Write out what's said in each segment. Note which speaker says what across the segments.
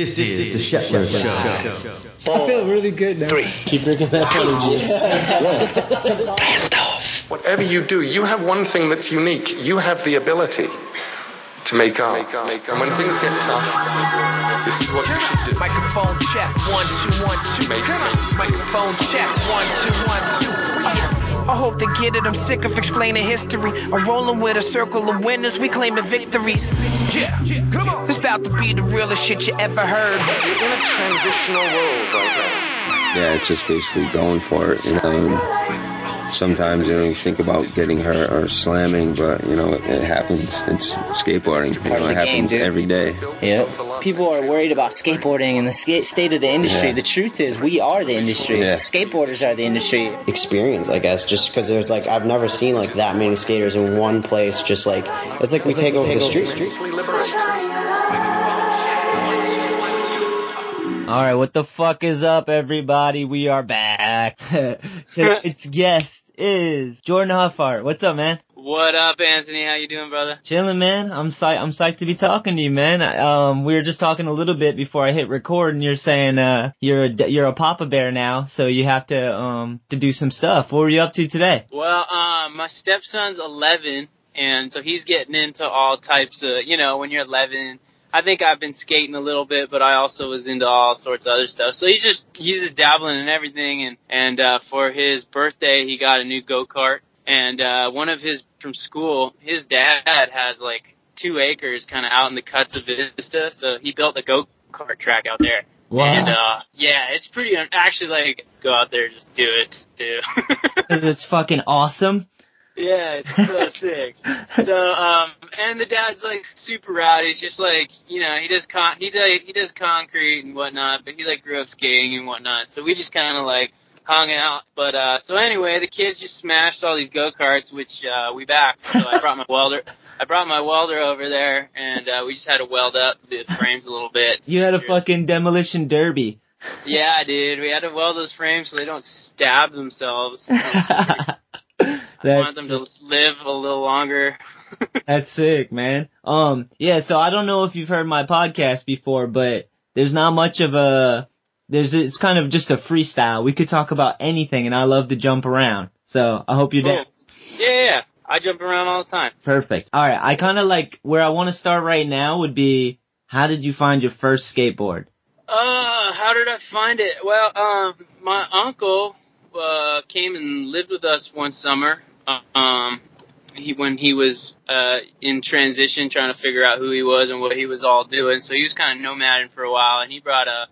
Speaker 1: This is the Shetler Show.
Speaker 2: I feel really good now. Three. Keep drinking that energy.
Speaker 3: Whatever you do, you have one thing that's unique. You have the ability to make art. And when things get tough, this is what you should do.
Speaker 4: Microphone check, one, two, one, two.
Speaker 3: Make
Speaker 4: Come on. Microphone check, one, two, one, two. Yeah. I hope to get it, I'm sick of explaining history. I'm rolling with a circle of winners, we claiming victories. Yeah, yeah, come on. This about to be the realest shit you ever heard.
Speaker 3: You're in a transitional world right now.
Speaker 5: yeah, it's just basically going for it. You know, and sometimes you know you think about getting hurt or slamming, but you know it, it happens. It's skateboarding. You know, it
Speaker 6: the game,
Speaker 5: happens every day.
Speaker 6: Yep. People are worried about skateboarding and the ska- state of the industry.
Speaker 5: Yeah.
Speaker 6: The truth is, we are the industry.
Speaker 5: Yeah.
Speaker 6: Skateboarders are the industry.
Speaker 7: experience, I guess, just because there's like I've never seen like that many skaters in one place. Just like it's like we take over the street.
Speaker 3: Immensely liberating.
Speaker 8: All right, what the fuck is up, everybody? We are back. its guest is Jordan Hoffart. What's up, man?
Speaker 9: What up, Anthony? How you doing, brother?
Speaker 8: Chilling, man. I'm psyched. I'm psyched to be talking to you, man. Um, we were just talking a little bit before I hit record, and you're saying uh you're a you're a Papa Bear now, so you have to um to do some stuff. What were you up to today?
Speaker 9: Well, um, my stepson's 11, and so he's getting into all types of, you know, when you're 11. I think I've been skating a little bit, but I also was into all sorts of other stuff. So he's just he's just dabbling in everything, and and uh, for his birthday, he got a new go kart, and uh, one of his from school, his dad has like two acres kind of out in the cuts of Vista, so he built a go kart track out there. And uh, yeah, it's pretty. Un- actually, like go out there, just do it, too.
Speaker 8: it's fucking awesome.
Speaker 9: Yeah, it's so sick. So, um, and the dad's like super rowdy. He's just like, you know, he does con, he does, he does concrete and whatnot, but he like grew up skating and whatnot. So we just kind of like hung out. But uh, so anyway, the kids just smashed all these go karts, which uh, we backed. So I brought my welder. I brought my welder over there, and uh, we just had to weld up the frames a little bit.
Speaker 8: You had a fucking demolition derby.
Speaker 9: Yeah, dude, we had to weld those frames so they don't stab themselves. I want them to live a little longer.
Speaker 8: that's sick, man. Um, yeah. So I don't know if you've heard my podcast before, but there's not much of a there's it's kind of just a freestyle. We could talk about anything, and I love to jump around. So I hope you're.
Speaker 9: Cool. Yeah, yeah, yeah. I jump around all the time.
Speaker 8: Perfect. All right. I kind of like where I want to start right now would be how did you find your first skateboard?
Speaker 9: Uh, how did I find it? Well, um, my uncle uh, came and lived with us one summer. Um, he when he was uh, in transition, trying to figure out who he was and what he was all doing. So he was kind of nomading for a while, and he brought a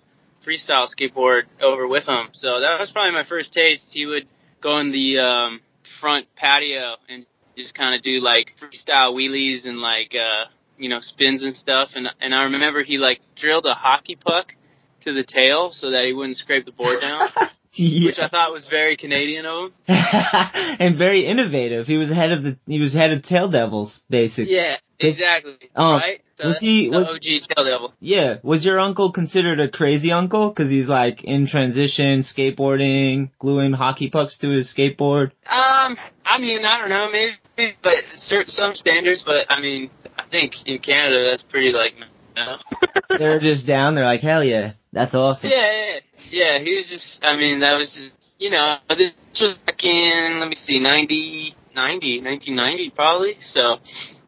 Speaker 9: freestyle skateboard over with him. So that was probably my first taste. He would go in the um, front patio and just kind of do like freestyle wheelies and like uh, you know spins and stuff. And and I remember he like drilled a hockey puck to the tail so that he wouldn't scrape the board down, which I thought was very Canadian of him.
Speaker 8: and very innovative. He was head of the he was head of Tail Devils, basically.
Speaker 9: Yeah, exactly.
Speaker 8: Oh,
Speaker 9: right? So
Speaker 8: was he-
Speaker 9: the
Speaker 8: was-
Speaker 9: OG tail devil?
Speaker 8: Yeah. Was your uncle considered a crazy uncle? Cause he's like in transition, skateboarding, gluing hockey pucks to his skateboard.
Speaker 9: Um, I mean, I don't know, maybe, but certain some standards. But I mean, I think in Canada that's pretty like. No.
Speaker 8: They're just down. They're like, hell yeah, that's awesome.
Speaker 9: Yeah, yeah, yeah. He was just. I mean, that was just. You know, this was back in. Let me see, 90, 90, 1990 probably. So,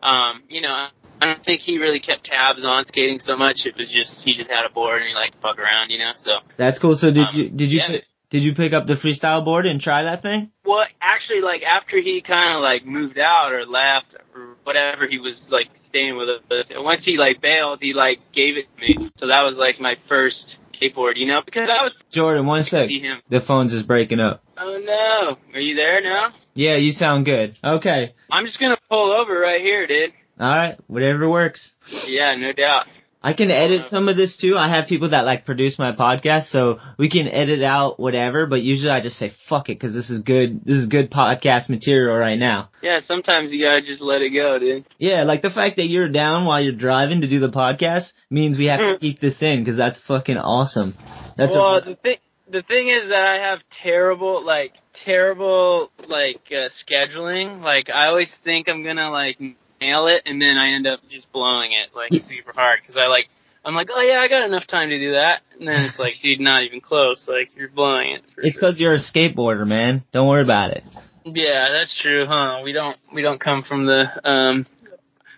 Speaker 9: um, you know, I don't think he really kept tabs on skating so much. It was just he just had a board and he liked to fuck around. You know, so.
Speaker 8: That's cool. So did
Speaker 9: Um,
Speaker 8: you did you
Speaker 9: yeah.
Speaker 8: did you pick up the freestyle board and try that thing?
Speaker 9: Well, actually, like after he kind of like moved out or left or whatever, he was like staying with us. But once he like bailed, he like gave it to me. So that was like my first skateboard, you know, because I was
Speaker 8: Jordan, one sec. The phone's just breaking up.
Speaker 9: Oh no, are you there now?
Speaker 8: Yeah, you sound good. Okay.
Speaker 9: I'm just gonna pull over right here, dude.
Speaker 8: All right. Whatever works.
Speaker 9: Yeah, no doubt.
Speaker 8: I can edit some of this too. I have people that like produce my podcast, so we can edit out whatever. But usually I just say fuck it because this is good. This is good podcast material right now.
Speaker 9: Yeah, sometimes you gotta just let it go, dude.
Speaker 8: Yeah, like the fact that you're down while you're driving to do the podcast means we have to keep this in because that's fucking awesome. That's
Speaker 9: well,
Speaker 8: a,
Speaker 9: the thing the thing is that I have terrible like terrible like uh, scheduling. Like I always think I'm gonna like nail it, and then I end up just blowing it like super hard because I like I'm like, oh yeah, I got enough time to do that. And then it's like, dude, not even close. Like you're blowing it. For
Speaker 8: It's
Speaker 9: sure.
Speaker 8: because you're a skateboarder, man. Don't worry about it.
Speaker 9: Yeah, that's true, huh? We don't we don't come from the um,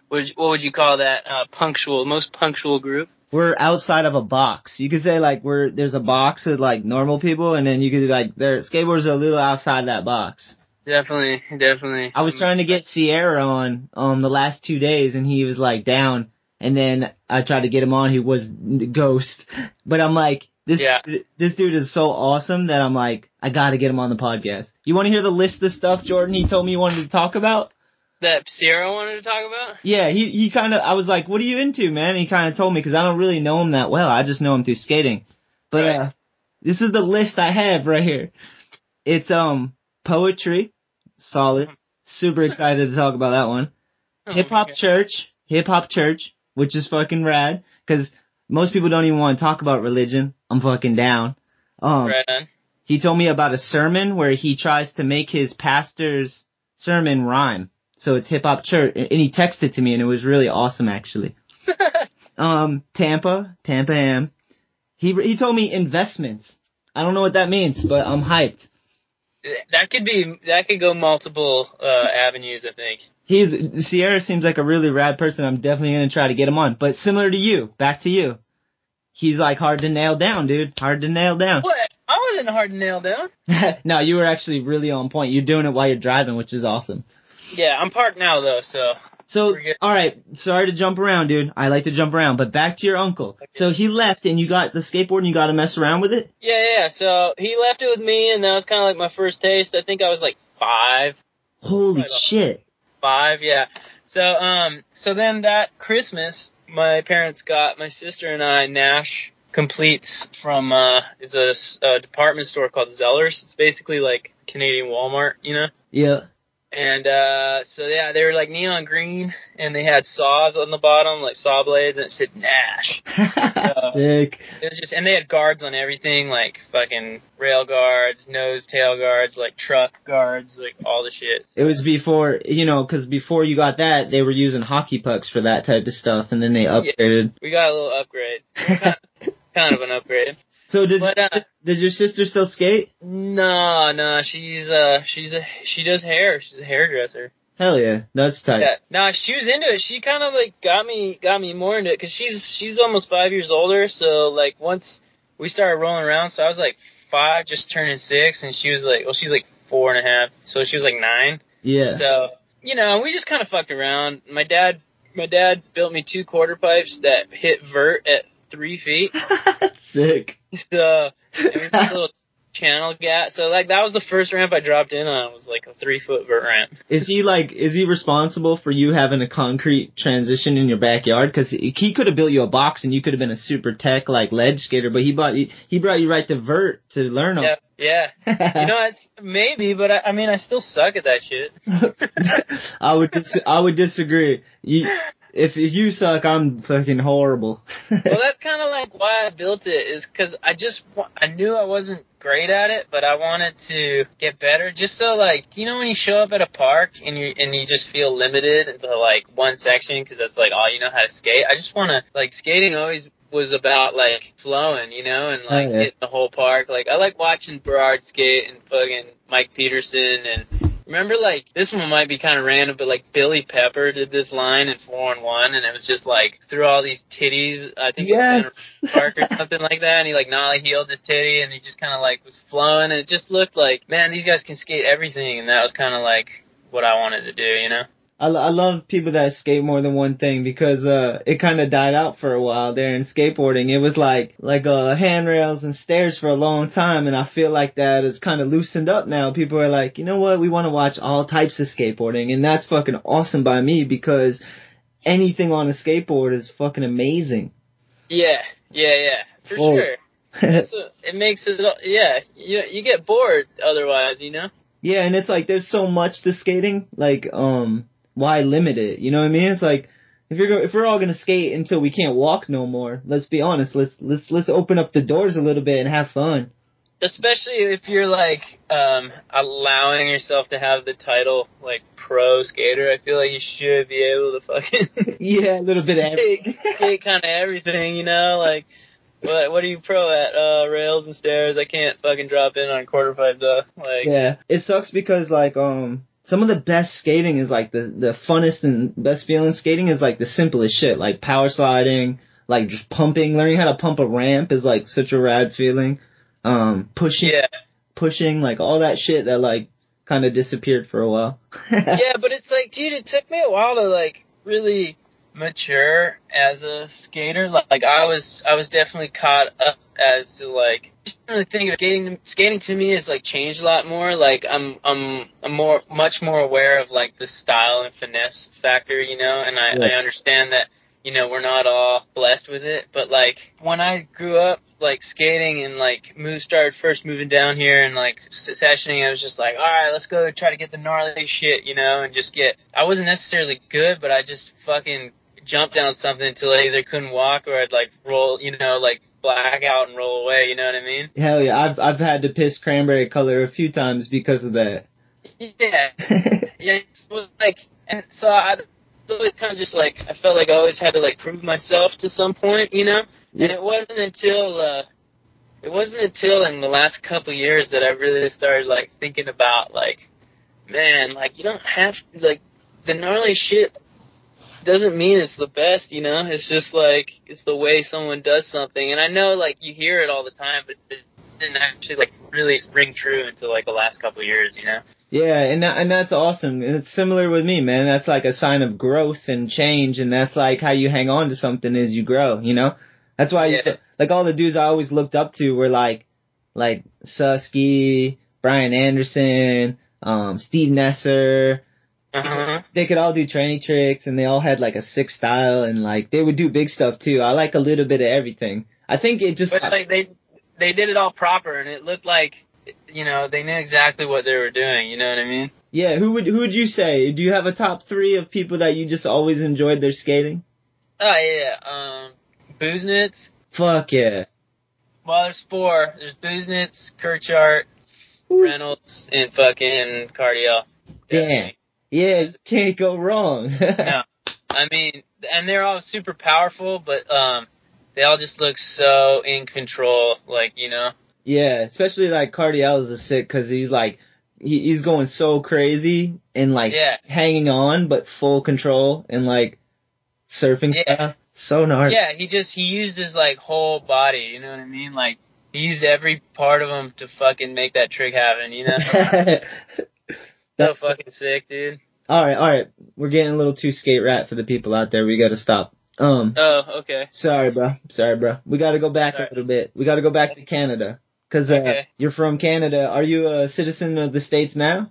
Speaker 9: what would you, what would you call that? Uh, punctual, most punctual group.
Speaker 8: We're outside of a box. You could say like we're there's a box of like normal people, and then you could like their skateboarders are a little outside that box.
Speaker 9: Definitely, definitely.
Speaker 8: I was trying to get Sierra on um the last two days, and he was like down. And then I tried to get him on. He was ghost, but I'm like, this
Speaker 9: Yeah.
Speaker 8: this dude is so awesome that I'm like, I gotta get him on the podcast. You want to hear the list of stuff Jordan he told me he wanted to talk about?
Speaker 9: that Sierra wanted to talk about.
Speaker 8: Yeah, he he kind of. I was like, "What are you into, man?" And he kind of told me because I don't really know him that well. I just know him through skating. But
Speaker 9: Right.
Speaker 8: uh, this is the list I have right here. It's um poetry, solid. Super excited to talk about that one.
Speaker 9: Oh
Speaker 8: Hip hop church, hip hop church, which is fucking rad because most people don't even want to talk about religion. I'm fucking down. Um,
Speaker 9: Right on.
Speaker 8: he told me about a sermon where he tries to make his pastor's sermon rhyme. So it's hip hop church, and he texted to me, and it was really awesome, actually. um, Tampa, Tampa Am. He he told me investments. I don't know what that means, but I'm hyped.
Speaker 9: That could be that could go multiple uh, avenues. I think.
Speaker 8: He's Sierra seems like a really rad person. I'm definitely gonna try to get him on. But similar to you, back to you. He's like hard to nail down, dude. Hard to nail down.
Speaker 9: What? I wasn't hard to nail down.
Speaker 8: no, you were actually really on point. You're doing it while you're driving, which is awesome.
Speaker 9: Yeah, I'm parked now though, so
Speaker 8: So, all right. Sorry to jump around, dude. I like to jump around, but back to your uncle. So he left, and you got the skateboard, and you got to mess around with it.
Speaker 9: yeah, yeah. So he left it with me, and that was kind of like my first taste. I think I was like five,
Speaker 8: Holy shit!
Speaker 9: five, yeah. So um, so then that Christmas, my parents got my sister and I Nash completes from uh, it's a department store called Zellers. It's basically like Canadian Walmart, you know.
Speaker 8: Yeah.
Speaker 9: And uh, so yeah, they were like neon green, and they had saws on the bottom, like saw blades, and it said Nash.
Speaker 8: Sick.
Speaker 9: It was just, and they had guards on everything, like fucking rail guards, nose tail guards, like truck guards, like all the shit.
Speaker 8: It was before, you know, because before you got that, they were using hockey pucks for that type of stuff, and then they upgraded.
Speaker 9: We got a little upgrade, kind of, kind of an upgrade.
Speaker 8: So does
Speaker 9: But, uh,
Speaker 8: does your sister still skate?
Speaker 9: No, no, she's uh, she's a she does hair. She's a hairdresser.
Speaker 8: Hell yeah, that's tight.
Speaker 9: Yeah, no, she was into it. She kind of like got me got me more into it because she's she's almost five years older. So like once we started rolling around, so I was like five, just turning six, and she was like, well, she's like four and a half, so she was like nine.
Speaker 8: Yeah.
Speaker 9: So you know, we just kind of fucked around. My dad, my dad built me two quarter pipes that hit vert at three feet.
Speaker 8: Sick.
Speaker 9: So it was a little channel gap. So like that was the first ramp I dropped in on. It was like a three foot vert ramp.
Speaker 8: Is he like, is he responsible for you having a concrete transition in your backyard? Cause he, could have built you a box and you could have been a super tech like ledge skater, but he brought, he, he brought you right to vert to learn
Speaker 9: Yeah, yeah. You know, it's maybe, but I, I mean, I still suck at that shit.
Speaker 8: I would, dis- I would disagree. You, if, you suck, I'm fucking horrible.
Speaker 9: well, that's kind of like why I built it is because I just I knew I wasn't great at it, but I wanted to get better. Just so like you know when you show up at a park and you and you just feel limited into like one section because that's like all you know how to skate. I just want to like skating always was about like flowing, you know, and like
Speaker 8: Oh, yeah.
Speaker 9: hitting the whole park. Like I like watching Berard skate and fucking Mike Peterson and. Remember, like this one might be kind of random, but like Billy Pepper did this line in four and one, and it was just like through all these titties. I think it was in park or something like that, and he like nollie healed his titty, and he just kind of like was flowing, and it just looked like, man, these guys can skate everything, and that was kind of like what I wanted to do, you know?
Speaker 8: I, I love people that skate more than one thing because uh it kind of died out for a while there in skateboarding. It was like like uh handrails and stairs for a long time, and I feel like that is kind of loosened up now. People are like, you know what, we want to watch all types of skateboarding, and that's fucking awesome by me because anything on a skateboard is fucking amazing.
Speaker 9: Yeah, yeah, yeah, for
Speaker 8: Oh.
Speaker 9: sure. What, it makes it, yeah, you you get bored otherwise, you know?
Speaker 8: Yeah, and it's like there's so much to skating. Like, um, why limit it? You know what I mean? It's like if you're go- if we're all gonna skate until we can't walk no more, let's be honest. Let's let's let's open up the doors a little bit and have fun.
Speaker 9: especially if you're like um allowing yourself to have the title like pro skater. I feel like you should be able to fucking
Speaker 8: Yeah, a little bit of everything.
Speaker 9: skate kind of everything, you know, like. What what are you pro at? Uh, rails and stairs. I can't fucking drop in on quarter pipe though. Like,
Speaker 8: Yeah, it sucks because like um some of the best skating is like the the funnest and best feeling skating is like the simplest shit like power sliding, like just pumping. Learning how to pump a ramp is like such a rad feeling. Um, pushing,
Speaker 9: yeah,
Speaker 8: pushing, like all that shit that like kind of disappeared for a while.
Speaker 9: yeah, but it's like, dude, it took me a while to like really mature as a skater. Like, like I was, I was definitely caught up as to like just really think of skating. Skating to me has like changed a lot more. Like I'm, I'm, I'm more, much more aware of like the style and finesse factor, you know. And I,
Speaker 8: Yeah.
Speaker 9: I understand that you know we're not all blessed with it, but like when I grew up like skating and like move started first moving down here and like sessioning, I was just like, all right, let's go try to get the gnarly shit, you know, and just get. I wasn't necessarily good, but I just fucking jumped down something until I either couldn't walk or I'd like roll, you know, like black out and roll away. You know what I mean?
Speaker 8: Hell yeah, I've I've had to piss cranberry color a few times because of that.
Speaker 9: Yeah, yeah. So like, and so I. So it kind of just like I felt like I always had to like prove myself to some point, you know. And it wasn't until uh, it wasn't until in the last couple years that I really started like thinking about like, man, like you don't have like the gnarly shit doesn't mean it's the best, you know. It's just like it's the way someone does something, and I know like you hear it all the time, but it didn't actually like really ring true until like the last couple years, you know.
Speaker 8: Yeah, and that, and that's awesome. And it's similar with me, man. That's like a sign of growth and change, and that's like how you hang on to something as you grow. You know, that's why
Speaker 9: Yeah.
Speaker 8: like all the dudes I always looked up to were like like Susky, Brian Anderson, um, Steve Nesser.
Speaker 9: Uh-huh.
Speaker 8: They could all do training tricks, and they all had like a sick style, and like they would do big stuff too. I like a little bit of everything. I think it just
Speaker 9: But like they they did it all proper, and it looked like you know they knew exactly what they were doing. You know what I mean?
Speaker 8: yeah. Who would who would you say? Do you have a top three of people that you just always enjoyed their skating?
Speaker 9: Oh yeah, um, Busenitz.
Speaker 8: Fuck yeah.
Speaker 9: Well, there's four. There's Busenitz, Kirchart, Reynolds, and fucking Cardiel.
Speaker 8: Damn. Yeah, you can't go wrong.
Speaker 9: No. I mean, and they're all super powerful, but um, they all just look so in control. Like you know.
Speaker 8: yeah, especially like Cardiel is a sick because he's like he, he's going so crazy and like
Speaker 9: Yeah.
Speaker 8: hanging on but full control and like surfing
Speaker 9: Yeah.
Speaker 8: stuff. So gnarly.
Speaker 9: Yeah, he just he used his like whole body. You know what I mean? Like he used every part of him to fucking make that trick happen. You know? so fucking sick, dude.
Speaker 8: all right. All right, we're getting a little too skate rat for the people out there. We got to stop. Um,
Speaker 9: Oh, okay.
Speaker 8: sorry, bro. Sorry, bro. We got to go back
Speaker 9: Sorry.
Speaker 8: a little bit. We got to go back to Canada because uh,
Speaker 9: Okay.
Speaker 8: you're from Canada. Are you a citizen of the states now?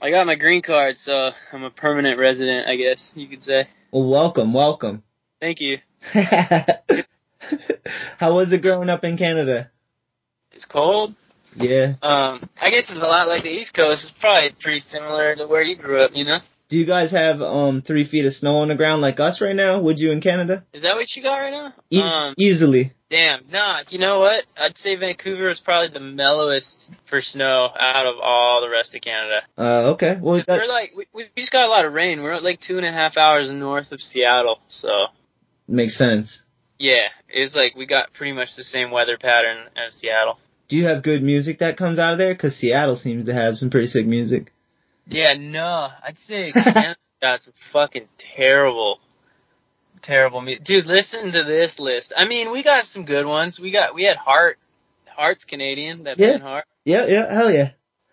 Speaker 9: I got my green card, so I'm a permanent resident, I guess you could say.
Speaker 8: Well, welcome, welcome.
Speaker 9: Thank you.
Speaker 8: How was it growing up in Canada?
Speaker 9: It's cold.
Speaker 8: Yeah.
Speaker 9: Um, I guess it's a lot like the East Coast. It's probably pretty similar to where you grew up. You know?
Speaker 8: Do you guys have um three feet of snow on the ground like us right now? Would you in Canada?
Speaker 9: Is that what you got right now?
Speaker 8: E-
Speaker 9: um,
Speaker 8: easily.
Speaker 9: damn. Nah. You know what? I'd say Vancouver is probably the mellowest for snow out of all the rest of Canada.
Speaker 8: Uh, okay. Well, that,
Speaker 9: We're like we, we just got a lot of rain. We're like two and a half hours north of Seattle, so
Speaker 8: makes sense.
Speaker 9: yeah, it's like we got pretty much the same weather pattern as Seattle.
Speaker 8: Do you have good music that comes out of there? Cause Seattle seems to have some pretty sick music.
Speaker 9: Yeah, no, I'd say Canada got some fucking terrible, terrible music. Dude, listen to this list. I mean, we got some good ones. We got we had Heart, Heart's Canadian. That
Speaker 8: Yeah.
Speaker 9: band Heart.
Speaker 8: Yeah, yeah, hell yeah.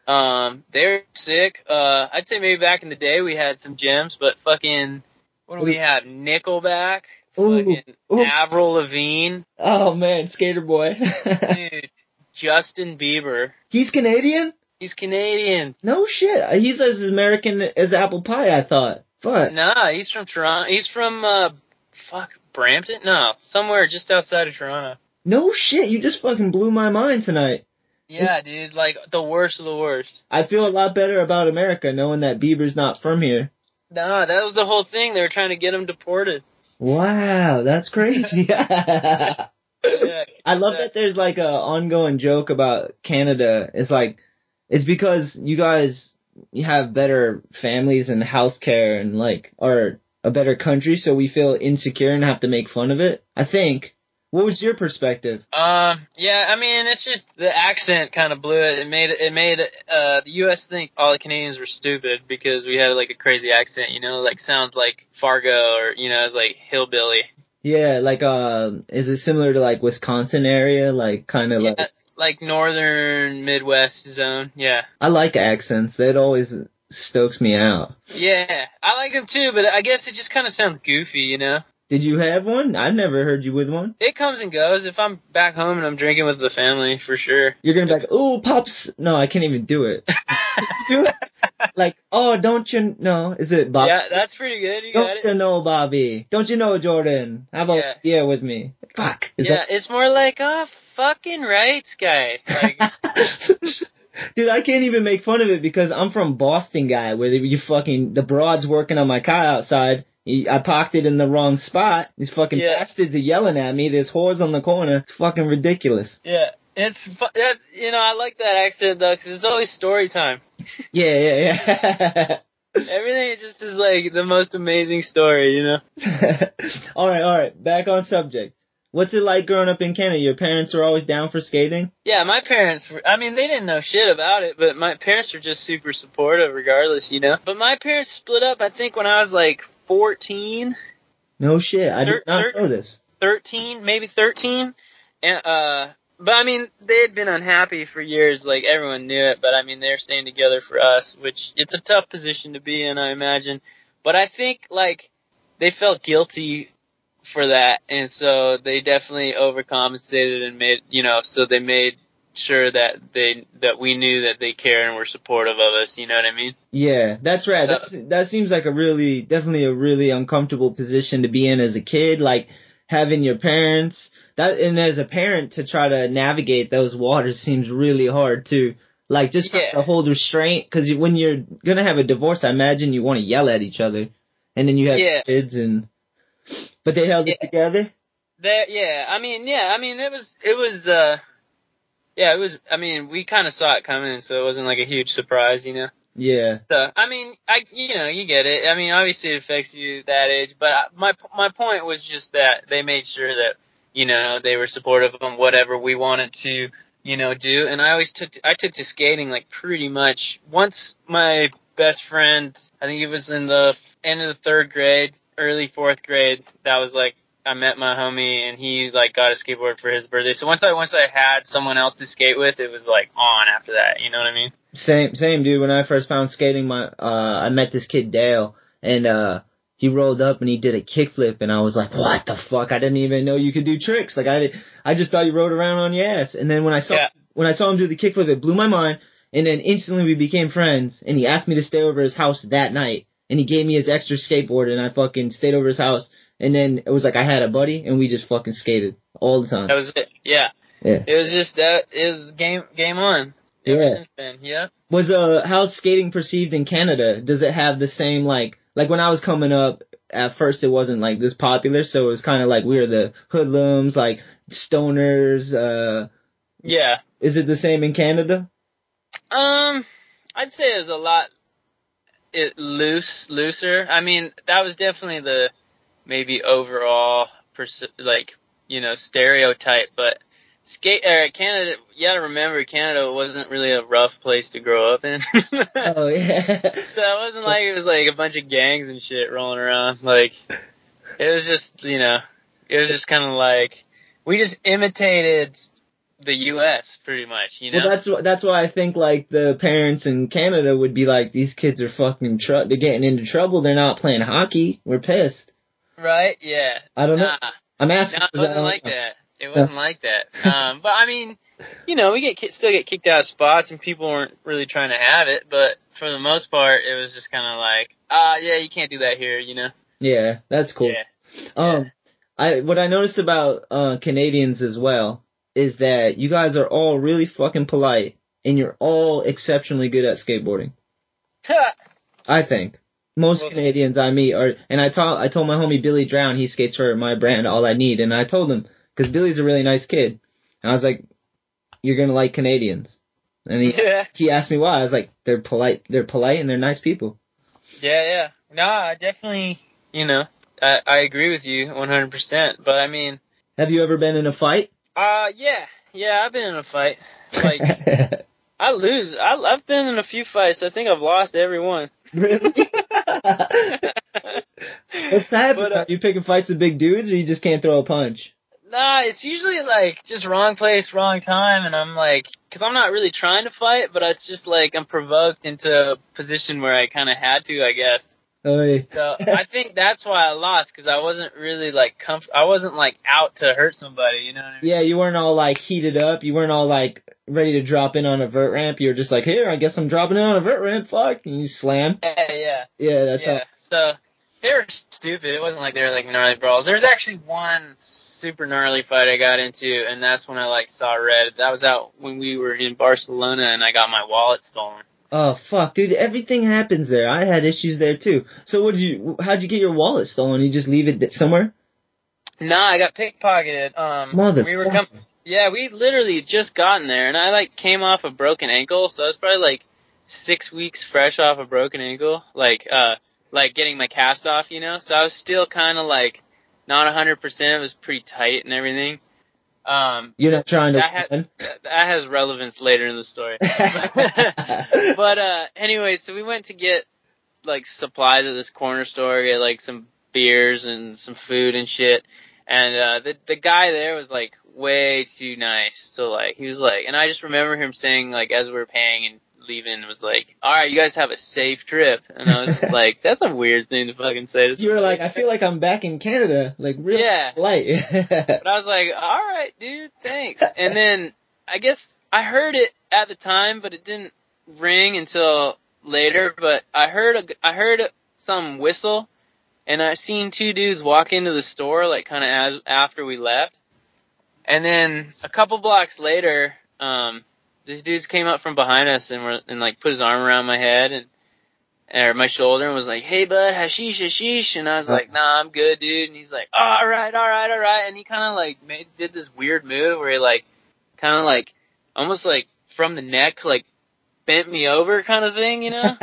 Speaker 9: Um, they're sick. Uh, I'd say maybe back in the day we had some gems, but fucking, what do we have? Nickelback,
Speaker 8: Ooh, ooh.
Speaker 9: Avril Lavigne,
Speaker 8: Oh man, Skater Boy.
Speaker 9: dude, Justin Bieber.
Speaker 8: He's Canadian?
Speaker 9: He's Canadian.
Speaker 8: No shit. He's as American as apple pie. I thought. Fuck.
Speaker 9: Nah, he's from Toronto. He's from uh, fuck Brampton. No, somewhere just outside of Toronto.
Speaker 8: No shit. You just fucking blew my mind tonight.
Speaker 9: Yeah, dude, like the worst of the worst.
Speaker 8: I feel a lot better about America knowing that Bieber's not from here.
Speaker 9: Nah, that was the whole thing. They were trying to get him deported.
Speaker 8: Wow, that's crazy.
Speaker 9: Yeah,
Speaker 8: I love that there's like a ongoing joke about Canada. It's like it's because you guys you have better families and healthcare and like are a better country, so we feel insecure and have to make fun of it. I think. What was your perspective?
Speaker 9: Um, yeah, I mean, it's just the accent kind of blew it. It made it made uh the U.S. think all the Canadians were stupid because we had like a crazy accent, you know, like sounds like Fargo or you know, it's like hillbilly.
Speaker 8: Yeah, like uh, is it similar to like Wisconsin area? Like kind of
Speaker 9: Yeah,
Speaker 8: like
Speaker 9: like northern Midwest zone. Yeah,
Speaker 8: I like accents. That always stokes me out.
Speaker 9: yeah, I like them too, but I guess it just kind of sounds goofy, you know.
Speaker 8: Did you have one? I never heard you with one.
Speaker 9: It comes and goes. If I'm back home and I'm drinking with the family, for sure.
Speaker 8: You're gonna be like, oh, pops. No, I can't even do it. do it. Like, oh, don't you know? Is it Bobby?
Speaker 9: Yeah, that's pretty good. You got
Speaker 8: Don't
Speaker 9: it.
Speaker 8: you know, Bobby? Don't you know, Jordan? How about
Speaker 9: Yeah.
Speaker 8: yeah, with me? Fuck. Is
Speaker 9: Yeah, it's more like, oh, fucking rights guy. Like,
Speaker 8: Dude, I can't even make fun of it because I'm from Boston, guy. Where you fucking the broads working on my car outside. He, I parked it in the wrong spot. These fucking
Speaker 9: Yeah.
Speaker 8: bastards are yelling at me. There's whores on the corner. It's fucking ridiculous.
Speaker 9: yeah, it's that's, you know I like that accent though because it's always story time.
Speaker 8: Yeah, yeah, yeah.
Speaker 9: Everything just is like the most amazing story, you know.
Speaker 8: all right, all right. Back on subject. What's it like growing up in Canada? Your parents are always down for skating.
Speaker 9: Yeah, my parents. Were, I mean, they didn't know shit about it, but my parents were just super supportive, regardless, you know. But my parents split up. I think when I was like 14,
Speaker 8: No shit. I did not know this.
Speaker 9: 13, maybe 13, and uh. But I mean, they had been unhappy for years. Like everyone knew it. But I mean, they're staying together for us, which it's a tough position to be in, I imagine. But I think like they felt guilty for that, and so they definitely overcompensated and made you know. So they made sure that they that we knew that they care and were supportive of us. You know what I mean?
Speaker 8: Yeah, that's right.
Speaker 9: Uh,
Speaker 8: That's, that seems like a really, definitely a really uncomfortable position to be in as a kid. Like having your parents that, and as a parent to try to navigate those waters seems really hard too. Like just
Speaker 9: Yeah.
Speaker 8: to hold restraint because when you're gonna have a divorce, I imagine you want to yell at each other, and then you have
Speaker 9: Yeah.
Speaker 8: kids and. But they held it together.
Speaker 9: Yeah, I mean yeah, I mean it was it was uh yeah it was I mean we kind of saw it coming, so it wasn't like a huge surprise, you know.
Speaker 8: Yeah.
Speaker 9: So I mean I you know you get it. I mean obviously it affects you that age, but I- my my point was just that they made sure that you know they were supportive of whatever we wanted to you know do, and I always took I took to skating like pretty much once my best friend I think it was in the end of the third grade, early fourth grade. That was like I met my homie and he like got a skateboard for his birthday. So once I once I had someone else to skate with, it was like on after that. You know what I mean?
Speaker 8: Same, same dude. When I first found skating, my uh, I met this kid Dale, and uh, he rolled up and he did a kickflip, and I was like, "What the fuck? I didn't even know you could do tricks. Like I, did, I just thought you rode around on your ass." And then when I saw
Speaker 9: Yeah.
Speaker 8: when I saw him do the kickflip, it blew my mind. And then instantly we became friends, and he asked me to stay over his house that night, and he gave me his extra skateboard, and I fucking stayed over his house. And then it was like I had a buddy, and we just fucking skated all the time.
Speaker 9: That was it. Yeah.
Speaker 8: Yeah.
Speaker 9: It was just that it was game game on. Ever
Speaker 8: Yeah.
Speaker 9: since then. Yeah.
Speaker 8: was uh how's skating perceived in Canada? Does it have the same like like when I was coming up at first it wasn't like this popular, so it was kind of like we were the hoodlums, like stoners. Uh,
Speaker 9: Yeah.
Speaker 8: is it the same in Canada?
Speaker 9: Um, I'd say it was a lot it loose, looser. I mean, that was definitely the maybe overall pers- like you know stereotype, but skate uh, Canada. You gotta remember, Canada wasn't really a rough place to grow up in.
Speaker 8: Oh yeah, So
Speaker 9: it wasn't like it was like a bunch of gangs and shit rolling around. Like it was just you know, it was just kind of like we just imitated the U.S. pretty much. You know.
Speaker 8: well that's that's why I think like the parents in Canada would be like these kids are fucking tr- they're getting into trouble. They're not playing hockey. We're pissed.
Speaker 9: Right? Yeah.
Speaker 8: I don't know. I'm asking.
Speaker 9: no, it wasn't
Speaker 8: don't
Speaker 9: like
Speaker 8: know.
Speaker 9: that. It wasn't like that. Um, but I mean, you know, we get still get kicked out of spots, and people weren't really trying to have it. But for the most part, it was just kind of like, ah, yeah, you can't do that here. You know?
Speaker 8: Yeah, that's cool.
Speaker 9: Yeah.
Speaker 8: Um, I what I noticed about uh Canadians as well is that you guys are all really fucking polite and you're all exceptionally good at skateboarding. I think most
Speaker 9: Well-
Speaker 8: Canadians I meet are, and I told I told my homie Billy Drown he skates for my brand All I Need, and I told him because Billy's a really nice kid. And I was like, you're gonna like Canadians. And he
Speaker 9: Yeah.
Speaker 8: he asked me why. I was like, they're polite. They're polite and they're nice people.
Speaker 9: Yeah, yeah. No, I definitely, you know, I, I agree with you 100%. But I mean,
Speaker 8: Have you ever been in a fight?
Speaker 9: uh, yeah, yeah, I've been in a fight. Like, I lose. I, I've been in a few fights. I think I've lost every one.
Speaker 8: really? What's happening?
Speaker 9: But, uh,
Speaker 8: you picking fights with big dudes, or you just can't throw a punch?
Speaker 9: Nah, it's usually like just wrong place, wrong time, and I'm like, cause I'm not really trying to fight, but it's just like I'm provoked into a position where I kind of had to, I guess.
Speaker 8: Oh, yeah.
Speaker 9: So I think that's why I lost, cause I wasn't really like comf- I wasn't like out to hurt somebody, you know what I mean?
Speaker 8: Yeah, you weren't all like heated up. You weren't all like ready to drop in on a vert ramp. You were just like, here, I guess I'm dropping in on a vert ramp. Fuck, and you slam.
Speaker 9: Yeah, yeah.
Speaker 8: Yeah, that's
Speaker 9: yeah. So they were stupid. It wasn't like they were like gnarly brawls. There's actually one super gnarly fight I got into, and that's when I like saw red. That was out when we were in Barcelona, and I got my wallet stolen.
Speaker 8: Oh fuck, dude! Everything happens there. I had issues there too. So, what did you? How'd you get your wallet stolen? You just leave it somewhere?
Speaker 9: Nah, I got pickpocketed. Um,
Speaker 8: Motherfucker.
Speaker 9: we were com- yeah, we literally just gotten there, and I like came off a broken ankle, so I was probably like six weeks fresh off a broken ankle, like uh, like getting my cast off, you know. So I was still kind of like not a hundred percent. It was pretty tight and everything. Um,
Speaker 8: You're not trying to.
Speaker 9: that, ha-
Speaker 8: win?
Speaker 9: that that has relevance later in the story. but uh, anyway, so we went to get like supplies at this corner store, get like some beers and some food and shit. And uh, the the guy there was like way too nice. to like he was like, and I just remember him saying like as we were paying and leaving, was like, all right, you guys have a safe trip. And I was like, that's a weird thing to fucking say.
Speaker 8: you were like, I feel like I'm back in Canada, like real
Speaker 9: Yeah.
Speaker 8: light.
Speaker 9: But I was like, all right, dude, thanks. And then I guess I heard it at the time, but it didn't ring until later. But I heard a, I heard some whistle, and I seen two dudes walk into the store like kind of as after we left. And then a couple blocks later, um, these dudes came up from behind us and were and like put his arm around my head and or my shoulder and was like, "Hey, bud, hashish, hashish," and I was like, "Nah, I'm good, dude." And he's like, "All right, all right, all right," and he kind of like made did this weird move where he like kind of like almost like from the neck like bent me over kind of thing, you know?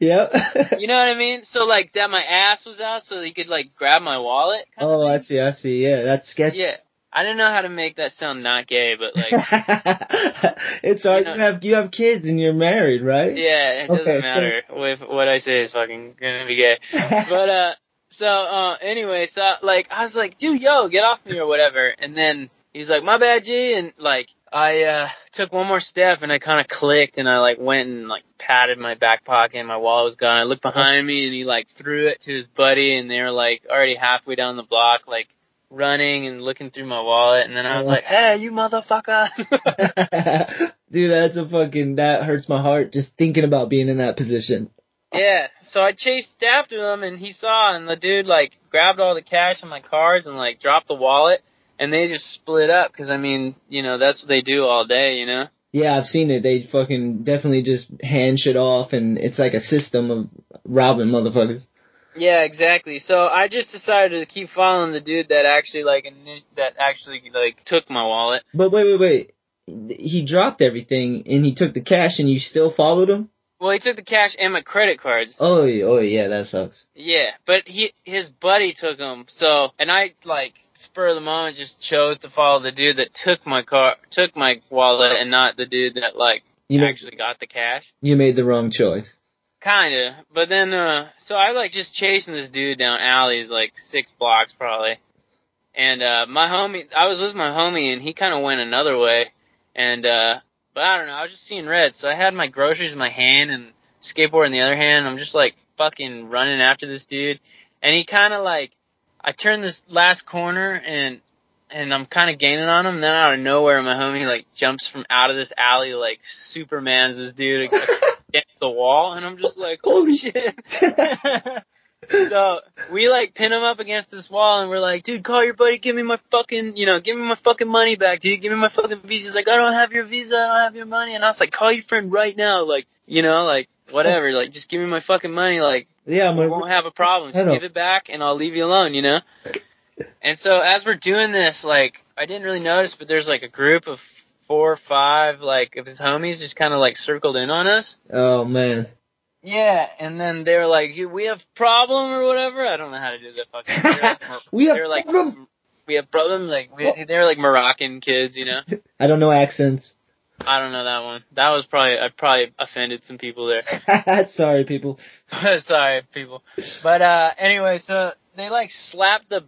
Speaker 8: yep.
Speaker 9: you know what I mean? So like that my ass was out so he could like grab my wallet. Kind
Speaker 8: oh, I see. I see. Yeah, that's sketchy.
Speaker 9: Yeah. I don't know how to make that sound not gay, but like,
Speaker 8: it's all
Speaker 9: You know-
Speaker 8: you have. You have kids and you're married, right?
Speaker 9: yeah, it doesn't
Speaker 8: so-
Speaker 9: matter if what I say is fucking gonna be gay. but uh so uh anyway so like i was like dude yo get off me or whatever and then he's like my bad g and like i uh took one more step and i kind of clicked and i like went and like patted my back pocket and my wallet was gone i looked behind me and he like threw it to his buddy and they were like already halfway down the block like running and looking through my wallet and then i was like hey you motherfucker
Speaker 8: Dude, that's a fucking. That hurts my heart just thinking about being in that position.
Speaker 9: Yeah, so I chased after him and he saw and the dude like grabbed all the cash in my cars and like dropped the wallet and they just split up because I mean, you know, that's what they do all day, you know?
Speaker 8: Yeah, I've seen it. They fucking definitely just hand shit off, and it's like a system of robbing motherfuckers.
Speaker 9: Yeah, exactly. So I just decided to keep following the dude that actually like that actually like took my wallet.
Speaker 8: But wait, wait, wait. He dropped everything, and he took the cash, and you still followed him.
Speaker 9: Well, he took the cash and my credit cards.
Speaker 8: Oh, yeah, oh yeah, that sucks.
Speaker 9: Yeah, but he his buddy took them. So and I like spur of the moment just chose to follow the dude that took my car, took my wallet, and not the dude that like
Speaker 8: You made,
Speaker 9: actually got the cash.
Speaker 8: you made the wrong choice.
Speaker 9: Kinda, but then uh, so I like just chasing this dude down alleys like six blocks probably, and uh, my homie, I was with my homie and he kind of went another way, and uh, but I don't know, I was just seeing red, so I had my groceries in my hand and skateboard in the other hand. I'm just like fucking running after this dude, and he kind of like, I turned this last corner and. And I'm kind of gaining on him. Then out of nowhere, my homie like jumps from out of this alley like Superman's this dude the wall, and I'm just like, oh, holy shit. so we like pin him up against this wall, and we're like, dude, call your buddy, give me my fucking, you know, give me my fucking money back, dude, give me my fucking visa. He's like, I don't have your visa, I don't have your money, and I was like, call your friend right now, like, you know, like whatever, like just give me my fucking money, like
Speaker 8: Yeah, I'm
Speaker 9: we won't have a problem. Just give it back, and I'll leave you alone, you know. And so as we're doing this, like I didn't really notice, but there's like a group of four or five like of his homies just kind of like circled in on us.
Speaker 8: Oh man.
Speaker 9: Yeah, and then they were like, "We have problem or whatever." I don't know how to do that fucking.
Speaker 8: We have
Speaker 9: like,
Speaker 8: problem.
Speaker 9: we have problem. Like we, they were like Moroccan kids, you know.
Speaker 8: I don't know accents.
Speaker 9: I don't know that one. That was probably I probably offended some people there.
Speaker 8: Sorry, people.
Speaker 9: Sorry, people. But uh anyway, so they like slapped the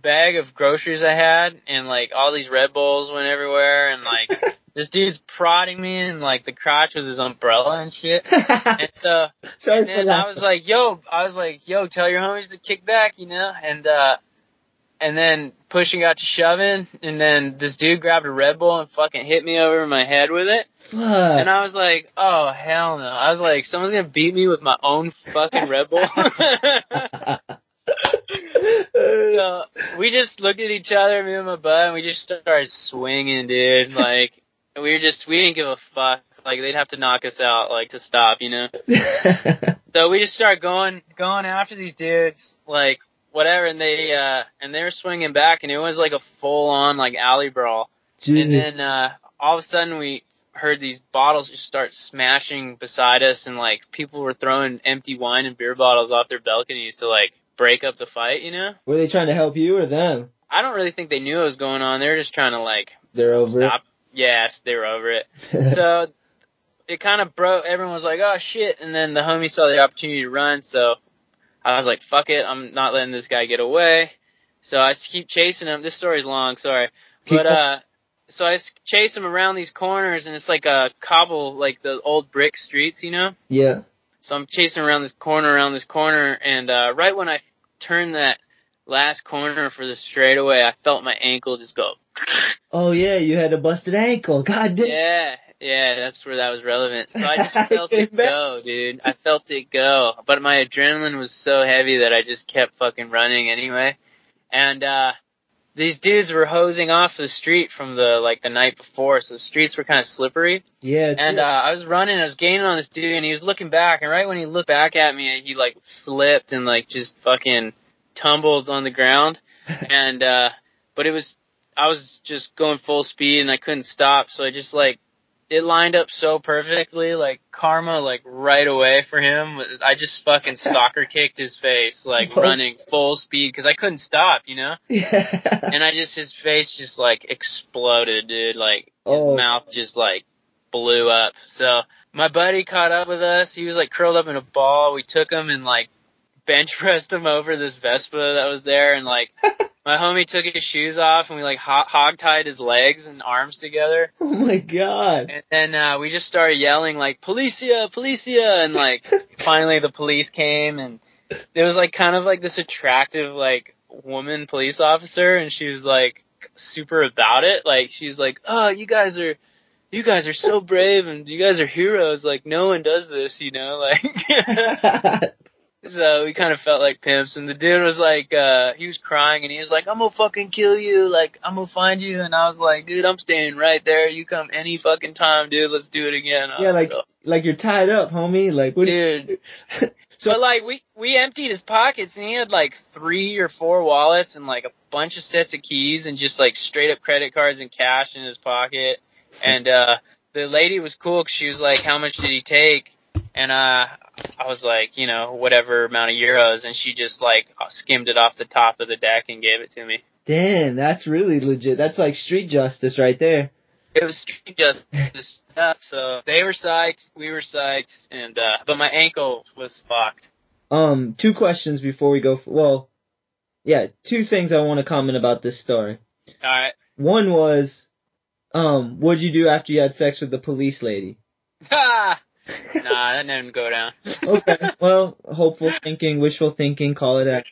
Speaker 9: bag of groceries I had and like all these Red Bulls went everywhere and like this dude's prodding me in like the crotch with his umbrella and shit. And so
Speaker 8: Sorry
Speaker 9: and then I was like, yo, I was like, yo, tell your homies to kick back, you know? And, uh, and then pushing got to shoving, and then this dude grabbed a Red Bull and fucking hit me over my head with it.
Speaker 8: Fuck.
Speaker 9: And I was like, oh, hell no. I was like, someone's gonna beat me with my own fucking Red Bull. so we just looked at each other, me and my bud, and we just started swinging, dude. Like, we were just, we didn't give a fuck. Like, they'd have to knock us out, like, to stop, you know? So we just started going going after these dudes, like whatever, and they uh and they were swinging back, and it was like a full on like alley brawl. And then uh all of a sudden we heard these bottles just start smashing beside us, and like people were throwing empty wine and beer bottles off their balconies to like break up the fight. You know,
Speaker 8: Were they trying to help you or them?
Speaker 9: I don't really think they knew what was going on. They were just trying to like
Speaker 8: They're over
Speaker 9: stop. Yes, they were over it.
Speaker 8: it.
Speaker 9: so it kind of broke. Everyone was like, "Oh shit!" And then the homie saw the opportunity to run, so I was like, "Fuck it! I'm not letting this guy get away." So I keep chasing him. This story's long, sorry,
Speaker 8: Keep
Speaker 9: but uh, so I chase him around these corners, and it's like a cobble, like the old brick streets, you know.
Speaker 8: yeah.
Speaker 9: So I'm chasing around this corner, around this corner, and uh, right when I turned that last corner for the straightaway, I felt my ankle just go.
Speaker 8: Oh yeah, you had a busted ankle. God damn.
Speaker 9: Yeah, yeah, that's where that was relevant. So I just felt it go, dude. I felt it go. But my adrenaline was so heavy that I just kept fucking running anyway. And uh these dudes were hosing off the street from the like the night before, so the streets were kind of slippery.
Speaker 8: Yeah.
Speaker 9: And uh I was running, I was gaining on this dude and he was looking back and right when he looked back at me he like slipped and like just fucking tumbled on the ground. and uh but it was I was just going full speed and I couldn't stop, so I just like it lined up so perfectly, like karma, like right away for him. was- I just fucking soccer kicked his face, like running full speed because I couldn't stop, you know.
Speaker 8: yeah.
Speaker 9: And I just his face just like exploded, dude. Like his
Speaker 8: Oh.
Speaker 9: mouth just like blew up. So my buddy caught up with us. He was like curled up in a ball. We took him and like bench pressed him over this Vespa that was there, and like my homie took his shoes off and we like ho- hog tied his legs and arms together.
Speaker 8: oh my god.
Speaker 9: And then uh, we just started yelling like "Policia, Policia!" and like finally the police came and there was like kind of like this attractive like woman police officer and she was like super about it. Like she's like, "Oh, you guys are." You guys are so brave and you guys are heroes. Like no one does this, you know. Like so we kind of felt like pimps. And the dude was like, uh, he was crying and he was like, "I'm gonna fucking kill you. Like I'm gonna find you." And I was like, "Dude, I'm staying right there. You come any fucking time, dude. Let's do it again."
Speaker 8: Yeah, like
Speaker 9: so-
Speaker 8: like you're tied up, homie. Like what?
Speaker 9: dude.
Speaker 8: So-
Speaker 9: but like we we emptied his pockets and he had like three or four wallets and like a bunch of sets of keys and just like straight up credit cards and cash in his pocket. And uh the lady was cool because she was like, "How much did he take?" And uh I was like, you know, whatever amount of euros, and she just like skimmed it off the top of the deck and gave it to me.
Speaker 8: Damn, that's really legit. That's like street justice right there.
Speaker 9: It was street justice stuff, so they were psyched, we were psyched, and uh but my ankle was fucked.
Speaker 8: Um, two questions before we go. f well, yeah, two things I want to comment about this story.
Speaker 9: All right.
Speaker 8: One was, um, what'd you do after you had sex with the police lady?
Speaker 9: Ah! nah, that didn't go down.
Speaker 8: Okay, well, hopeful thinking, wishful thinking, call it that.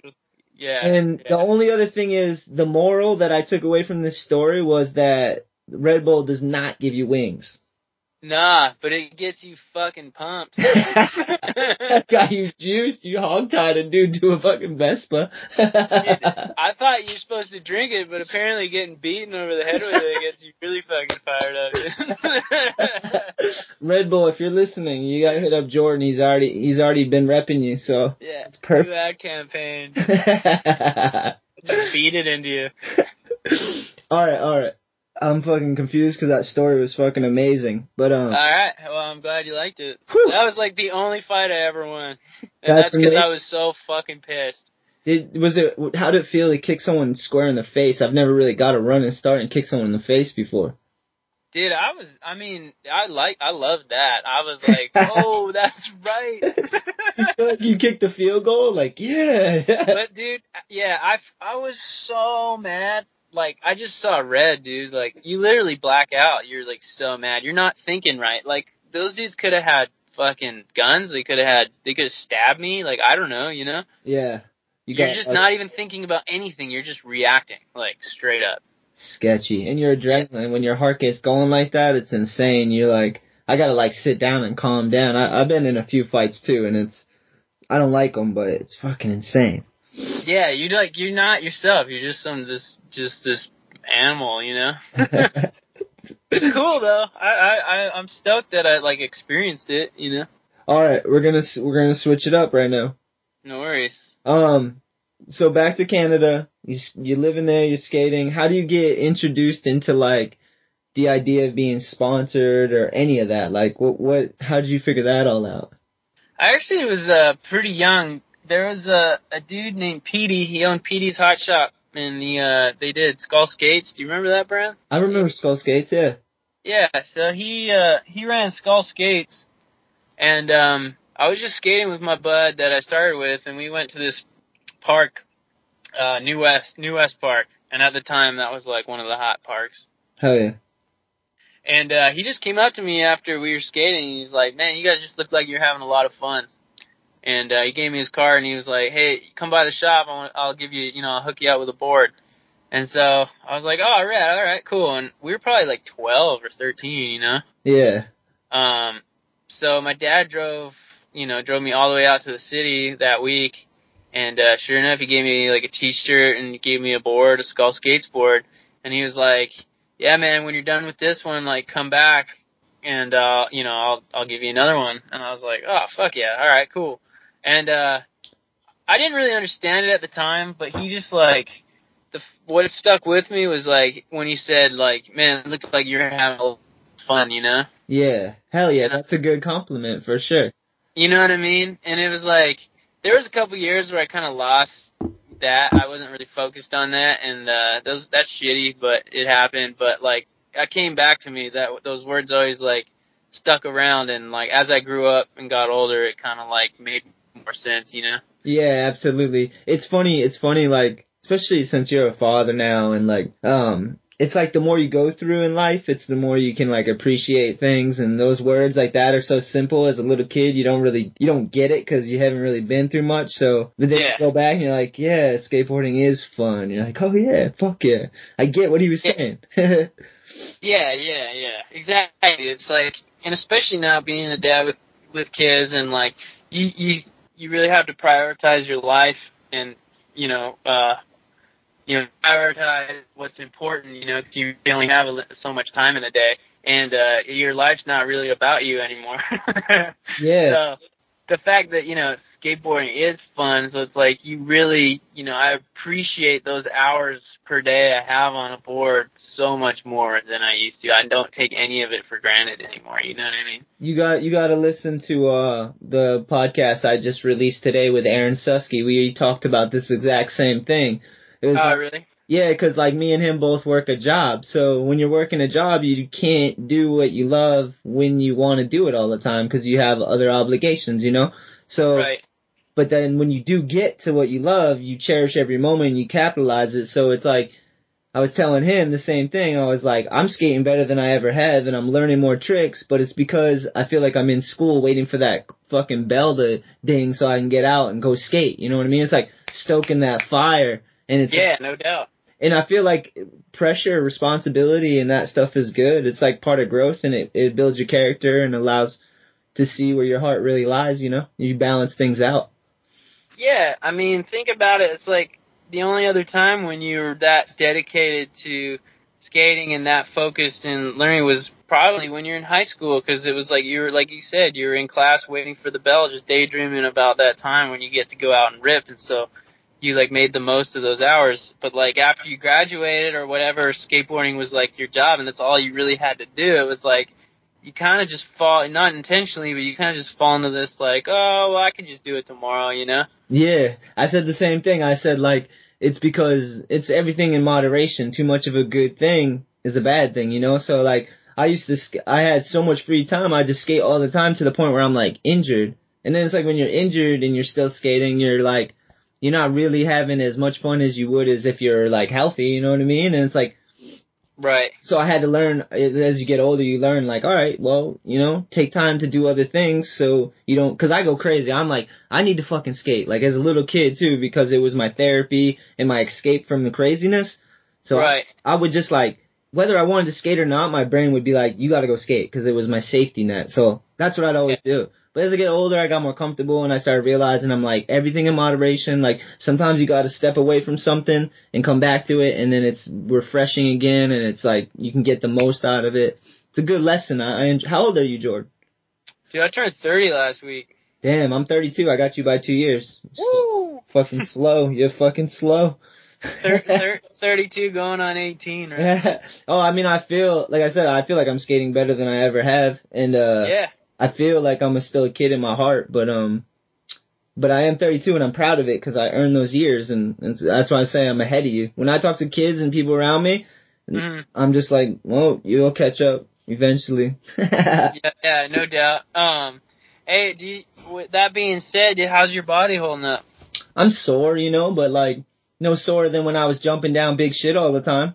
Speaker 9: Yeah.
Speaker 8: And
Speaker 9: yeah.
Speaker 8: the only other thing is, the moral that I took away from this story was that Red Bull does not give you wings.
Speaker 9: Nah, but it gets you fucking pumped.
Speaker 8: that got you juiced, you hogtied a dude to a fucking Vespa.
Speaker 9: I thought you were supposed to drink it, but apparently getting beaten over the head with it gets you really fucking fired up.
Speaker 8: Red Bull, if you're listening, you gotta hit up Jordan. He's already he's already been repping you, so
Speaker 9: yeah,
Speaker 8: perfect.
Speaker 9: do that campaign. Just beat it into you.
Speaker 8: all right, all right. I'm fucking confused because that story was fucking amazing. But um,
Speaker 9: All right. Well, I'm glad you liked it.
Speaker 8: Whew.
Speaker 9: That was like the only fight I ever won, and
Speaker 8: That's
Speaker 9: because. I was so fucking pissed.
Speaker 8: Did, was it? How did it feel to kick someone square in the face? I've never really got a run and start and kick someone in the face before.
Speaker 9: Dude, I was, I mean, I like, I loved that. I was like, oh, that's right.
Speaker 8: like you kicked the field goal, like yeah.
Speaker 9: but dude, yeah, I, I was so mad. Like, I just saw red, dude. Like, you literally black out. You're like so mad. You're not thinking right. Like, those dudes could have had fucking guns. They could have had, they could have stabbed me. Like, I don't know, you know?
Speaker 8: yeah. You
Speaker 9: You're just
Speaker 8: like,
Speaker 9: not even thinking about anything. You're just reacting, like, straight up.
Speaker 8: sketchy, and your adrenaline when your heart gets going like that, it's insane. You're like, I gotta like sit down and calm down. I, I've been in a few fights too, and it's, I don't like them, but it's fucking insane.
Speaker 9: Yeah, you like you're not yourself. You're just some this just this animal, you know. It's cool though. I I I- I'm stoked that I like experienced it. You know.
Speaker 8: All right, we're gonna we're gonna switch it up right now.
Speaker 9: No worries.
Speaker 8: Um, so back to Canada. You s- you living there. You're skating. How do you get introduced into like the idea of being sponsored or any of that? Like, what what? How did you figure that all out?
Speaker 9: I actually was uh pretty young. There was a a dude named PD. He owned PD's Hot Shop, and he uh they did Skull Skates. Do you remember that brand?
Speaker 8: I remember Skull Skates. Yeah.
Speaker 9: Yeah, so he uh he ran Skull Skates and um I was just skating with my bud that I started with and we went to this park uh New West New West Park and at the time that was like one of the hot parks.
Speaker 8: Hell yeah.
Speaker 9: And uh he just came up to me after we were skating and he's like, "Man, you guys just look like you're having a lot of fun." And uh he gave me his card and he was like, "Hey, come by the shop. I want, I'll give you, you know, I'll hook you up with a board." And so I was like, "Oh, all right, all right, cool." And we were probably like 12 or 13, you know.
Speaker 8: Yeah.
Speaker 9: Um, so my dad drove, you know, drove me all the way out to the city that week, and uh, sure enough, he gave me like a T-shirt and he gave me a board, a Skull Skates board, and he was like, "Yeah, man, when you're done with this one, like, come back, and uh, you know, I'll I'll give you another one." And I was like, "Oh, fuck yeah, all right, cool." And uh, I didn't really understand it at the time, but he just like. The, what stuck with me was like when he said like, "Man, it looks like you're having a lot of fun," you know.
Speaker 8: Yeah. Hell yeah. That's a good compliment for sure.
Speaker 9: You know what I mean? And it was like there was a couple years where I kind of lost that. I wasn't really focused on that, and uh, those that's shitty, but it happened. But like, I came back to me that those words always like stuck around, and like as I grew up and got older, it kind of like made more sense, you know?
Speaker 8: Yeah, absolutely. It's funny. It's funny, like especially since you're a father now, and like, um, it's like the more you go through in life, it's the more you can like appreciate things. And those words like that are so simple. As a little kid, you don't really, you don't get it because you haven't really been through much. So the day
Speaker 9: Yeah.
Speaker 8: you go back and you're like, yeah, skateboarding is fun. You're like, oh yeah, fuck yeah, I get what he was saying.
Speaker 9: Yeah, yeah, yeah. Exactly. It's like, and especially now being a dad with with kids, and like you you you really have to prioritize your life, and you know, uh, you know, prioritize what's important. You know, 'cause you only have so much time in a day, and uh, your life's not really about you anymore.
Speaker 8: yeah,
Speaker 9: So the fact that you know skateboarding is fun, so it's like you really, you know, I appreciate those hours per day I have on a board so much more than I used to. I don't take any of it for granted anymore. You know what I mean?
Speaker 8: you got you got to listen to uh the podcast I just released today with Aaron Suski. We talked about this exact same thing. It was
Speaker 9: Oh,
Speaker 8: like-
Speaker 9: really?
Speaker 8: Yeah, 'cause like me and him both work a job. So when you're working a job, you can't do what you love when you want to do it all the time because you have other obligations, you know. So,
Speaker 9: Right.
Speaker 8: but then when you do get to what you love, you cherish every moment and you capitalize it. So it's like I was telling him the same thing. I was like, I'm skating better than I ever have, and I'm learning more tricks. But it's because I feel like I'm in school waiting for that fucking bell to ding so I can get out and go skate. You know what I mean? It's like stoking that fire, and it's
Speaker 9: Yeah, no doubt.
Speaker 8: and I feel like pressure, responsibility, and that stuff is good. It's like part of growth, and it, it builds your character and allows to see where your heart really lies. You know, you balance things out.
Speaker 9: Yeah, I mean, think about it. It's like the only other time when you were that dedicated to skating and that focused and learning was probably when you're in high school because it was like you were like you said you were in class waiting for the bell just daydreaming about that time when you get to go out and rip and so you like made the most of those hours. But like after you graduated or whatever, skateboarding was like your job, and that's all you really had to do. It was like you kind of just fall, not intentionally, but you kind of just fall into this like, oh, well, I can just do it tomorrow, you know?
Speaker 8: Yeah, I said the same thing. I said like it's because it's everything in moderation. Too much of a good thing is a bad thing, you know? So like I used to, I had so much free time. I just skate all the time to the point where I'm like injured. And then it's like when you're injured and you're still skating, you're like, you're not really having as much fun as you would as if you're like healthy, you know what I mean? And it's like,
Speaker 9: Right.
Speaker 8: so I had to learn as you get older. You learn like, all right, well, you know, take time to do other things so you don't. Because I go crazy. I'm like, I need to fucking skate. Like as a little kid too, because it was my therapy and my escape from the craziness. So I-
Speaker 9: Right.
Speaker 8: I, would just like, whether I wanted to skate or not, my brain would be like, you got to go skate because it was my safety net. So that's what I'd always do. But as I get older, I got more comfortable and I started realizing I'm like everything in moderation. Like sometimes you got to step away from something and come back to it, and then it's refreshing again, and it's like you can get the most out of it. It's a good lesson. I, I enjoy, how old are you, Jordan?
Speaker 9: Dude, I turned 30 last week.
Speaker 8: Damn, I'm 32. I got you by two years.
Speaker 9: Woo!
Speaker 8: Fucking slow. You're fucking slow.
Speaker 9: Thir- thir- 32 going on 18, right?
Speaker 8: oh, I mean, I feel like I said, I feel like I'm skating better than I ever have, and uh,
Speaker 9: Yeah.
Speaker 8: I feel like I'm a still a kid in my heart, but um, but I am 32 and I'm proud of it because I earned those years, and, and so that's why I say I'm ahead of you. When I talk to kids and people around me,
Speaker 9: Mhm.
Speaker 8: I'm just like, well, you'll catch up eventually.
Speaker 9: yeah, yeah, no doubt. Um, hey, do you, with that being said, how's your body holding up?
Speaker 8: I'm sore, you know, but like no sore than when I was jumping down big shit all the time.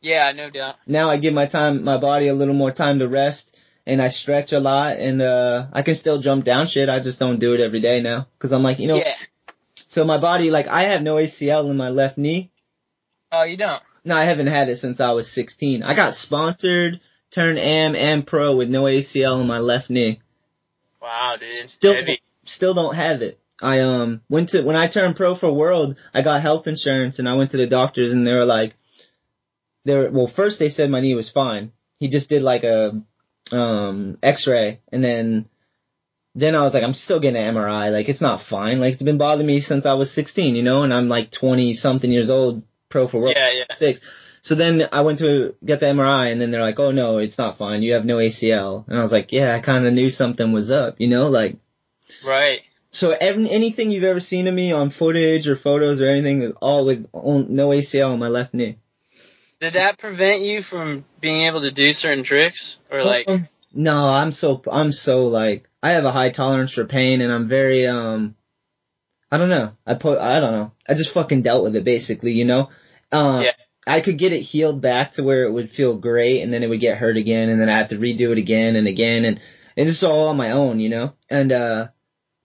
Speaker 9: Yeah, no doubt.
Speaker 8: Now I give my time, my body a little more time to rest, and I stretch a lot, and uh, I can still jump down shit. I just don't do it every day now because I'm like, you know,
Speaker 9: yeah.
Speaker 8: so my body, like, I have no ACL in my left knee.
Speaker 9: Oh, you don't?
Speaker 8: No, I haven't had it since I was 16. I got sponsored, turned AM and pro with no ACL in my left knee.
Speaker 9: Wow, dude.
Speaker 8: Still,
Speaker 9: Heavy.
Speaker 8: still don't have it. I um went to when I turned pro for World, I got health insurance and I went to the doctors and they were like, they were well first they said my knee was fine. He just did like a um X-ray and then then I was like I'm still getting an MRI like it's not fine like it's been bothering me since I was 16 you know and I'm like 20 something years old pro for World
Speaker 9: Yeah, yeah.
Speaker 8: six. So then I went to get the MRI and then they're like, oh no, it's not fine. You have no ACL. And I was like, yeah, I kind of knew something was up, you know, like,
Speaker 9: Right.
Speaker 8: so every, anything you've ever seen of me on footage or photos or anything is all with on, no ACL on my left knee.
Speaker 9: Did that prevent you from being able to do certain tricks? Or like,
Speaker 8: Um, no, I'm so I'm so like I have a high tolerance for pain and I'm very um I don't know. I put I don't know. I just fucking dealt with it basically, you know. Um
Speaker 9: Yeah.
Speaker 8: I could get it healed back to where it would feel great and then it would get hurt again and then I have to redo it again and again and it's just all on my own, you know. And uh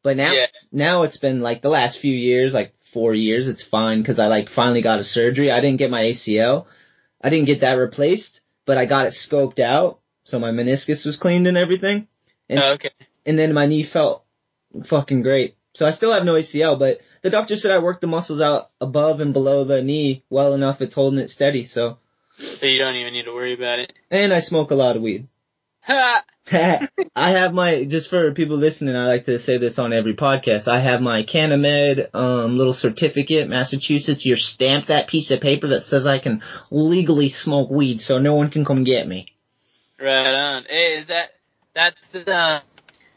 Speaker 8: but now
Speaker 9: Yeah.
Speaker 8: now it's been like the last few years, like 4 years, it's fine cuz I like finally got a surgery. I didn't get my ACL. I didn't get that replaced, but I got it scoped out so my meniscus was cleaned and everything. And,
Speaker 9: oh, okay.
Speaker 8: and then my knee felt fucking great. So I still have no ACL, but the doctor said I worked the muscles out above and below the knee well enough it's holding it steady. So,
Speaker 9: So you don't even need to worry about it.
Speaker 8: and I smoke a lot of weed.
Speaker 9: Ha!
Speaker 8: I have my, just for people listening, I like to say this on every podcast. I have my Canamed, um, little certificate, Massachusetts. You're stamped that piece of paper that says I can legally smoke weed so no one can come get me.
Speaker 9: Right on. Hey, is that that's uh,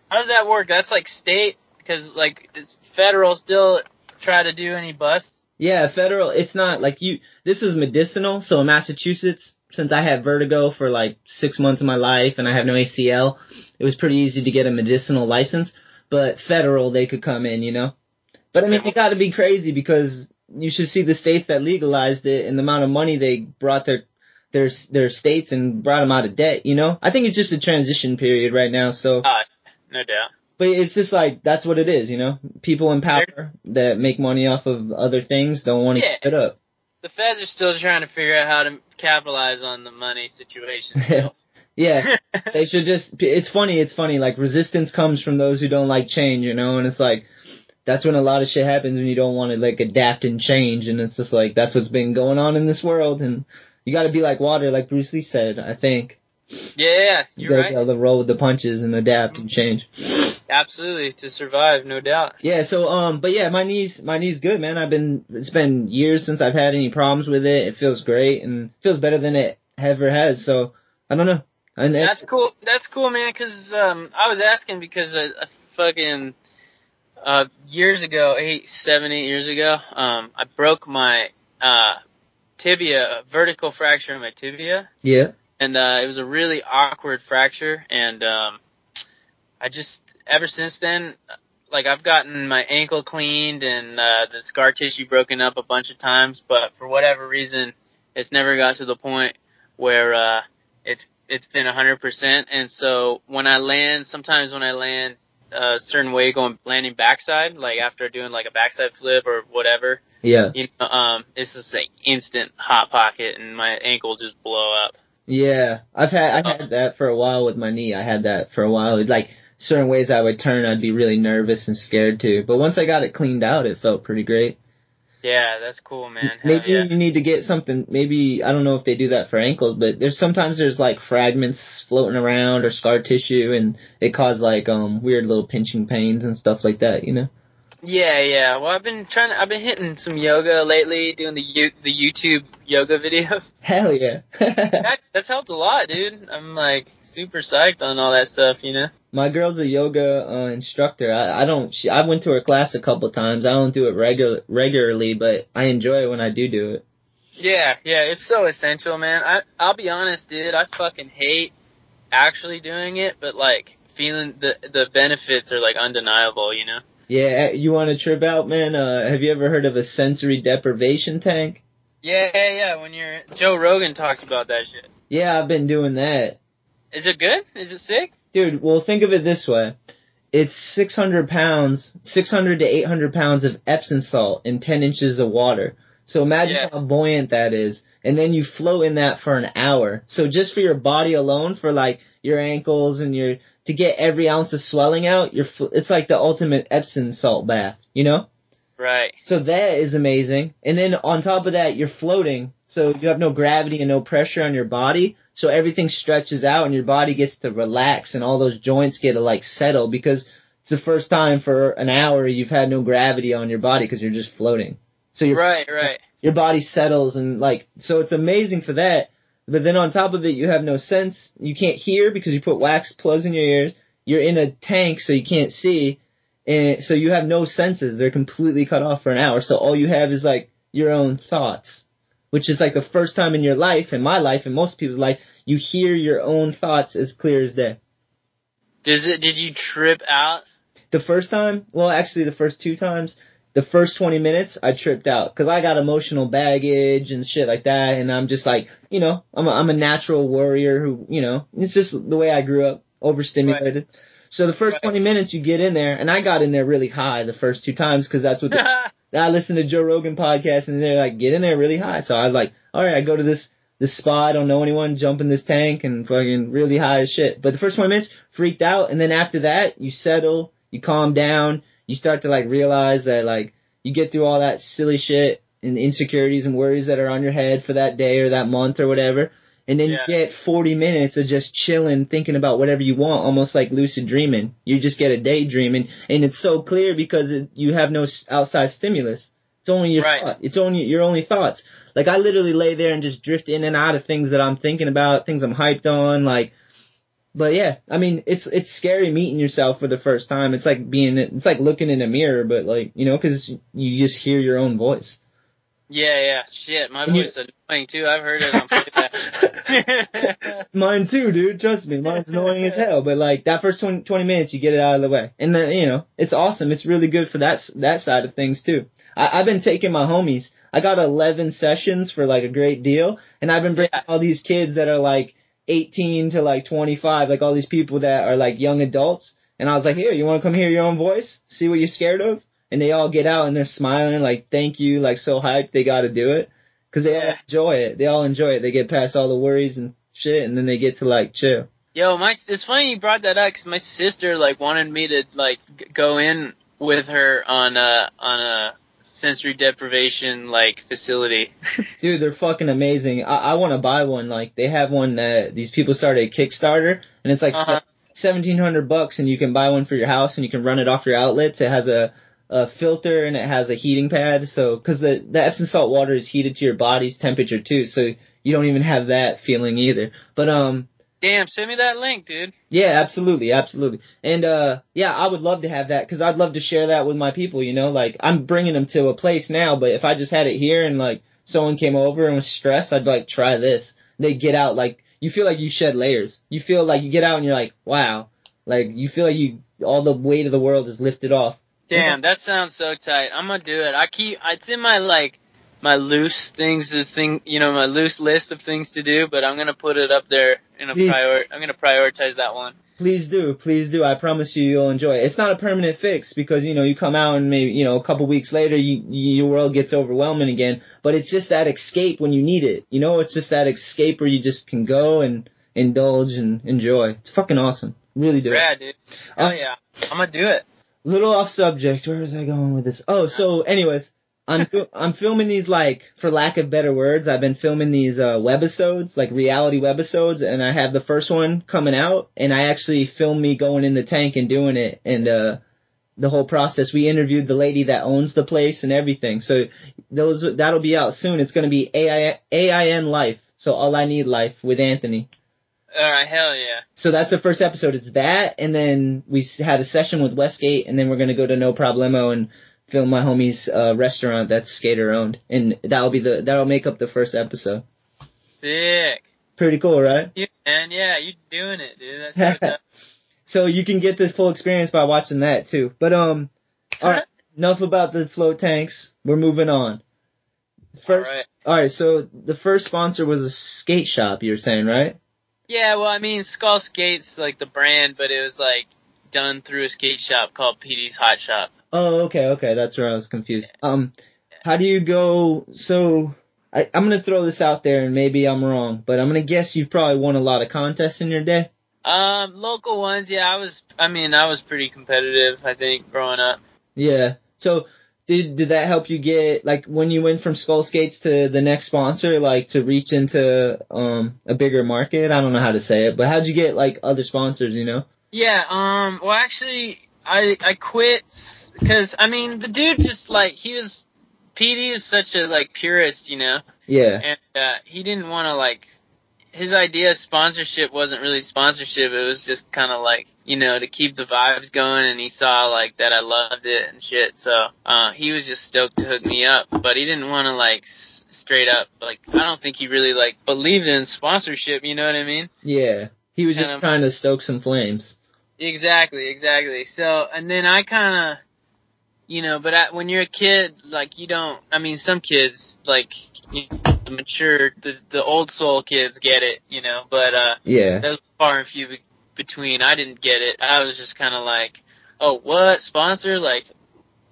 Speaker 9: how does that work? That's like state because like it's federal still try to do any busts.
Speaker 8: Yeah, federal. It's not like you. This is medicinal. So in Massachusetts, since I had vertigo for like six months of my life and I have no ACL, it was pretty easy to get a medicinal license. But federal, they could come in, you know. But I mean, it got to be crazy because you should see the states that legalized it and the amount of money they brought their their their states and brought them out of debt. You know, I think it's just a transition period right now. So,
Speaker 9: Uh, no doubt.
Speaker 8: but it's just like that's what it is. You know, people in power that make money off of other things don't want to
Speaker 9: Yeah.
Speaker 8: give it up.
Speaker 9: The feds are still trying to figure out how to capitalize on the money situation.
Speaker 8: yeah, they should just. It's funny. It's funny. Like resistance comes from those who don't like change, you know. And it's like that's when a lot of shit happens when you don't want to like adapt and change. And it's just like that's what's been going on in this world. And you got to be like water, like Bruce Lee said. I think
Speaker 9: Yeah,
Speaker 8: You
Speaker 9: you're
Speaker 8: gotta be
Speaker 9: right.
Speaker 8: able to roll with the punches and adapt and change.
Speaker 9: Absolutely, to survive, no doubt.
Speaker 8: Yeah, so um, but yeah, my knees, my knee's good, man. I've been, it's been years since I've had any problems with it. It feels great and feels better than it ever has. So I don't know. And
Speaker 9: That's cool. That's cool, man. Cause um, I was asking because a, a fucking uh years ago, eight, seven, eight years ago, um, I broke my uh tibia, a vertical fracture in my tibia,
Speaker 8: yeah,
Speaker 9: and uh, it was a really awkward fracture. And um, I just ever since then, like I've gotten my ankle cleaned and uh, the scar tissue broken up a bunch of times, but for whatever reason, it's never got to the point where uh, it's it's been a hundred percent. And so when I land, sometimes when I land a certain way going landing backside, like after doing like a backside flip or whatever,
Speaker 8: yeah,
Speaker 9: you know, um, it's just an instant hot pocket and my ankle just blow up.
Speaker 8: Yeah. I've had, I had that for a while with my knee. I had that for a while. Like certain ways I would turn, I'd be really nervous and scared too. But once I got it cleaned out, it felt pretty great.
Speaker 9: Yeah, that's cool, man. Hell
Speaker 8: Maybe
Speaker 9: yeah.
Speaker 8: you need to get something. Maybe I don't know if they do that for ankles, but there's sometimes there's like fragments floating around or scar tissue, and it cause like um weird little pinching pains and stuff like that. You know?
Speaker 9: Yeah, yeah. Well, I've been trying. To, I've been hitting some yoga lately, doing the you, the YouTube yoga videos.
Speaker 8: Hell yeah!
Speaker 9: that, that's helped a lot, dude. I'm like super psyched on all that stuff, you know.
Speaker 8: My girl's a yoga uh, instructor. I, I don't. She, I went to her class a couple times. I don't do it regular regularly, but I enjoy it when I do do it.
Speaker 9: Yeah, yeah. It's so essential, man. I I'll be honest, dude. I fucking hate actually doing it, but like feeling the the benefits are like undeniable, you know.
Speaker 8: Yeah, you want to trip out, man? Uh, have you ever heard of a sensory deprivation tank?
Speaker 9: Yeah, yeah, yeah. When you're Joe Rogan talks about that shit.
Speaker 8: Yeah, I've been doing that.
Speaker 9: Is it good? Is it sick?
Speaker 8: Dude, well, think of it this way. It's 600 pounds, 600 to 800 pounds of Epsom salt in 10 inches of water. So imagine
Speaker 9: Yeah.
Speaker 8: how buoyant that is. And then you float in that for an hour. So just for your body alone, for like your ankles and your, to get every ounce of swelling out, you're, it's like the ultimate Epsom salt bath, you know?
Speaker 9: Right.
Speaker 8: So that is amazing. And then on top of that, you're floating. So you have no gravity and no pressure on your body. So everything stretches out and your body gets to relax and all those joints get to like settle because it's the first time for an hour you've had no gravity on your body because you're just floating. So your
Speaker 9: Right, right.
Speaker 8: your body settles and like so it's amazing for that. But then on top of it, you have no sense. You can't hear because you put wax plugs in your ears. You're in a tank, so you can't see, and so you have no senses. They're completely cut off for an hour. So all you have is like your own thoughts, which is like the first time in your life, in my life, in most people's life, you hear your own thoughts as clear as day.
Speaker 9: Does it? Did you trip out?
Speaker 8: The first time, well, actually, the first two times, the first 20 minutes, I tripped out because I got emotional baggage and shit like that, and I'm just like, you know, I'm a, I'm a natural warrior who, you know, it's just the way I grew up, overstimulated. So the first 20 minutes you get in there, and I got in there really high the first two times because that's what the, I listened to Joe Rogan podcast and they're like, get in there really high. So I was like, all right, I go to this this spot, I don't know anyone, jump in this tank and fucking really high as shit. But the first 20 minutes, freaked out, and then after that, you settle, you calm down, you start to like realize that like you get through all that silly shit and insecurities and worries that are on your head for that day or that month or whatever. And then
Speaker 9: Yeah.
Speaker 8: you get 40 minutes of just chilling, thinking about whatever you want, almost like lucid dreaming. You just get a daydreaming, and it's so clear because it, you have no outside stimulus. It's only your
Speaker 9: Right.
Speaker 8: thought. It's only your only thoughts. Like I literally lay there and just drift in and out of things that I'm thinking about, things I'm hyped on, like. But yeah, I mean, it's it's scary meeting yourself for the first time. It's like being, it's like looking in a mirror, but like you know, because you just hear your own voice.
Speaker 9: Yeah, yeah. Shit, my
Speaker 8: And you-
Speaker 9: voice is annoying too. I've heard it on playback.
Speaker 8: Mine too, dude. Trust me, mine's annoying as hell. But like that first 20, 20 minutes, you get it out of the way, and then you know it's awesome. It's really good for that that side of things too. I, I've been taking my homies. I got eleven sessions for like a great deal, and I've been bringing
Speaker 9: Yeah.
Speaker 8: all these kids that are like eighteen to like twenty five, like all these people that are like young adults. And I was like, here, you want to come hear your own voice? See what you're scared of? And they all get out and they're smiling, like, thank you, like so hyped they got to do it. Cause they all enjoy it. They all enjoy it. They get past all the worries and shit and then they get to like chill.
Speaker 9: Yo, my it's funny you brought that up because my sister like wanted me to like g- go in with her on a on a sensory deprivation like facility.
Speaker 8: Dude, they're fucking amazing. I, I want to buy one. Like they have one that these people started a Kickstarter, and it's like
Speaker 9: Uh-huh.
Speaker 8: seventeen hundred bucks, and you can buy one for your house, and you can run it off your outlets. It has a a filter and it has a heating pad. So, because the the Epsom salt water is heated to your body's temperature too, so you don't even have that feeling either. But um,
Speaker 9: Damn, send me that link, dude.
Speaker 8: yeah, absolutely, absolutely. And uh yeah, I would love to have that cuz I'd love to share that with my people, you know? Like I'm bringing them to a place now, but if I just had it here and like someone came over and was stressed, I'd like try this. They get out like you feel like you shed layers. You feel like you get out and you're like, "Wow." Like you feel like you all the weight of the world is lifted off.
Speaker 9: Damn, that sounds so tight. I'm gonna do it. I keep it's in my like my loose things to think, you know, my loose list of things to do, but I'm gonna put it up there in a
Speaker 8: Please.
Speaker 9: prior. I'm gonna prioritize that one.
Speaker 8: Please do, please do. I promise you, you'll enjoy it. It's not a permanent fix because you know you come out and maybe you know a couple weeks later, you, your world gets overwhelming again. But it's just that escape when you need it. You know, it's just that escape where you just can go and indulge and enjoy. It's fucking awesome. Really do. it.
Speaker 9: Rad, dude. Oh
Speaker 8: Uh,
Speaker 9: yeah, I'm gonna do it.
Speaker 8: Little off subject. Where was I going with this? Oh, so anyways, I'm I'm filming these like, for lack of better words, I've been filming these uh, webisodes, like reality webisodes, and I have the first one coming out, and I actually filmed me going in the tank and doing it, and uh, the whole process. We interviewed the lady that owns the place and everything. So those that'll be out soon. It's gonna be AI, AIN Life. So all I need life with Anthony.
Speaker 9: All right, hell yeah.
Speaker 8: So that's the first episode. It's that, and then we had a session with Westgate, and then we're gonna go to No Problemo and film my homie's uh, restaurant that's skater owned, and that'll be the that'll make up the first episode.
Speaker 9: Sick.
Speaker 8: Pretty cool, right?
Speaker 9: Yeah, man. Yeah, you're doing it, dude. That's so.
Speaker 8: So you can get the full experience by watching that too. But um, all right, enough about the float tanks. We're moving on. First,
Speaker 9: All right.
Speaker 8: all right. So the first sponsor was a skate shop. You were saying, right?
Speaker 9: Yeah, well, I mean, Skull Skates like the brand, but it was like done through a skate shop called PD's Hot Shop.
Speaker 8: Oh, okay, okay. That's where I was confused. Um, how do you go? So I, I'm gonna throw this out there, and maybe I'm wrong, but I'm gonna guess you've probably won a lot of contests in your day.
Speaker 9: Um, local ones, yeah, I was. I mean, I was pretty competitive. I think growing up.
Speaker 8: Yeah. So did did that help you get like when you went from Skull Skates to the next sponsor, like to reach into um a bigger market? I don't know how to say it, but how'd you get like other sponsors? You know?
Speaker 9: Yeah. Um. Well, actually, I I quit because I mean the dude just like he was. PD is such a like purist, you know,
Speaker 8: Yeah.
Speaker 9: and uh, he didn't want to like. His idea of sponsorship wasn't really sponsorship. It was just kind of like you know to keep the vibes going, and he saw like that I loved it and shit. So uh, he was just stoked to hook me up, but he didn't want to like s- straight up like I don't think he really like believed in sponsorship. You know what I mean?
Speaker 8: Yeah. He was just trying to stoke some flames.
Speaker 9: Exactly, exactly. So, and then I kind of, you know, but I, when you're a kid, like you don't. I mean, some kids, like you know, the mature, the the old soul kids get it, you know. But uh,
Speaker 8: Yeah.
Speaker 9: that was far and few be- between. I didn't get it. I was just kind of like, oh, what sponsor? Like,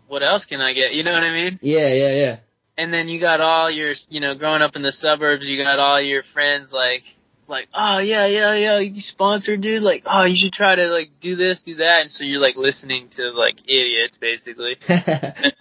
Speaker 9: what else can I get? You know what I mean?
Speaker 8: Yeah. Yeah. Yeah.
Speaker 9: and then you got all your you know growing up in the suburbs you got all your friends like like oh yeah yeah yeah you sponsor dude. Like oh you should try to like do this do that. And so you're like listening to like idiots basically.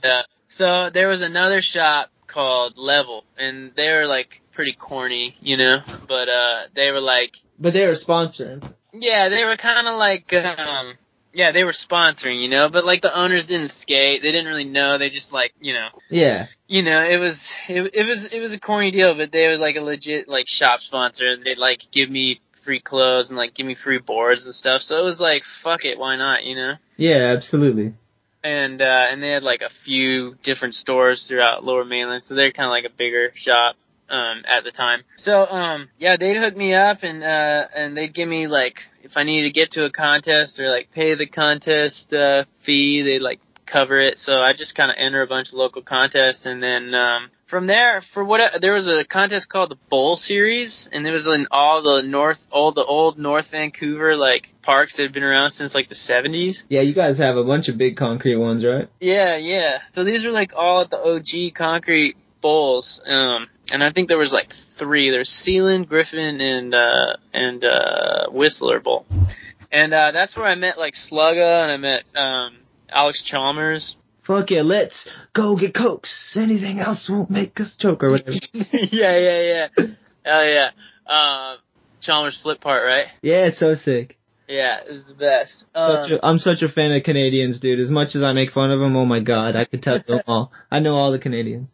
Speaker 9: Uh, so there was another shop called level and they were like pretty corny you know? But uh they were like
Speaker 8: but they were sponsoring.
Speaker 9: yeah, they were kind of like, um, yeah, they were sponsoring, you know, but like the owners didn't skate. They didn't really know. They just like, you know,
Speaker 8: Yeah.
Speaker 9: you know, it was, it, it was, it was a corny deal, but they was like a legit like shop sponsor and they'd like give me free clothes and like give me free boards and stuff. So it was like, fuck it, why not, you know?
Speaker 8: Yeah. Absolutely.
Speaker 9: And, uh, and they had like a few different stores throughout lower mainland. So they're kind of like a bigger shop um at the time. So um yeah, they'd hook me up and uh and they'd give me like if I needed to get to a contest or like pay the contest uh fee, they'd like cover it. So I just kind of enter a bunch of local contests and then um from there for what there was a contest called the Bowl Series and it was in all the north all the old North Vancouver like parks that had been around since like the 70s.
Speaker 8: Yeah. You guys have a bunch of big concrete ones, right?
Speaker 9: Yeah, yeah. So these were like all at the OG concrete bowls. Um, and I think there was like three. There's Seylynn, Griffin, and uh, and uh, Whistler Bowl. And uh, that's where I met like Sluggo, and I met um, Alex Chalmers.
Speaker 8: fuck yeah, let's go get cokes. Anything else won't make us choke or whatever.
Speaker 9: yeah, yeah, yeah. Hell yeah. Um, Chalmers flip part, right?
Speaker 8: yeah, it's so sick.
Speaker 9: Yeah, it was the best.
Speaker 8: Such
Speaker 9: Um,
Speaker 8: a, I'm such a fan of Canadians, dude. As much as I make fun of them, oh my god, I could tell them all. I know all the Canadians.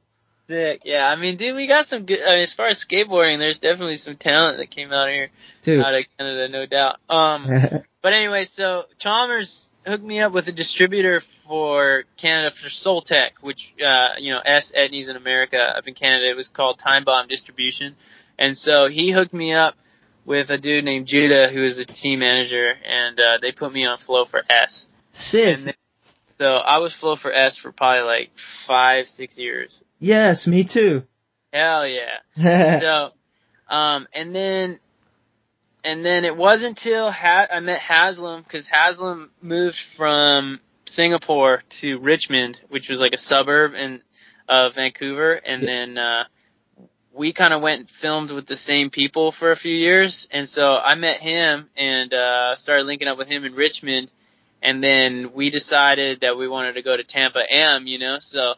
Speaker 9: Sick. Yeah, I mean, dude, we got some good. I mean, as far as skateboarding, there's definitely some talent that came out here
Speaker 8: Dude.
Speaker 9: out of Canada, no doubt. Um, but anyway, so Chalmers hooked me up with a distributor for Canada for Sole Tech, which uh, you know, S Etnies in America up in Canada. It was called Time Bomb Distribution, and so he hooked me up with a dude named Judah, who is the team manager, and uh, they put me on Flow for S.
Speaker 8: Sis.
Speaker 9: Then, so I was Flow for S for probably like five, six years.
Speaker 8: Yes, me too.
Speaker 9: Hell yeah. so, um, and then, and then it wasn't until ha- I met Haslam because Haslam moved from Singapore to Richmond, which was like a suburb in of Vancouver, and then uh, we kind of went and filmed with the same people for a few years, and so I met him and uh, started linking up with him in Richmond, and then we decided that we wanted to go to Tampa Am, you know, so.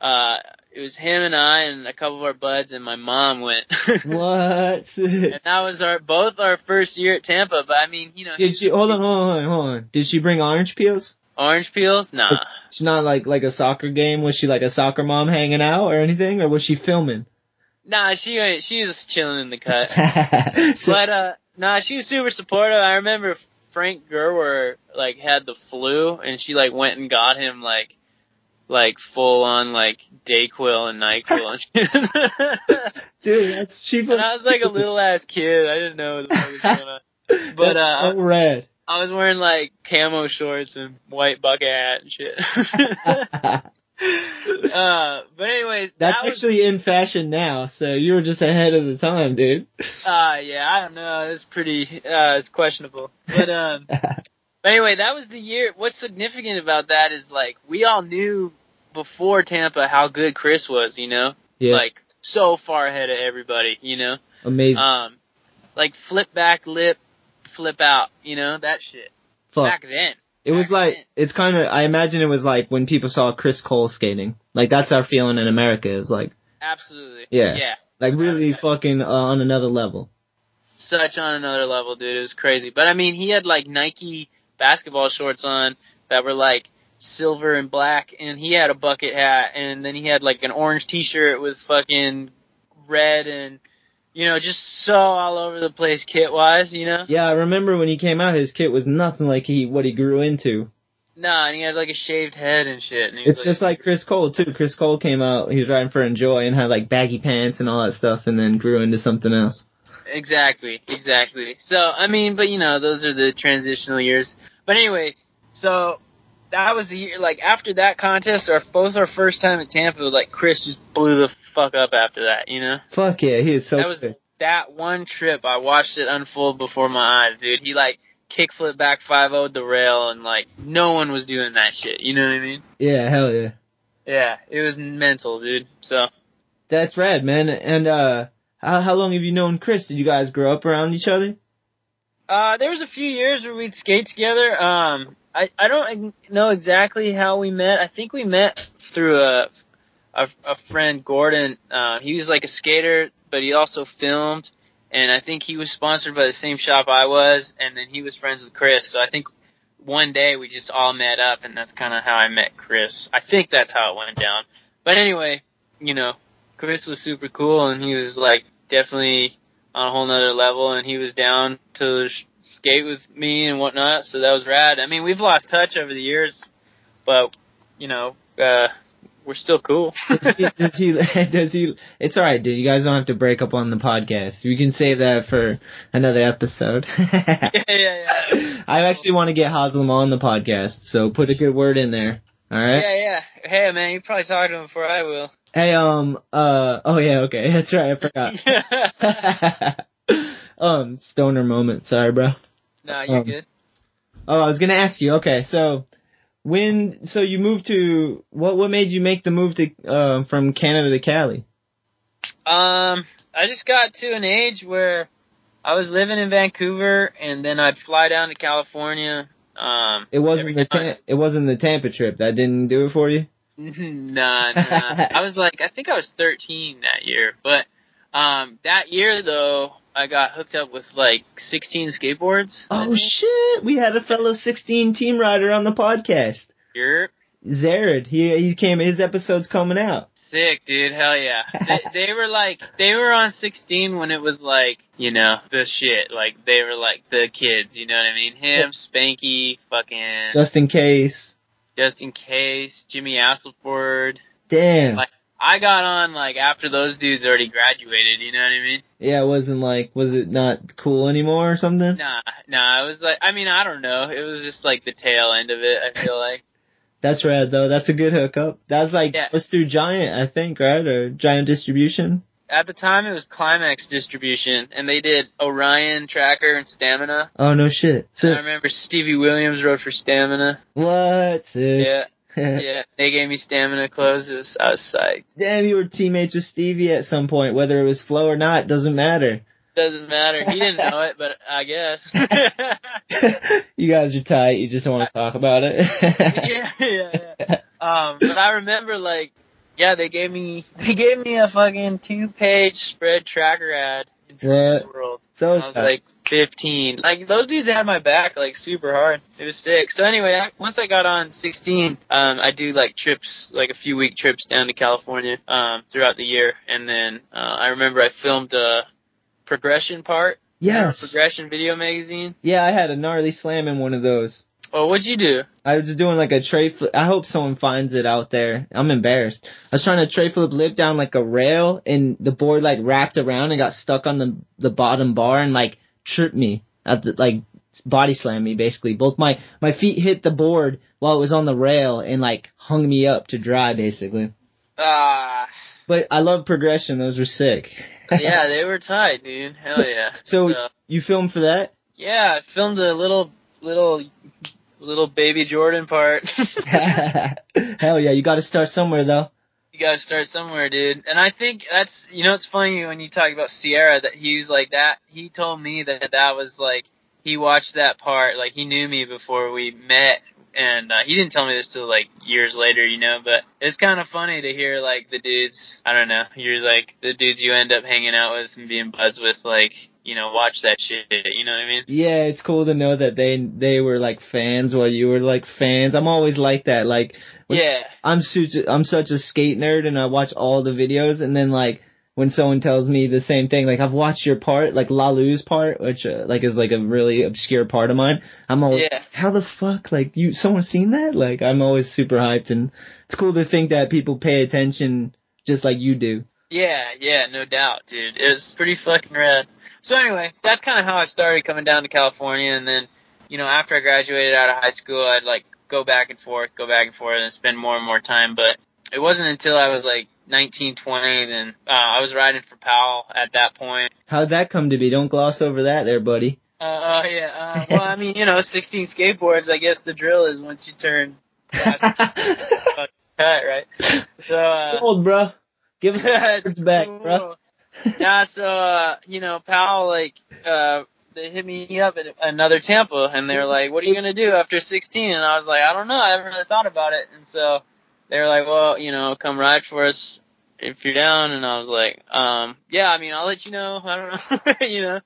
Speaker 9: Uh, it was him and I and a couple of our buds and my mom went.
Speaker 8: what?
Speaker 9: and that was our both our first year at Tampa. But I mean, you know,
Speaker 8: Did she hold on, hold on, hold on? Did she bring orange peels?
Speaker 9: orange peels? Nah.
Speaker 8: It's not like like a soccer game. Was she like a soccer mom hanging out or anything, or was she filming?
Speaker 9: Nah, she she was chilling in the cut.
Speaker 8: So-
Speaker 9: but uh nah, she was super supportive. I remember Frank Gerwer like had the flu and she like went and got him like like full on like Dayquil and NyQuil and shit.
Speaker 8: Dude, that's cheap.
Speaker 9: and I was like a little ass kid. I didn't know what the fuck was going on. But
Speaker 8: That's
Speaker 9: uh
Speaker 8: so rad.
Speaker 9: I was wearing like camo shorts and white bucket hat and shit. uh, but anyways,
Speaker 8: That's
Speaker 9: that was,
Speaker 8: actually in fashion now, so you were just ahead of the time, dude.
Speaker 9: uh, yeah, I don't know. It's pretty, uh, it's questionable. But, um, but anyway, that was the year. What's significant about that is like, we all knew before Tampa how good Chris was, you know?
Speaker 8: Yeah,
Speaker 9: Like, so far ahead of everybody, you know?
Speaker 8: amazing.
Speaker 9: Um, like flip back lip, flip out, you know? That shit.
Speaker 8: Fuck.
Speaker 9: Back then.
Speaker 8: It was like
Speaker 9: then.
Speaker 8: it's kind of. I imagine it was like when people saw Chris Cole skating. Like that's our feeling in America. Is like
Speaker 9: Absolutely.
Speaker 8: Yeah.
Speaker 9: Yeah.
Speaker 8: like really fucking uh, on another level.
Speaker 9: such on another level, dude. It was crazy. But I mean, he had like Nike basketball shorts on that were like silver and black, and he had a bucket hat, and then he had like an orange T-shirt with fucking red and you know just so all over the place kit wise, you know.
Speaker 8: Yeah, I remember when he came out, his kit was nothing like he what he grew into.
Speaker 9: Nah, and he had like a shaved head and shit. And
Speaker 8: It's just like Chris Cole too. Chris Cole came out, he was riding for Enjoi and had like baggy pants and all that stuff, and then grew into something else.
Speaker 9: Exactly, exactly. So I mean, but you know, those are the transitional years. But anyway, so that was the year. Like after that contest, our both our first time at Tampa, like Chris just blew the fuck up after that. You know,
Speaker 8: Fuck yeah, he is so
Speaker 9: that was
Speaker 8: good.
Speaker 9: that one trip. I watched it unfold before my eyes, dude. He like kickflip back five o the rail, and like no one was doing that shit. You know what I mean?
Speaker 8: Yeah, hell yeah.
Speaker 9: Yeah, it was mental, dude. So
Speaker 8: That's rad, man. And uh, how how long have you known Chris? Did you guys grow up around each other?
Speaker 9: Uh, there was a few years where we'd skate together. Um, I, I don't know exactly how we met. I think we met through a, a, a friend, Gordon. Uh, he was like a skater, but he also filmed. And I think he was sponsored by the same shop I was. And then he was friends with Chris. So I think one day we just all met up and that's kind of how I met Chris. I think that's how it went down. But anyway, you know, Chris was super cool and he was like definitely on a whole nother level and he was down to skate with me and whatnot so that was rad i mean we've lost touch over the years but you know uh we're still cool
Speaker 8: does, he, does he? Does he? It's all right, dude. You guys don't have to break up on the podcast. We can save that for another episode.
Speaker 9: yeah yeah yeah
Speaker 8: I actually want to get Haslam on the podcast, so put a good word in there. All right.
Speaker 9: yeah yeah hey man you probably talk to him before i will
Speaker 8: Hey, um, uh, oh yeah, okay, that's right. I forgot. um, stoner moment. Sorry, bro.
Speaker 9: nah you're
Speaker 8: Um,
Speaker 9: good
Speaker 8: Oh, I was gonna ask you. Okay, so when so you moved to what? What made you make the move to uh, from Canada to Cali?
Speaker 9: Um, I just got to an age where I was living in Vancouver, and then I'd fly down to California Um,
Speaker 8: It wasn't the Tam- it wasn't the Tampa trip that didn't do it for you.
Speaker 9: nah, nah. I was like, I think I was 13 that year, but um, that year though, I got hooked up with like 16 skateboards.
Speaker 8: Oh shit! We had a fellow 16 team rider on the podcast.
Speaker 9: You're
Speaker 8: Zared. He he came. His episode's coming out.
Speaker 9: sick, dude. Hell yeah. they, they were like, they were on 16 when it was like, you know, the shit. Like they were like the kids. You know what I mean? Him, Spanky, fucking
Speaker 8: Just in case.
Speaker 9: just in case, Jimmy Asselford.
Speaker 8: Damn.
Speaker 9: Like- I got on like after those dudes already graduated. You know what I mean?
Speaker 8: Yeah, it wasn't like, was it not cool anymore or something?
Speaker 9: Nah, nah. It was like, I mean, I don't know. It was just like the tail end of it. I feel like.
Speaker 8: That's rad though. That's a good hookup. That's like
Speaker 9: Yeah.
Speaker 8: was through Giant, I think, right? Or Giant Distribution.
Speaker 9: At the time, it was Climax Distribution, and they did Orion, Tracker, and Stamina.
Speaker 8: Oh no shit. So, I
Speaker 9: remember Stevie Williams wrote for Stamina.
Speaker 8: what? Sick.
Speaker 9: Yeah, yeah. They gave me Stamina was, I was psyched.
Speaker 8: Damn, you were teammates with Stevie at some point, whether it was Flow or not, doesn't matter.
Speaker 9: Doesn't matter. He didn't know it, but I guess.
Speaker 8: you guys are tight. You just don't want to talk about it.
Speaker 9: yeah, yeah, yeah. Um, but I remember like, yeah, they gave me they gave me a fucking two page spread tracker ad in Trans World.
Speaker 8: So
Speaker 9: I was like 15. Like those dudes had my back like super hard. It was sick. So anyway, I, once I got on 16, um, I do like trips, like a few week trips down to California um, throughout the year, and then uh, I remember I filmed a progression part.
Speaker 8: yes.
Speaker 9: Progression video magazine.
Speaker 8: Yeah, I had a gnarly slam in one of those.
Speaker 9: Oh, what'd you do?
Speaker 8: I was just doing like a tray flip. I hope someone finds it out there. I'm embarrassed. I was trying to tray flip lip down like a rail and the board like wrapped around and got stuck on the the bottom bar and like tripped me at the like body slammed me basically. Both my my feet hit the board while it was on the rail and like hung me up to dry basically.
Speaker 9: Ah,
Speaker 8: But I love progression. Those were sick.
Speaker 9: yeah, they were tight, dude. Hell yeah.
Speaker 8: So
Speaker 9: So-
Speaker 8: you filmed for that?
Speaker 9: Yeah, I filmed a little, little, little baby Jordan part.
Speaker 8: Hell yeah! You got to start somewhere though.
Speaker 9: You gotta start somewhere, dude. And I think that's you know it's funny when you talk about Sierra that he's like that. He told me that that was like he watched that part like he knew me before we met, and uh, he didn't tell me this till like years later, you know. But it's kind of funny to hear like the dudes. I don't know. You're like the dudes you end up hanging out with and being buds with, like you know, watch that shit. You know what I mean?
Speaker 8: Yeah, it's cool to know that they they were like fans while you were like fans. I'm always like that. Like
Speaker 9: Yeah.
Speaker 8: I'm such a, I'm such a skate nerd and I watch all the videos and then like when someone tells me the same thing, like I've watched your part, like Lalu's part, which uh, like is like a really obscure part of mine. I'm always,
Speaker 9: Yeah.
Speaker 8: how the fuck, like you, someone seen that? Like I'm always super hyped and it's cool to think that people pay attention just like you do.
Speaker 9: Yeah, yeah, no doubt, dude. It was pretty fucking rad. So anyway, that's kind of how I started coming down to California, and then, you know, after I graduated out of high school, I'd like go back and forth, go back and forth, and spend more and more time. But it wasn't until I was like 19, 20, then uh, I was riding for Powell at that point.
Speaker 8: How'd that come to be? Don't gloss over that there, buddy.
Speaker 9: Uh, uh yeah. Uh, well, I mean, you know, 16 skateboards. I guess the drill is once you turn cut, right? So. Uh,
Speaker 8: Old, bro. Give us back, bro.
Speaker 9: yeah, so uh, you know, Powell like uh they hit me up at another Tampa and they were like, What are you gonna do after sixteen? And I was like, I don't know, I haven't really thought about it and so they were like, Well, you know, come ride for us if you're down and I was like, um, yeah, I mean I'll let you know. I don't know you know.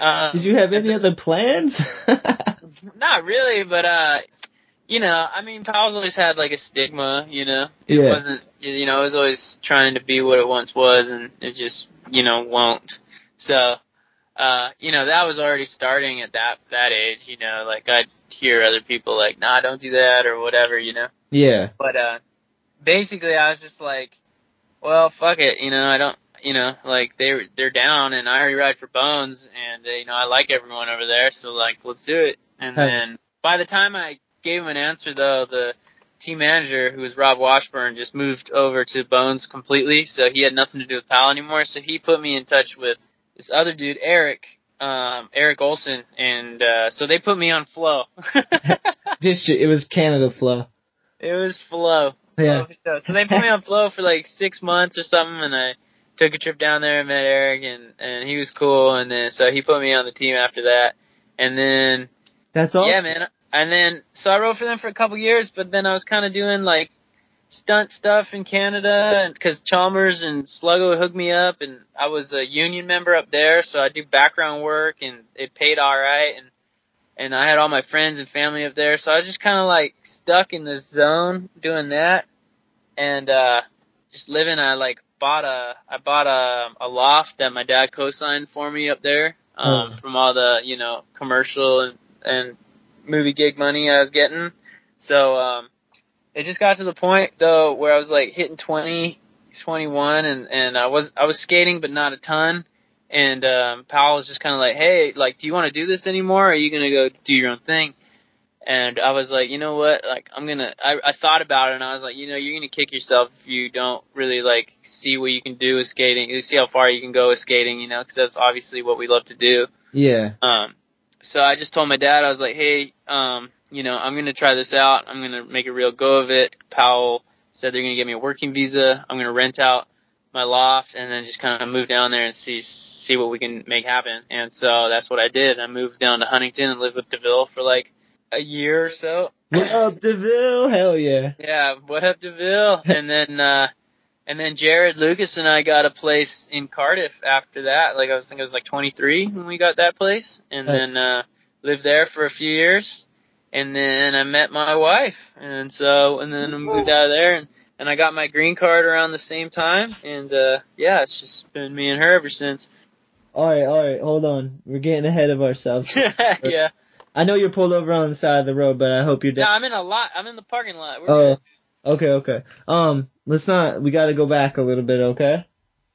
Speaker 9: Uh,
Speaker 8: Did you have any other plans?
Speaker 9: not really, but uh you know, I mean Powell's always had like a stigma, you know. It
Speaker 8: Yeah.
Speaker 9: wasn't you know, it was always trying to be what it once was and it just, you know, won't. So uh, you know, that was already starting at that that age, you know, like I'd hear other people like, nah, don't do that or whatever, you know.
Speaker 8: yeah.
Speaker 9: But uh basically I was just like, well, fuck it, you know, I don't you know, like they they're down and I already ride for Bones and you know, I like everyone over there, so like let's do it. And
Speaker 8: Huh.
Speaker 9: then by the time I gave him an answer though, the team manager who was Rob Washburn just moved over to Bones completely, so he had nothing to do with Powell anymore, so he put me in touch with this other dude, Eric, um, Eric Olson, and uh so they put me on Flow.
Speaker 8: It was Canada flow.
Speaker 9: It was Flow.
Speaker 8: Yeah.
Speaker 9: Flow. So they put me on Flow for like six months or something, and I took a trip down there and met Eric, and and he was cool, and then so he put me on the team after that, and then
Speaker 8: That's all.
Speaker 9: yeah, man. and then so I rode for them for a couple years, but then I was kind of doing like stunt stuff in Canada because Chalmers and Sluggo hooked me up, and I was a union member up there, so I do background work, and it paid all right, and and I had all my friends and family up there, so I was just kind of like stuck in the zone doing that, and uh, just living. I like bought a I bought a a loft that my dad co-signed for me up there um,
Speaker 8: Oh.
Speaker 9: from all the you know commercial and and movie gig money I was getting. So um, it just got to the point though where I was like hitting 20, 21 and and I was I was skating but not a ton. And um, Powell was just kind of like, "Hey, like, do you want to do this anymore? Or are you gonna go do your own thing?" And I was like, you know what? Like, I'm gonna. I, I thought about it, and I was like, you know, you're gonna kick yourself if you don't really like see what you can do with skating, you see how far you can go with skating, you know, because that's obviously what we love to do.
Speaker 8: Yeah.
Speaker 9: Um, so I just told my dad, I was like, hey, um, you know, I'm gonna try this out. I'm gonna make a real go of it. Powell said they're gonna give me a working visa. I'm gonna rent out my loft and then just kind of move down there and see see what we can make happen. And so that's what I did. I moved down to Huntington and lived with Deville for like a year or so.
Speaker 8: What up, Deville? Hell yeah.
Speaker 9: Yeah, what up, Deville? and then, uh, and then Jared Lucas and I got a place in Cardiff after that. Like I was thinking I was like 23 when we got that place, and then uh, lived there for a few years. And then I met my wife, and so and then I moved out of there, and and I got my green card around the same time. And uh, yeah, it's just been me and her ever since.
Speaker 8: All right, all right. Hold on. We're getting ahead of ourselves.
Speaker 9: yeah.
Speaker 8: I know you're pulled over on the side of the road, but I hope you're.
Speaker 9: No. I'm in a lot. I'm in the parking lot. We're
Speaker 8: oh,
Speaker 9: good.
Speaker 8: okay, okay. Um, let's not. We got to go back a little bit, okay?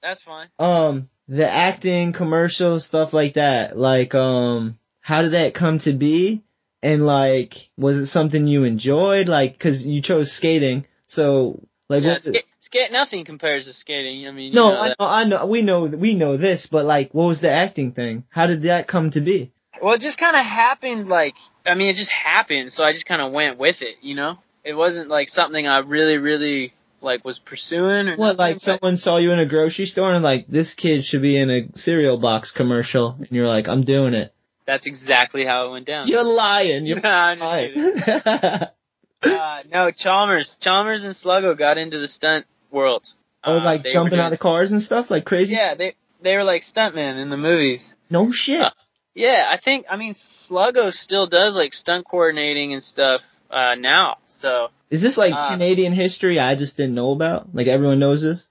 Speaker 9: That's fine.
Speaker 8: Um, the acting, commercials, stuff like that. Like, um, how did that come to be? And like, was it something you enjoyed? Like, cause you chose skating, so like,
Speaker 9: Yeah,
Speaker 8: it-
Speaker 9: skate, skate. Nothing compares to skating. I mean, you
Speaker 8: no,
Speaker 9: know
Speaker 8: I know, I know, we know, we know this, but like, what was the acting thing? How did that come to be?
Speaker 9: Well, it just kind of happened. Like, I mean, it just happened. So I just kind of went with it. You know, it wasn't like something I really, really like was pursuing or
Speaker 8: What,
Speaker 9: nothing,
Speaker 8: like someone saw you in a grocery store and like, this kid should be in a cereal box commercial, and you're like, I'm doing it.
Speaker 9: That's exactly how it went down.
Speaker 8: You're lying. You're
Speaker 9: I'm just
Speaker 8: lying.
Speaker 9: Uh, no, Chalmers, Chalmers and Sluggo got into the stunt world.
Speaker 8: oh,
Speaker 9: Uh,
Speaker 8: like jumping out of cars and stuff, like crazy.
Speaker 9: Yeah, they they were like stuntmen in the movies.
Speaker 8: No shit.
Speaker 9: Uh, Yeah, I think I mean Sluggo still does like stunt coordinating and stuff uh, now. So
Speaker 8: Is this like
Speaker 9: uh,
Speaker 8: Canadian history I just didn't know about? Like everyone knows this?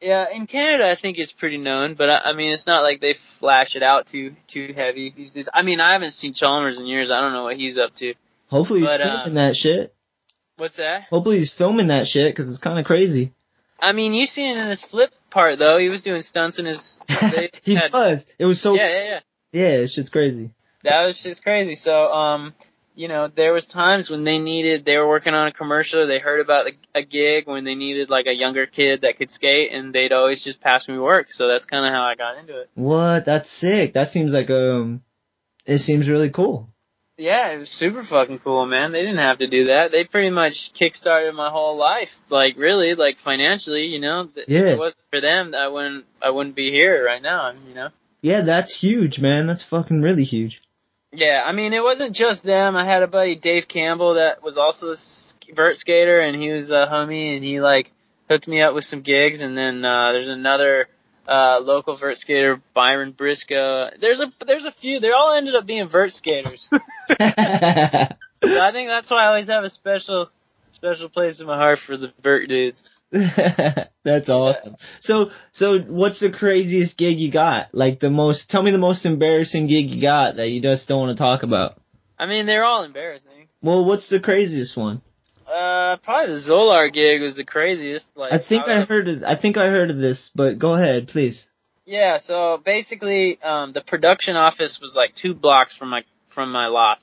Speaker 9: Yeah, in Canada I think it's pretty known, but I, I mean it's not like they flash it out too too heavy these days. I mean I haven't seen Chalmers in years. I don't know what he's up to.
Speaker 8: Hopefully he's
Speaker 9: But,
Speaker 8: filming
Speaker 9: uh,
Speaker 8: that shit.
Speaker 9: What's that?
Speaker 8: Hopefully he's filming that shit because it's kind of crazy.
Speaker 9: I mean you seen it in his flip part though. He was doing stunts in his.
Speaker 8: He
Speaker 9: had,
Speaker 8: was. It was so.
Speaker 9: yeah, yeah, yeah.
Speaker 8: Yeah, it's shit's crazy.
Speaker 9: that was just crazy. So, um, you know, there was times when they needed, they were working on a commercial, they heard about a, a gig when they needed like a younger kid that could skate, and they'd always just pass me work. So that's kind of how I got into it.
Speaker 8: What? That's sick. That seems like um, it seems really cool.
Speaker 9: Yeah, it was super fucking cool, man. They didn't have to do that. They pretty much kickstarted my whole life, like really, like financially. You know, Th- if
Speaker 8: Yeah.
Speaker 9: it wasn't for them, I wouldn't, I wouldn't be here right now. You know.
Speaker 8: Yeah, that's huge, man. That's fucking really huge.
Speaker 9: Yeah, I mean, it wasn't just them. I had a buddy, Dave Campbell, that was also a s- vert skater, and he was a homie, and he like hooked me up with some gigs. And then uh, there's another uh, local vert skater, Byron Briscoe. There's a there's a few. They all ended up being vert skaters. So I think that's why I always have a special special place in my heart for the vert dudes.
Speaker 8: That's awesome. So, so what's the craziest gig you got? Like the most, tell me the most embarrassing gig you got that you just don't want to talk about.
Speaker 9: I mean, they're all embarrassing.
Speaker 8: Well, what's the craziest one?
Speaker 9: Uh, probably the Zolar gig was the craziest. Like
Speaker 8: I think
Speaker 9: was
Speaker 8: I heard of, I think I heard of this, but go ahead, please.
Speaker 9: Yeah, so basically, um, the production office was like two blocks from my from my loft.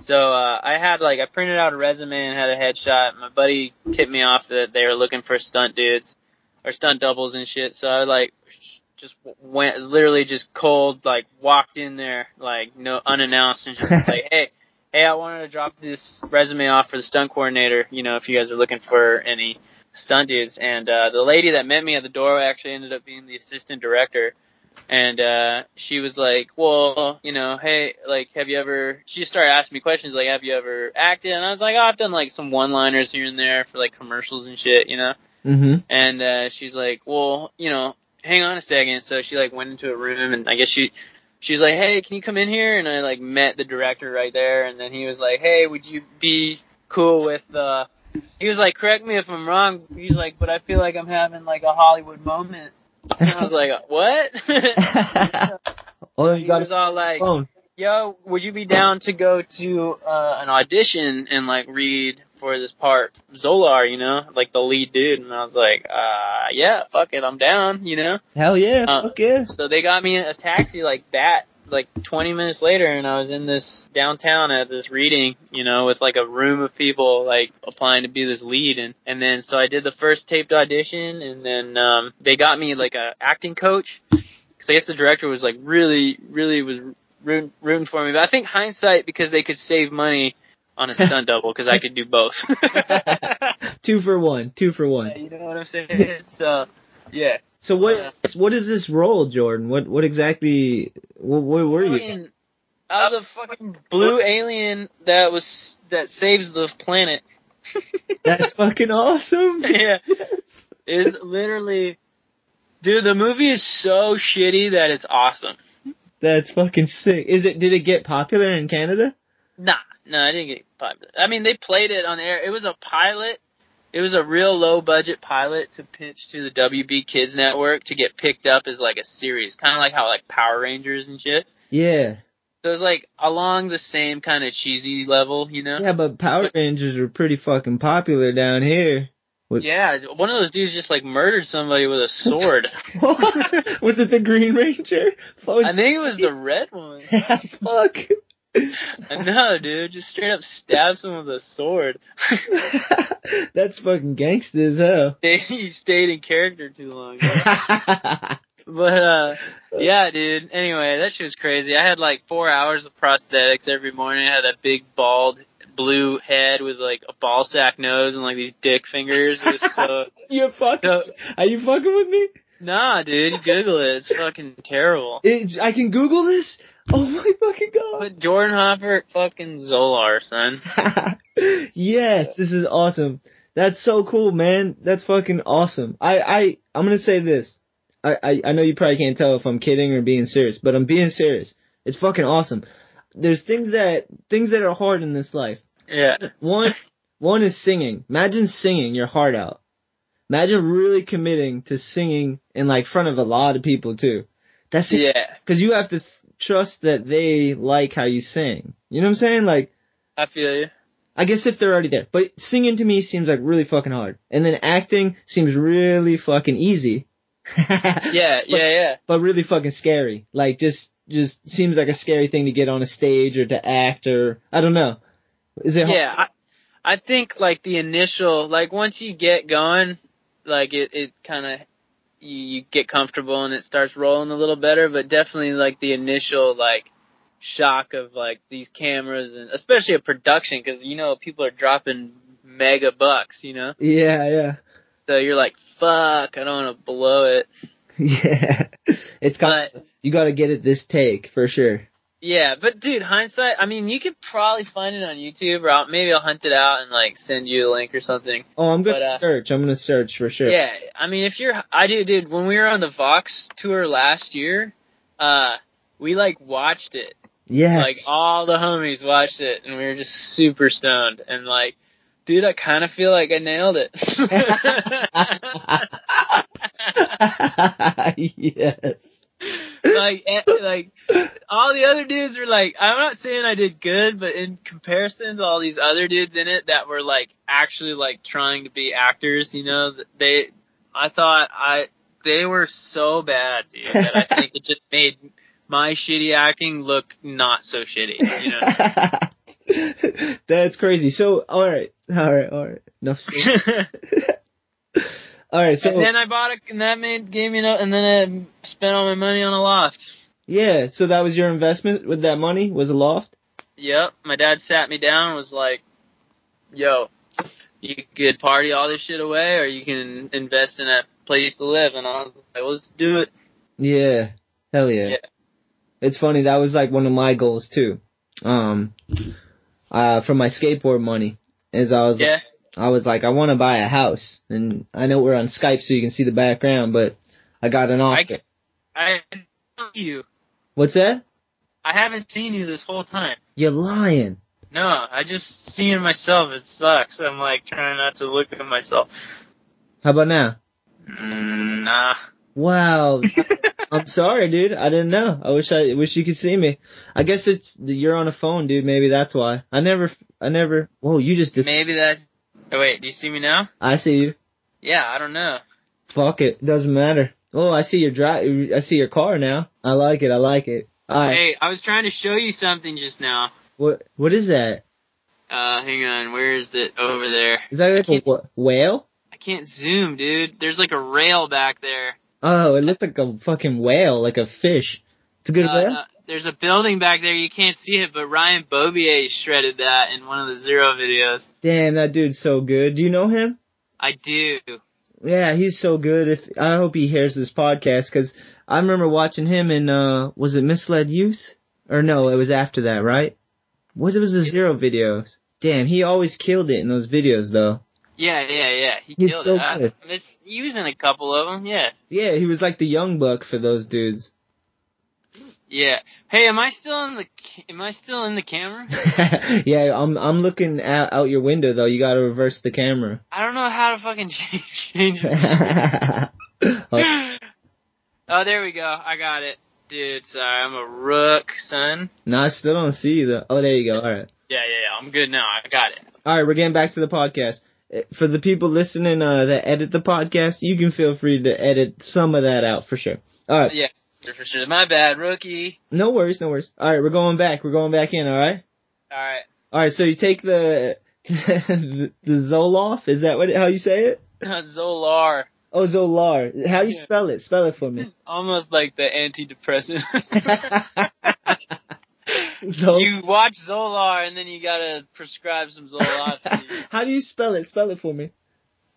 Speaker 9: So uh, I had like I printed out a resume and had a headshot. My buddy tipped me off that they were looking for stunt dudes or stunt doubles and shit. So I like just went literally just cold like walked in there like no unannounced and just like hey hey I wanted to drop this resume off for the stunt coordinator. You know if you guys are looking for any stunt dudes. And uh, the lady that met me at the door actually ended up being the assistant director And uh she was like, "Well, you know, hey, like, have you ever?" She just started asking me questions like, "Have you ever acted?" And I was like, "Oh, I've done like some one-liners here and there for like commercials and shit, you know."
Speaker 8: Mm-hmm.
Speaker 9: And uh she's like, "Well, you know, hang on a second. So she like went into a room, and I guess she she's like, "Hey, can you come in here?" And I like met the director right there, and then he was like, "Hey, would you be cool with?" uh He was like, "Correct me if I'm wrong." He's like, "But I feel like I'm having like a Hollywood moment." And I was like, "What?"
Speaker 8: oh, you
Speaker 9: he was all like,
Speaker 8: phone.
Speaker 9: "Yo, would you be down to go to uh, an audition and like read for this part, Zolar? You know, like the lead dude?" And I was like, "Uh, yeah, fuck it, I'm down." You know.
Speaker 8: Hell yeah,
Speaker 9: Uh,
Speaker 8: fuck yeah.
Speaker 9: So they got me a taxi like that, like 20 minutes later, and I was in this downtown at this reading, you know, with like a room of people like applying to be this lead, and and then so I did the first taped audition, and then um, they got me like a acting coach, because I guess the director was like really, really was rooting, rooting for me, but I think hindsight because they could save money on a stunt double because I could do both.
Speaker 8: two for one. Two for one.
Speaker 9: you know what I'm saying? So yeah.
Speaker 8: So what? What is this role, Jordan? What? What exactly? What, what were you?
Speaker 9: I was a fucking blue alien that was that saves the planet.
Speaker 8: That's fucking awesome.
Speaker 9: yeah, it's literally, dude. The movie is so shitty that it's awesome.
Speaker 8: That's fucking sick. Is it? Did it get popular in Canada?
Speaker 9: Nah, no, I didn't get popular. I mean, they played it on air. It was a pilot. It was a real low budget pilot to pitch to the WB Kids Network to get picked up as like a series, kind of like how like Power Rangers and shit.
Speaker 8: Yeah.
Speaker 9: So it was like along the same kind of cheesy level, you know?
Speaker 8: Yeah, but Power Rangers were pretty fucking popular down here. With-
Speaker 9: Yeah, one of those dudes just like murdered somebody with a sword.
Speaker 8: Was it the Green Ranger?
Speaker 9: I think it was the red one.
Speaker 8: Yeah,
Speaker 9: Fuck. Know, dude. Just straight up stabs him with a sword.
Speaker 8: That's fucking gangsta as hell.
Speaker 9: he stayed in character too long. But uh yeah, dude. Anyway, that shit was crazy. I had like four hours of prosthetics every morning. I had that big bald blue head with like a ball sack nose and like these dick fingers. So
Speaker 8: you fucking?
Speaker 9: so
Speaker 8: Are you fucking with me?
Speaker 9: Nah, dude, Google it. It's fucking terrible.
Speaker 8: It, I can Google this. Oh my fucking god.
Speaker 9: Put Jordan Hoffart fucking Zolar, son.
Speaker 8: yes, this is awesome. That's so cool, man. That's fucking awesome. I, I, I'm gonna say this. I, I, I know you probably can't tell if I'm kidding or being serious, but I'm being serious. It's fucking awesome. There's things that, things that are hard in this life.
Speaker 9: Yeah.
Speaker 8: One, one is singing. Imagine singing your heart out. Imagine really committing to singing in like front of a lot of people too. That's
Speaker 9: Yeah.
Speaker 8: Cause you have to trust that they like how you sing. You know what I'm saying? Like,
Speaker 9: I feel you.
Speaker 8: I guess if they're already there. But singing to me seems like really fucking hard. And then acting seems really fucking easy.
Speaker 9: Yeah, yeah, yeah.
Speaker 8: But really fucking scary. Like just, just seems like a scary thing to get on a stage or to act or, I don't know. Is it
Speaker 9: Yeah, I, I think like the initial, like once you get going, like it, it kind of, you, you get comfortable and it starts rolling a little better, but definitely like the initial like shock of like these cameras and especially a production because you know people are dropping mega bucks, you know,
Speaker 8: Yeah, yeah.
Speaker 9: so you're like, fuck, I don't want to blow it.
Speaker 8: Yeah. It's got,
Speaker 9: But
Speaker 8: you gotta get it this take, for sure.
Speaker 9: Yeah, but dude, hindsight, I mean, you could probably find it on YouTube or I'll, maybe I'll hunt it out and like send you a link or something.
Speaker 8: Oh, I'm gonna
Speaker 9: But, uh,
Speaker 8: search. I'm gonna search for sure.
Speaker 9: Yeah, I mean, if you're, I do, dude. When we were on the Vox tour last year, uh, we like watched it.
Speaker 8: Yeah.
Speaker 9: Like all the homies watched it, and we were just super stoned. And like, dude, I kind of feel like I nailed it.
Speaker 8: yes.
Speaker 9: like, eh, like all the other dudes were like, I'm not saying I did good, but in comparison to all these other dudes in it that were like actually like trying to be actors, you know, they, I thought I, they were so bad, dude, that I think it just made my shitty acting look not so shitty, you know.
Speaker 8: That's crazy. So, all right, all right, all right. Enough. All right. So,
Speaker 9: and then I bought it, and that made gave me no, and then I spent all my money on a loft.
Speaker 8: yeah. So that was your investment with that money was a loft.
Speaker 9: Yep, my dad sat me down and was like, "Yo, you could party all this shit away, or you can invest in a place to live." And I was like, "Let's do it."
Speaker 8: Yeah. Hell yeah.
Speaker 9: Yeah.
Speaker 8: It's funny, that was like one of my goals too. Um, uh, from my skateboard money, is I was,
Speaker 9: Yeah.
Speaker 8: I was like, I want to buy a house, and I know we're on Skype so you can see the background, but I got an offer.
Speaker 9: I know you.
Speaker 8: What's that?
Speaker 9: I haven't seen you this whole time.
Speaker 8: You're lying.
Speaker 9: No, I just seeing myself. It sucks. I'm like trying not to look at myself.
Speaker 8: How about now?
Speaker 9: Mm, nah.
Speaker 8: Wow. I'm sorry, dude. I didn't know. I wish I wish you could see me. I guess it's you're on a phone, dude. Maybe that's why. I never, I never. Whoa, you just. Dis-
Speaker 9: Maybe that's. Oh wait, do you see me now?
Speaker 8: I see you.
Speaker 9: Yeah, I don't know.
Speaker 8: Fuck it. Doesn't matter. Oh, I see your drive. I see your car now. I like it. I like it. Right.
Speaker 9: Hey, I was trying to show you something just now.
Speaker 8: What What is that?
Speaker 9: Uh, hang on. Where is it? Over there.
Speaker 8: Is that like a wh- whale?
Speaker 9: I can't zoom, dude. There's like a rail back there.
Speaker 8: Oh, it looked like a fucking whale, like a fish. It's a good
Speaker 9: Uh,
Speaker 8: whale.
Speaker 9: uh, there's a building back there. You can't see it, but Ryan Bobier shredded that in one of the Zero videos.
Speaker 8: Damn, that dude's so good. Do you know him?
Speaker 9: I do.
Speaker 8: Yeah, he's so good. If I hope he hears this podcast because I remember watching him in uh was it Misled Youth or no? It was after that, right? What it was the Zero videos? Damn, he always killed it in those videos though.
Speaker 9: Yeah, yeah, yeah. He
Speaker 8: He's
Speaker 9: killed
Speaker 8: so
Speaker 9: it. I-
Speaker 8: good.
Speaker 9: It's using a couple of them. Yeah.
Speaker 8: Yeah, he was like the young buck for those dudes.
Speaker 9: Yeah. Hey, am I still in the? Am I still in the camera?
Speaker 8: yeah, I'm I'm looking out, out your window though. You got to reverse the camera.
Speaker 9: I don't know how to fucking change. change
Speaker 8: oh,
Speaker 9: oh, there we go. I got it, dude. Sorry, I'm a rook, son.
Speaker 8: no, I still don't see you though. Oh, there you go. All right.
Speaker 9: Yeah, yeah, yeah. I'm good now. I got it.
Speaker 8: All right, we're getting back to the podcast. Uh, For the people listening uh, that edit the podcast, you can feel free to edit some of that out for sure. All right,
Speaker 9: Yeah, sure. My bad, rookie.
Speaker 8: no worries, no worries. All right, we're going back. We're going back in. All right.
Speaker 9: All right.
Speaker 8: All right. So you take the the, the Zoloft. Is that what how you say it?
Speaker 9: Zolar.
Speaker 8: Oh, Zolar. How do you
Speaker 9: Yeah.
Speaker 8: spell it? Spell it for me.
Speaker 9: Almost like the antidepressant.
Speaker 8: Zol-
Speaker 9: you watch Zolar and then you gotta prescribe some Zoloft.
Speaker 8: how do you spell it? Spell it for me.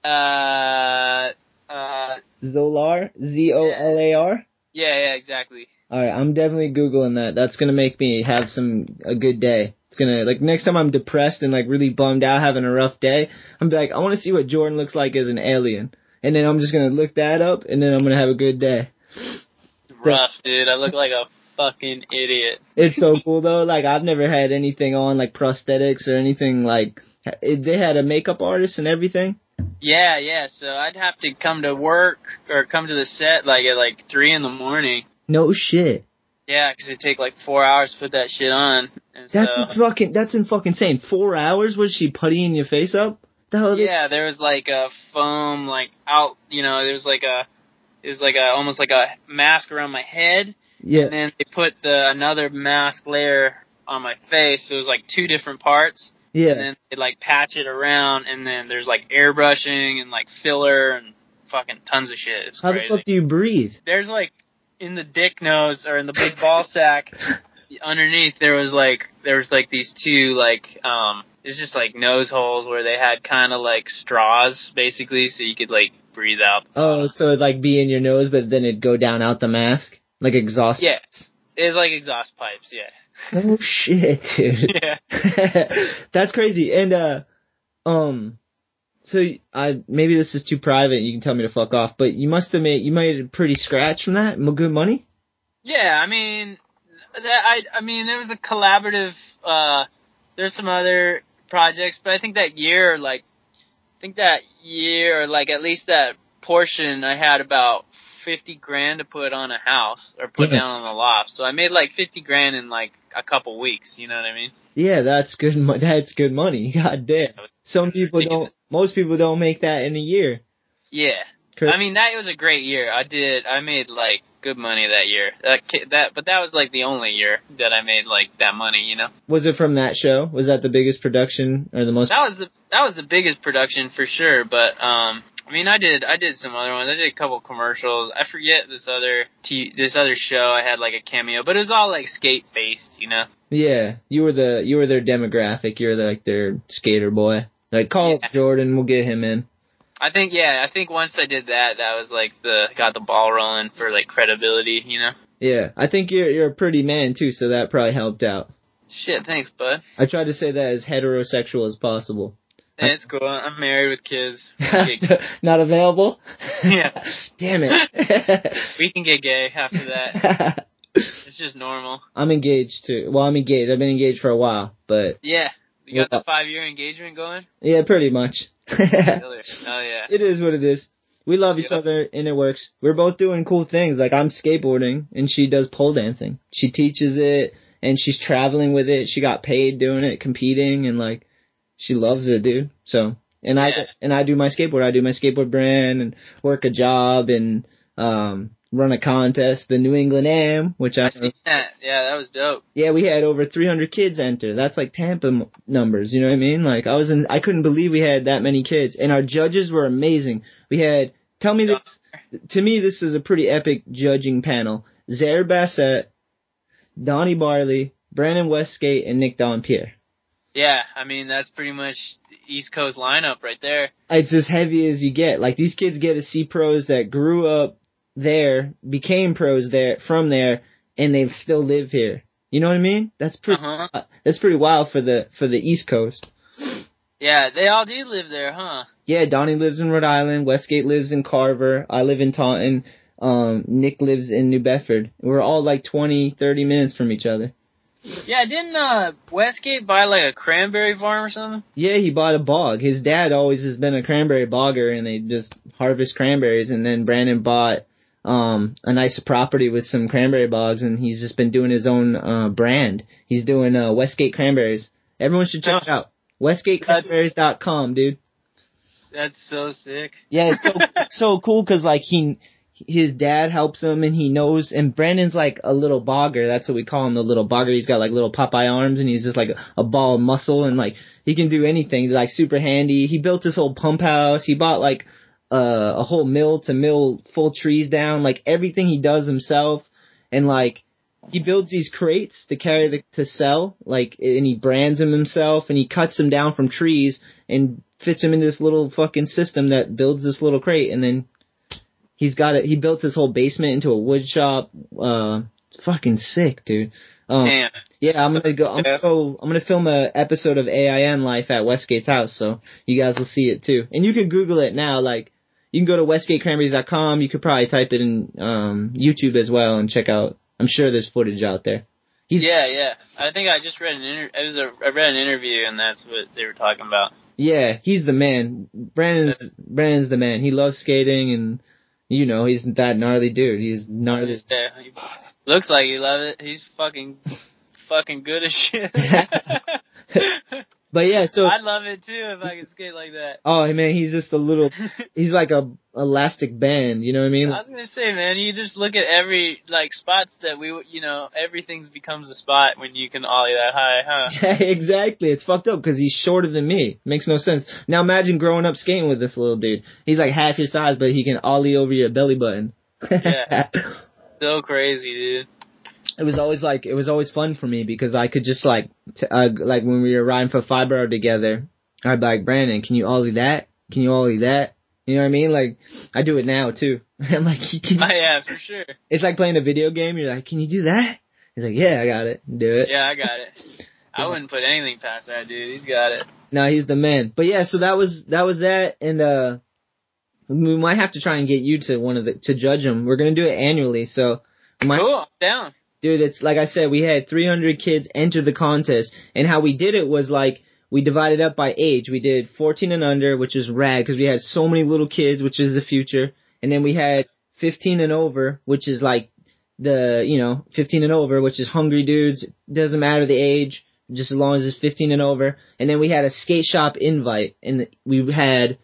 Speaker 9: uh, uh,
Speaker 8: Zolar. Z O L A R.
Speaker 9: yeah, yeah, exactly.
Speaker 8: All right, I'm definitely googling that. That's gonna make me have some a good day. It's gonna like next time I'm depressed and like really bummed out, having a rough day. I'm be like, I want to see what Jordan looks like as an alien, and then I'm just gonna look that up, and then I'm gonna have a good day.
Speaker 9: Rough, dude. I look like a fucking idiot.
Speaker 8: It's so cool though. Like I've never had anything on like prosthetics or anything like. They had a makeup artist and everything.
Speaker 9: Yeah, yeah. So I'd have to come to work or come to the set like at like three in the morning.
Speaker 8: No shit.
Speaker 9: Yeah, because it take like four hours to put that shit on. And
Speaker 8: That's
Speaker 9: so,
Speaker 8: fucking. That's in fucking insane. Four hours was she puttying your face up? The hell?
Speaker 9: yeah, there was like a foam like out. You know, there was like a. It was like a almost like a mask around my head,
Speaker 8: Yeah.
Speaker 9: and then they put the another mask layer on my face. So it was like two different parts, and then they like patch it around, and then there's like airbrushing and like filler and fucking tons of shit. It's
Speaker 8: How the fuck do you breathe?
Speaker 9: there's like in the dick nose or in the big ball sack underneath there was like there was like these two like um it's just like nose holes where they had kind of like straws basically so you could like breathe out
Speaker 8: Oh, so it'd like be in your nose, but then it'd go down out the mask, like exhaust.
Speaker 9: yeah it's like exhaust pipes yeah
Speaker 8: Oh shit, dude.
Speaker 9: yeah
Speaker 8: That's crazy. And uh, um, so I maybe this is too private. You can tell me to fuck off. But you must have made you made a pretty scratch from that. Good money.
Speaker 9: yeah i mean that i i mean there was a collaborative uh there's some other projects but i think that year like i think that year or like at least that portion i had about 50 grand to put on a house or put
Speaker 8: Yeah.
Speaker 9: down on a loft so i made like 50 grand in like a couple weeks you know what i mean
Speaker 8: Yeah, that's good. Mo- that's good money. God damn. Some people don't. Most people don't make that in a year.
Speaker 9: yeah i mean that was a great year i did i made like good money that year that that but that was like the only year that i made like that money you know
Speaker 8: Was it from that show? Was that the biggest production or the most?
Speaker 9: that was the that was the biggest production for sure. But um, I mean, I did I did some other ones. I did a couple commercials. I forget this other t- this other show. I had like a cameo, but it was all like skate based, you know.
Speaker 8: Yeah, you were the you were their demographic. You're like their skater boy. Like call
Speaker 9: Yeah.
Speaker 8: Jordan, we'll get him in.
Speaker 9: I think yeah, I think once I did that, that was like the got the ball rolling for like credibility, you know.
Speaker 8: Yeah, I think you're you're a pretty man too, so that probably helped out.
Speaker 9: Shit, thanks, bud.
Speaker 8: I tried to say that as heterosexual as possible.
Speaker 9: Hey, it's cool. I'm married with kids.
Speaker 8: Not available?
Speaker 9: yeah.
Speaker 8: Damn it.
Speaker 9: we can get gay after that. it's just normal.
Speaker 8: I'm engaged too. Well, I'm engaged. I've been engaged for a while, but
Speaker 9: Yeah. You got the five year engagement going?
Speaker 8: yeah, pretty much.
Speaker 9: oh yeah.
Speaker 8: It is what it is. We love each
Speaker 9: Yeah.
Speaker 8: other and it works. We're both doing cool things. Like I'm skateboarding and she does pole dancing. She teaches it and she's traveling with it. She got paid doing it, competing and like she loves it, dude. So, and I,
Speaker 9: Yeah.
Speaker 8: and I do my skateboard. I do my skateboard brand and work a job and, um, run a contest, the New England Am, which I,
Speaker 9: I seen that. Yeah, that was dope.
Speaker 8: yeah, we had over 300 kids enter. That's like Tampa m- numbers, you know what I mean? Like I was in, I couldn't believe we had that many kids and our judges were amazing. We had, tell me this, to me this is a pretty epic judging panel. Zered Bassett, Donnie Barley, Brandon Westgate, and Nick Dompierre.
Speaker 9: Yeah, I mean that's pretty much the East Coast lineup right there.
Speaker 8: It's as heavy as you get. Like these kids get to see pros that grew up there, became pros there, from there, and they still live here. You know what I mean? That's pretty,
Speaker 9: Uh-huh.
Speaker 8: that's pretty wild for the, for the East Coast.
Speaker 9: Yeah, they all do live there, huh?
Speaker 8: Yeah, Donnie lives in Rhode Island. Westgate lives in Carver. I live in Taunton. Um, Nick lives in New Bedford. We're all like 20, 30 minutes from each other.
Speaker 9: Yeah, didn't uh Westgate buy like a cranberry farm or something?
Speaker 8: Yeah, he bought a bog. His dad always has been a cranberry bogger and they just harvest cranberries and then Brandon bought um a nice property with some cranberry bogs and he's just been doing his own uh brand. He's doing uh Westgate cranberries. Everyone should check it out. WestgateCranberries.com, dude.
Speaker 9: That's so sick.
Speaker 8: Yeah, it's so, so cool because like he, his dad helps him and he knows, and Brandon's like a little bogger. That's what we call him, the little bogger. He's got like little Popeye arms and he's just like a, ball of muscle and like he can do anything. He's like super handy. He built his whole pump house. He bought like uh, a whole mill to mill full trees down. Like everything he does himself and like he builds these crates to carry the, to sell, like, and he brands them himself, and he cuts them down from trees and fits them into this little fucking system that builds this little crate, and then he's got it. He built his whole basement into a wood shop. Uh, fucking sick, dude. Um,
Speaker 9: Damn.
Speaker 8: yeah, I'm gonna go. I'm gonna go. I'm gonna film a episode of AIN Life at Westgate's house, so you guys will see it too. And you can Google it now. Like, you can go to WestgateCranberries.com. You could probably type it in um, YouTube as well and check out. I'm sure there's footage out there. He's,
Speaker 9: yeah, yeah. I think I just read an inter- it was a I read an interview and that's what they were talking about.
Speaker 8: Yeah, he's the man. Brandon's Brandon's the man. He loves skating, and you know he's that gnarly dude. He's gnarly.
Speaker 9: He looks like he loves it. He's fucking fucking good as shit.
Speaker 8: But yeah, so
Speaker 9: I'd love it too if I could skate like that.
Speaker 8: oh man, he's just a little. He's like a elastic band. You know what I mean?
Speaker 9: I was gonna say, man, you just look at every like spots that we, you know, everything becomes a spot when you can ollie that high, huh?
Speaker 8: Yeah, exactly. It's fucked up because he's shorter than me. Makes no sense. Now imagine growing up skating with this little dude. He's like half your size, but he can ollie over your belly button.
Speaker 9: Yeah. So crazy, dude.
Speaker 8: It was always like it was always fun for me because I could just like t- uh, like when we were riding for Fibro together, I'd be like Brandon, can you ollie that? Can you ollie that? You know what I mean? Like I do it now too. I'm like, can
Speaker 9: Oh, yeah, for sure.
Speaker 8: it's like playing a video game. You're like, can you do that? He's like, yeah, I got it. Do it.
Speaker 9: Yeah, I got it. I wouldn't put anything past that dude. He's got it.
Speaker 8: No, he's the man. But yeah, so that was that was that, and uh, we might have to try and get you to one of the to judge them. We're gonna do it annually, so might,
Speaker 9: Cool. I'm down.
Speaker 8: Dude, it's like I said, we had 300 kids enter the contest, and how we did it was like we divided up by age. We did 14 and under, which is rad because we had so many little kids, which is the future, and then we had 15 and over, which is like the you know 15 and over, which is hungry dudes. Doesn't matter the age, just as long as it's 15 and over. And then we had a skate shop invite, and we had.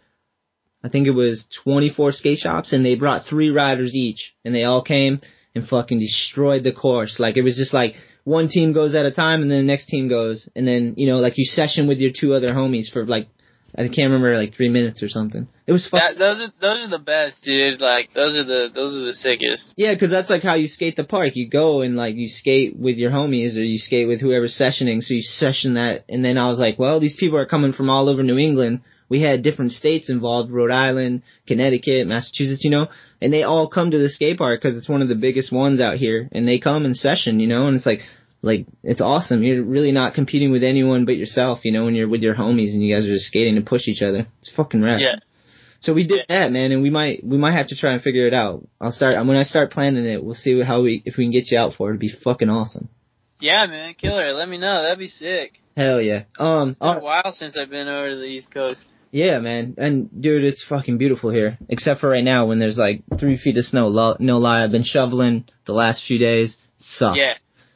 Speaker 8: I think it was 24 skate shops and they brought three riders each and they all came and fucking destroyed the course. Like it was just like one team goes at a time and then the next team goes and then, you know, like you session with your two other homies for like, I can't remember, like three minutes or something. It was fun.
Speaker 9: That, those are those are the best, dude. Like those are the those are the sickest.
Speaker 8: Yeah, 'cause that's like how you skate the park. You go and like you skate with your homies or you skate with whoever's sessioning. So you session that, and then I was like, well, these people are coming from all over New England. We had different states involved, Rhode Island, Connecticut, Massachusetts, you know, and they all come to the skate park because it's one of the biggest ones out here, and they come in session, you know, and it's like, like it's awesome. You're really not competing with anyone but yourself, you know, when you're with your homies and you guys are just skating to push each other. It's fucking rad.
Speaker 9: Yeah.
Speaker 8: So we did that, man, and we might we might have to try and figure it out. I'll start I'm when I start planning it. We'll see how we if we can get you out for it. It'd be fucking awesome.
Speaker 9: Yeah, man, killer. Let me know. That'd be sick.
Speaker 8: Hell yeah. Um.
Speaker 9: It's been a while since I've been over to the East Coast.
Speaker 8: Yeah, man. And dude, it's fucking beautiful here. Except for right now when there's like three feet of snow. Lo- no lie, I've been shoveling the last few days. Sucks.
Speaker 9: Yeah.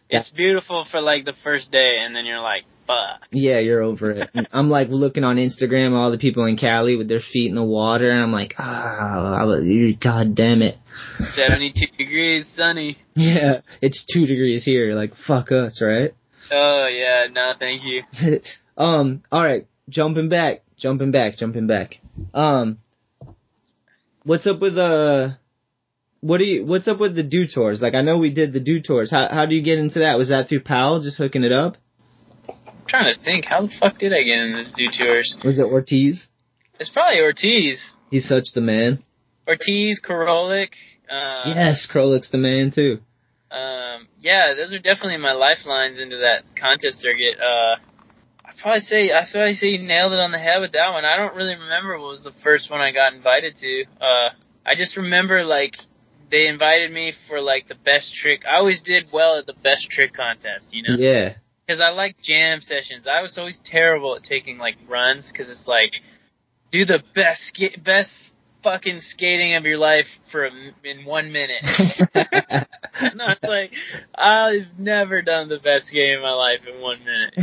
Speaker 9: It's beautiful for like the first day, and then you're like, fuck.
Speaker 8: Yeah, you're over it. I'm like looking on Instagram, all the people in Cali with their feet in the water, and I'm like, ah, you god damn it.
Speaker 9: 72 degrees, sunny.
Speaker 8: Yeah, it's two degrees here. Like, fuck us, right?
Speaker 9: Oh yeah, no, thank you.
Speaker 8: um, alright, jumping back, jumping back, jumping back. Um, what's up with, uh, what do you, what's up with the Dew Tours? Like, I know we did the Dew Tours. How, how do you get into that? Was that through Powell, just hooking it up?
Speaker 9: I'm trying to think, how the fuck did I get in this Dew Tours?
Speaker 8: Was it Ortiz?
Speaker 9: It's probably Ortiz.
Speaker 8: He's such the man.
Speaker 9: Ortiz, Korolik. Uh,
Speaker 8: Yes, Krolik's the man too.
Speaker 9: Um, yeah, those are definitely my lifelines into that contest circuit. Uh, I'd probably say, I probably say you nailed it on the head with that one. I don't really remember what was the first one I got invited to. Uh, I just remember like, they invited me for like the best trick. I always did well at the best trick contest, you know?
Speaker 8: Yeah.
Speaker 9: Because I like jam sessions. I was always terrible at taking like runs because it's like, do the best best fucking skating of your life for a in one minute. and I was like, I've never done the best game of my life in one minute.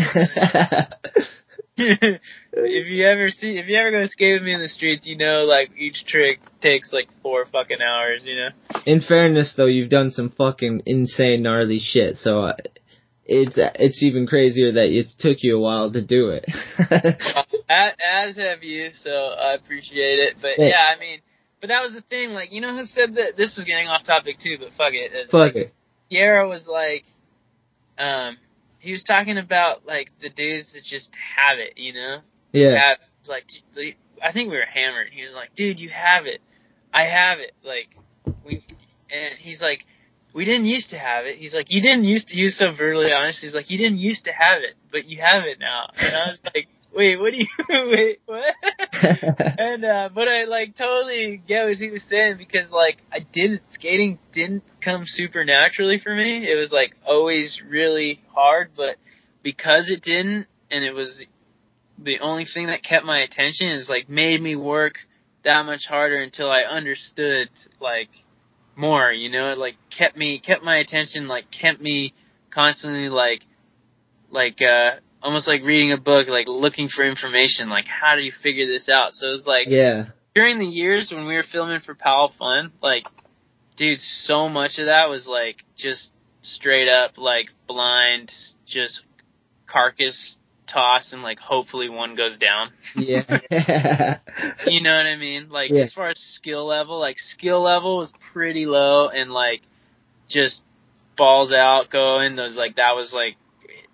Speaker 9: if you ever see, if you ever go skate with me in the streets, you know, like each trick takes like four fucking hours, you know.
Speaker 8: In fairness, though, you've done some fucking insane, gnarly shit. So uh, it's it's even crazier that it took you a while to do it.
Speaker 9: as, as have you, so I appreciate it. But
Speaker 8: Yeah.
Speaker 9: yeah, I mean, but that was the thing. Like, you know who said that? This is getting off topic too, but fuck it. It's
Speaker 8: Fuck
Speaker 9: like,
Speaker 8: it.
Speaker 9: Sierra was like, um, he was talking about like the dudes that just have it, you know.
Speaker 8: Yeah.
Speaker 9: Have, it's like, I think we were hammered. He was like, dude, you have it. I have it. Like, we, and he's like, we didn't used to have it. He's like, you didn't used to. use so brutally honest. He's like, you didn't used to have it, but you have it now. And I was like, wait, what do you, wait, what? and, uh, but I like totally get what he was saying because like I didn't, skating didn't come super naturally for me. It was like always really hard, but because it didn't and it was the only thing that kept my attention is like made me work that much harder until I understood like more, you know, it like kept me kept my attention, like kept me constantly like like uh almost like reading a book, like looking for information, like how do you figure this out? So it's like
Speaker 8: yeah.
Speaker 9: during the years when we were filming for Powell Fun, like dude, so much of that was like just straight up like blind, just carcass toss and like hopefully one goes down.
Speaker 8: Yeah.
Speaker 9: You know what I mean? Like
Speaker 8: Yeah.
Speaker 9: as far as skill level, like skill level was pretty low and like just balls out going. Those like that was like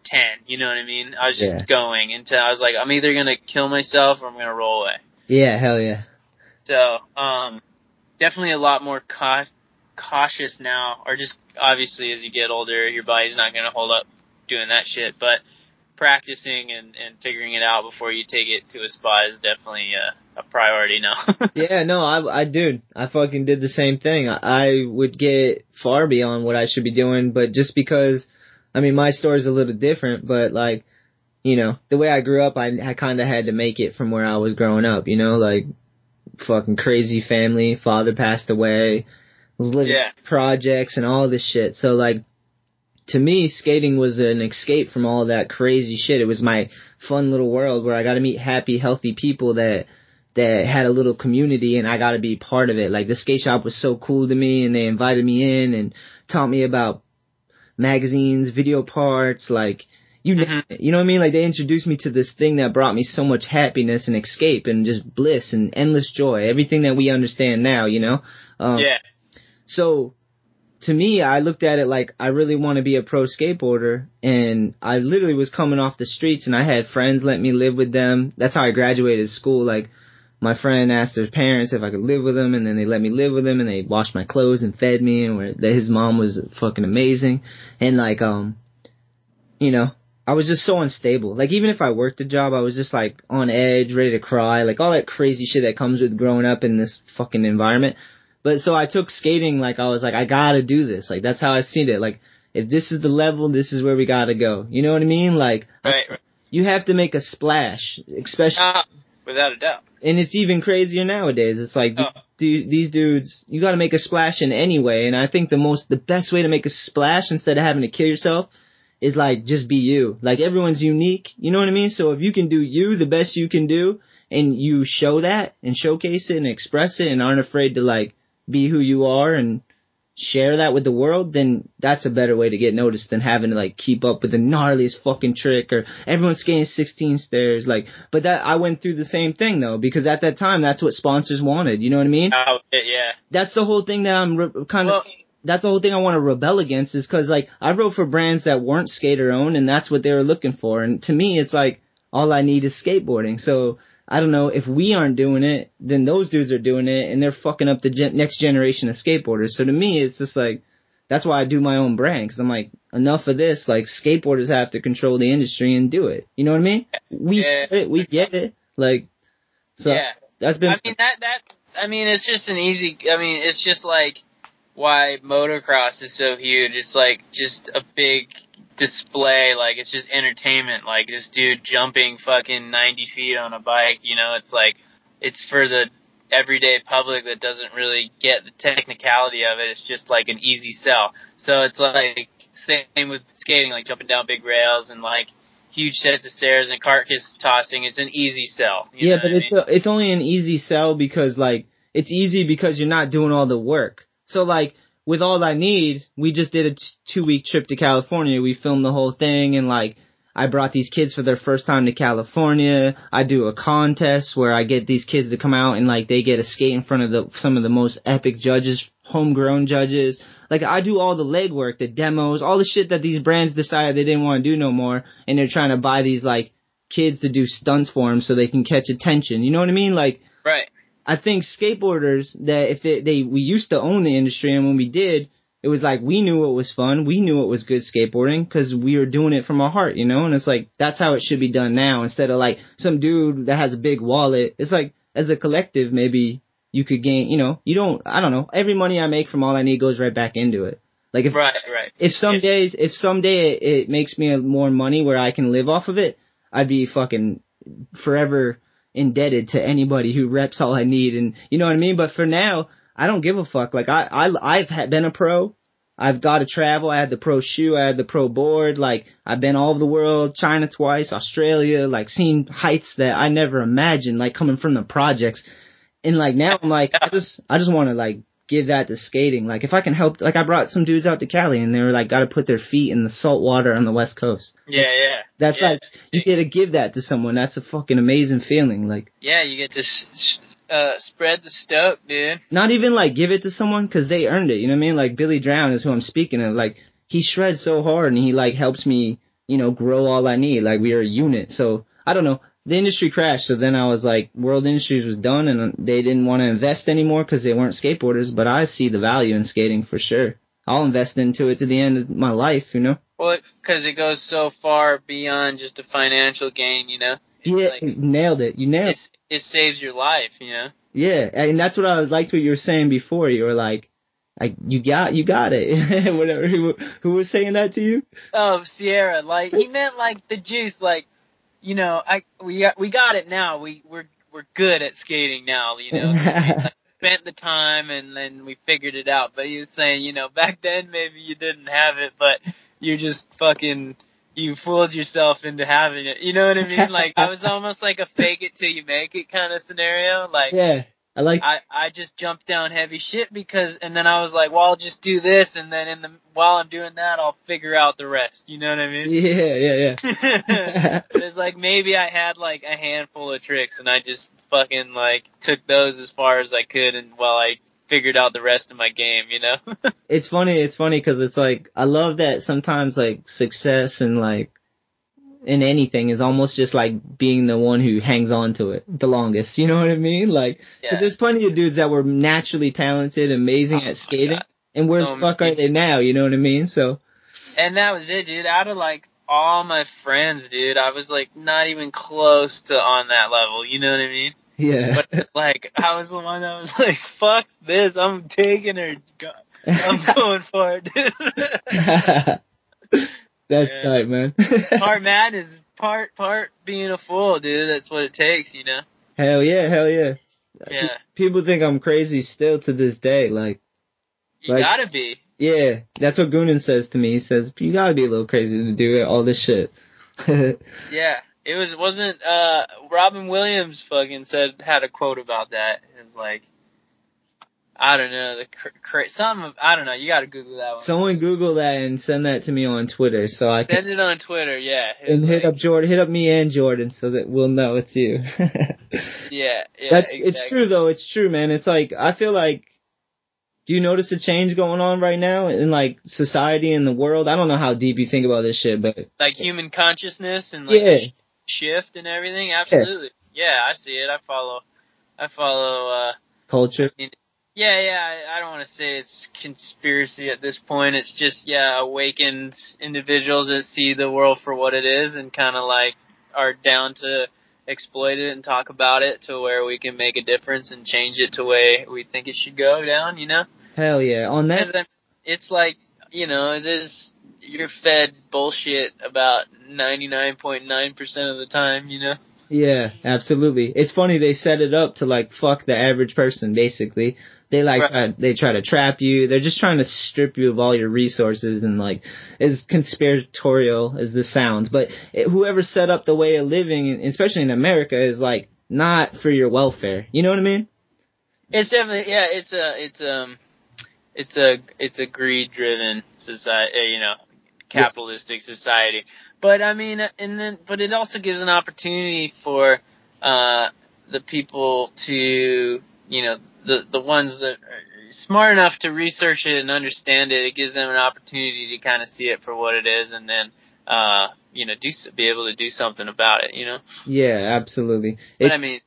Speaker 9: ten. You know what I mean? I was just
Speaker 8: Yeah.
Speaker 9: going until I was like, I'm either gonna kill myself or I'm gonna roll away.
Speaker 8: yeah, hell yeah.
Speaker 9: So um, definitely a lot more cau- cautious now, or just obviously as you get older, your body's not gonna hold up doing that shit, but. Practicing and, and figuring it out before you take it to a spot is definitely uh, a priority now.
Speaker 8: Yeah, no, I, I, dude, I fucking did the same thing. I, I would get far beyond what I should be doing, but just because, I mean, my story's a little different, but like, you know, the way I grew up, I, I kinda had to make it from where I was growing up, you know, like, fucking crazy family, father passed away, was living
Speaker 9: Yeah.
Speaker 8: projects and all this shit, so like, to me, skating was an escape from all that crazy shit. It was my fun little world where I got to meet happy, healthy people that that had a little community and I got to be part of it. Like the skate shop was so cool to me and they invited me in and taught me about magazines, video parts, like you it. you know what I mean? Like they introduced me to this thing that brought me so much happiness and escape and just bliss and endless joy. Everything that we understand now, you know? Um,
Speaker 9: yeah.
Speaker 8: so to me, I looked at it like I really want to be a pro skateboarder, and I literally was coming off the streets, and I had friends let me live with them. That's how I graduated school. Like my friend asked their parents if I could live with them, and then they let me live with them, and they washed my clothes and fed me, and where his mom was fucking amazing, and like um, you know, I was just so unstable. Like even if I worked a job, I was just like on edge, ready to cry, like all that crazy shit that comes with growing up in this fucking environment. But so I took skating like I was like, I gotta do this. Like that's how I seen it. Like if this is the level, this is where we gotta go. You know what I mean? Like
Speaker 9: Right, right.
Speaker 8: you have to make a splash, especially.
Speaker 9: Uh, without a doubt.
Speaker 8: and it's even crazier nowadays. It's like
Speaker 9: Oh.
Speaker 8: these, these dudes, you got to make a splash in any way. And I think the most, the best way to make a splash instead of having to kill yourself is like just be you. Like everyone's unique. You know what I mean? So if you can do you the best you can do, and you show that and showcase it and express it, and aren't afraid to like be who you are and share that with the world, then that's a better way to get noticed than having to like keep up with the gnarliest fucking trick or everyone's skating 16 stairs. Like, but that, I went through the same thing though, because at that time, that's what sponsors wanted. You know what I mean?
Speaker 9: Oh, yeah.
Speaker 8: That's the whole thing that I'm re- kind of, that's the whole thing I want to rebel against is cause like I wrote for brands that weren't skater owned and that's what they were looking for. And to me, it's like all I need is skateboarding. So I don't know if we aren't doing it, then those dudes are doing it and they're fucking up the gen- next generation of skateboarders. So to me, it's just like, that's why I do my own brand because I'm like, enough of this. Like skateboarders have to control the industry and do it. You know what I mean? We
Speaker 9: Yeah.
Speaker 8: get it. We get it. Like, so
Speaker 9: yeah.
Speaker 8: that's been.
Speaker 9: I mean that that I mean it's just an easy I mean it's just like why motocross is so huge. It's like just a big display, like it's just entertainment. Like this dude jumping fucking ninety feet on a bike, you know, it's like it's for the everyday public that doesn't really get the technicality of it. It's just like an easy sell. So it's like same with skating, like jumping down big rails and like huge sets of stairs and carcass tossing. It's an easy sell. you
Speaker 8: yeah, but
Speaker 9: what I
Speaker 8: it's
Speaker 9: mean?
Speaker 8: a, it's only an easy sell because like it's easy because you're not doing all the work. So like with all I need, we just did a t- two week trip to California. We filmed the whole thing and like I brought these kids for their first time to California. I do a contest where I get these kids to come out and like they get to skate in front of the some of the most epic judges, homegrown judges. Like I do all the legwork, the demos, all the shit that these brands decided they didn't want to do no more, and they're trying to buy these like kids to do stunts for them so they can catch attention. You know what I mean? Like
Speaker 9: right.
Speaker 8: I think skateboarders that if they, they we used to own the industry and when we did, it was like we knew it was fun, we knew it was good skateboarding because we were doing it from our heart, you know. And it's like that's how it should be done now instead of like some dude that has a big wallet. It's like as a collective, maybe you could gain. You know, you don't. I don't know. Every money I make from all I need goes right back into it. Like if
Speaker 9: Right, right.
Speaker 8: if some
Speaker 9: Yeah.
Speaker 8: days if someday it, it makes me more money where I can live off of it, I'd be fucking forever indebted to anybody who reps all I need and you know what I mean? But for now, I don't give a fuck. Like I I I've been a pro. I've got to travel. I had the pro shoe. I had the pro board. Like I've been all over the world, China twice, Australia, like seen heights that I never imagined, like coming from the projects. And like now I'm like, I just, I just want to like give that to skating. Like if I can help, like I brought some dudes out to Cali and they were like, got to put their feet in the salt water on the west coast.
Speaker 9: Yeah, yeah.
Speaker 8: That's
Speaker 9: yeah.
Speaker 8: like, you get to give that to someone. That's a fucking amazing feeling. Like
Speaker 9: Yeah, you get to sh- sh- uh, spread the stoke, dude.
Speaker 8: not even like give it to someone because they earned it. You know what I mean? Like Billy Drown is who I'm speaking of. Like he shreds so hard and he like helps me, you know, grow all I need. Like we are a unit. So I don't know. The industry crashed. So then I was like, World Industries was done and they didn't want to invest anymore because they weren't skateboarders. But I see the value in skating for sure. I'll invest into it to the end of my life. You know?
Speaker 9: Well, because it goes so far beyond just a financial gain, you know. It's
Speaker 8: yeah,
Speaker 9: like,
Speaker 8: nailed it. You nailed. it.
Speaker 9: it saves your life, you know.
Speaker 8: Yeah, and that's what I was liked what you were saying before. You were like, like you got you got it. Whatever. Who who was saying that to you?
Speaker 9: Oh, Sierra, like he meant like the juice, like you know, I we got we got it now. We we're we're good at skating now, you know. like, spent the time and then we figured it out. But he was saying, you know, back then maybe you didn't have it, but you just fucking you fooled yourself into having it. You know what I mean? Like I was almost like a fake it till you make it kind of scenario. Like
Speaker 8: yeah, I like.
Speaker 9: I I just jumped down heavy shit because and then I was like, well, I'll just do this and then in the while I'm doing that, I'll figure out the rest. You know what I mean?
Speaker 8: yeah, yeah, yeah.
Speaker 9: it's like maybe I had like a handful of tricks and I just fucking like took those as far as I could and while I figured out the rest of my game. You know.
Speaker 8: it's funny. It's funny because it's like I love that sometimes like success and like in anything is almost just like being the one who hangs on to it the longest. You know what I mean? Like,
Speaker 9: Yeah.
Speaker 8: there's plenty of dudes that were naturally talented, amazing
Speaker 9: Oh
Speaker 8: at skating,
Speaker 9: God.
Speaker 8: and where
Speaker 9: So
Speaker 8: the fuck are they now? You know what I mean? So
Speaker 9: And that was it, dude. Out of like all my friends, dude, I was like not even close to on that level. You know what I mean?
Speaker 8: yeah,
Speaker 9: But like, I was the one that was like, "Fuck this! I'm taking her. I'm going for it." dude."
Speaker 8: that's
Speaker 9: Yeah.
Speaker 8: tight, man.
Speaker 9: part mad is part part being a fool, dude. That's what it takes, you know.
Speaker 8: hell yeah, hell yeah.
Speaker 9: Yeah,
Speaker 8: People think I'm crazy still to this day. Like,
Speaker 9: you
Speaker 8: Like-
Speaker 9: gotta be.
Speaker 8: yeah, that's what Goonan says to me. He says you gotta be a little crazy to do it, all this shit.
Speaker 9: Yeah, it was wasn't uh Robin Williams fucking said had a quote about that. It was like, I don't know the cr- cra- something I don't know. You got to Google that one.
Speaker 8: Someone Google that and send that to me on Twitter so I can
Speaker 9: Send it on Twitter. Yeah,
Speaker 8: and hit up Jordan, hit up me and Jordan so that we'll know it's you.
Speaker 9: Yeah, yeah.
Speaker 8: That's
Speaker 9: exactly.
Speaker 8: it's true though. It's true, man. It's like I feel like. Do you notice a change going on right now in like society and the world? I don't know how deep you think about this shit, but
Speaker 9: Like human consciousness and like
Speaker 8: Yeah.
Speaker 9: sh- shift and everything. Absolutely. Yeah. I see it. I follow. I follow. uh
Speaker 8: culture.
Speaker 9: Yeah, yeah. I, don't want to say it's conspiracy at this point. It's just yeah, awakened individuals that see the world for what it is and kind of like are down to exploit it and talk about it to where we can make a difference and change it to way we think it should go down. You know,
Speaker 8: Hell yeah. On that,
Speaker 9: it's like you know, there's you're fed bullshit about ninety nine point nine percent of the time. You know.
Speaker 8: yeah, absolutely. It's funny they set it up to like fuck the average person. Basically, they like
Speaker 9: Right.
Speaker 8: try, they try to trap you. They're just trying to strip you of all your resources and like as conspiratorial as this sounds, but it, whoever set up the way of living, especially in America, is like not for your welfare. You know what I mean?
Speaker 9: It's definitely yeah. It's a it's um it's a it's a greed driven society. You know, capitalistic society. But I mean, and then but it also gives an opportunity for uh the people to you know the the ones that are smart enough to research it and understand it. It gives them an opportunity to kind of see it for what it is, and then uh you know do be able to do something about it. You know.
Speaker 8: Yeah, absolutely.
Speaker 9: But
Speaker 8: It's,
Speaker 9: I mean,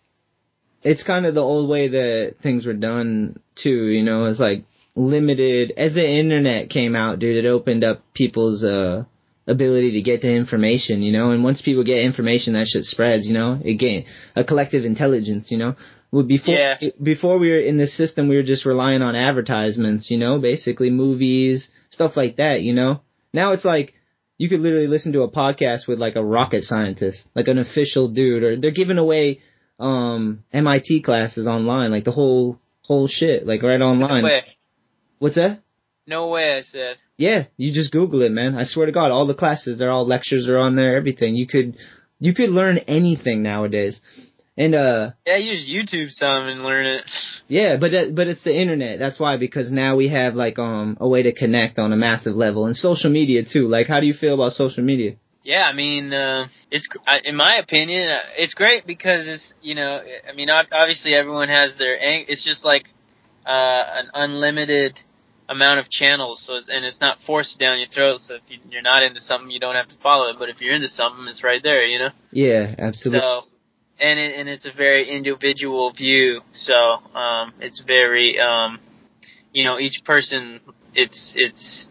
Speaker 8: it's kind of the old way that things were done too, you know, it's like limited as the internet came out, dude, it opened up people's uh ability to get to information, you know, and once people get information that shit spreads, you know, again, a collective intelligence, you know. Well, before
Speaker 9: Yeah.
Speaker 8: before we were in this system, we were just relying on advertisements, you know, basically movies, stuff like that, you know. Now it's like you could literally listen to a podcast with like a rocket scientist, like an official dude, or they're giving away um MIT classes online, like the whole whole shit, like right online.
Speaker 9: way,
Speaker 8: What's that?
Speaker 9: no way. I said.
Speaker 8: Yeah, you just Google it, man. I swear to God, all the classes, they're all lectures are on there, everything. You could you could learn anything nowadays. And uh
Speaker 9: Yeah, use YouTube some and learn it.
Speaker 8: yeah, but that, but it's the internet. That's why because now we have like um a way to connect on a massive level and social media too. Like how do you feel about social media?
Speaker 9: Yeah, I mean, uh, it's in my opinion, uh, it's great because it's you know, I mean, obviously everyone has their. It's just like uh, an unlimited amount of channels, so and it's not forced down your throat. So if you, you're not into something, you don't have to follow it. But if you're into something, it's right there, you know.
Speaker 8: Yeah, absolutely.
Speaker 9: So, and it, and it's a very individual view. So, um, it's very, um, you know, each person, it's it's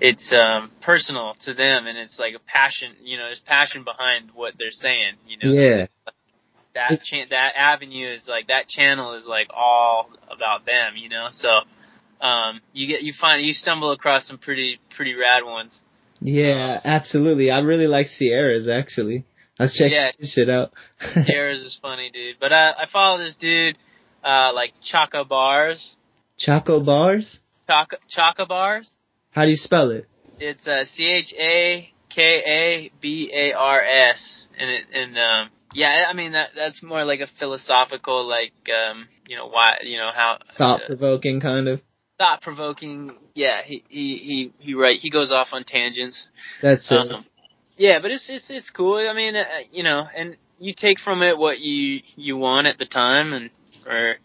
Speaker 9: it's um personal to them, and it's like a passion. You know, there's passion behind what they're saying. You know,
Speaker 8: yeah.
Speaker 9: that cha- that avenue is like that channel is like all about them. You know, so. Um, you get, you find, you stumble across some pretty, pretty rad ones.
Speaker 8: Yeah, absolutely. I really like Sierra's actually. I was checking
Speaker 9: Yeah.
Speaker 8: this shit out.
Speaker 9: Theirs is funny, dude. But I, I follow this dude, uh, like Chaka Bars.
Speaker 8: Choco bars?
Speaker 9: Chaka, Chaka Bars.
Speaker 8: How do you spell it?
Speaker 9: It's uh, C H A K A B A R S, and it and um yeah, I mean that that's more like a philosophical like um you know why you know how
Speaker 8: Thought provoking kind of.
Speaker 9: thought provoking. Yeah, he he he he right he goes off on tangents.
Speaker 8: That's it.
Speaker 9: Um, yeah, but it's it's it's cool. I mean, uh, you know, and you take from it what you you want at the time, and or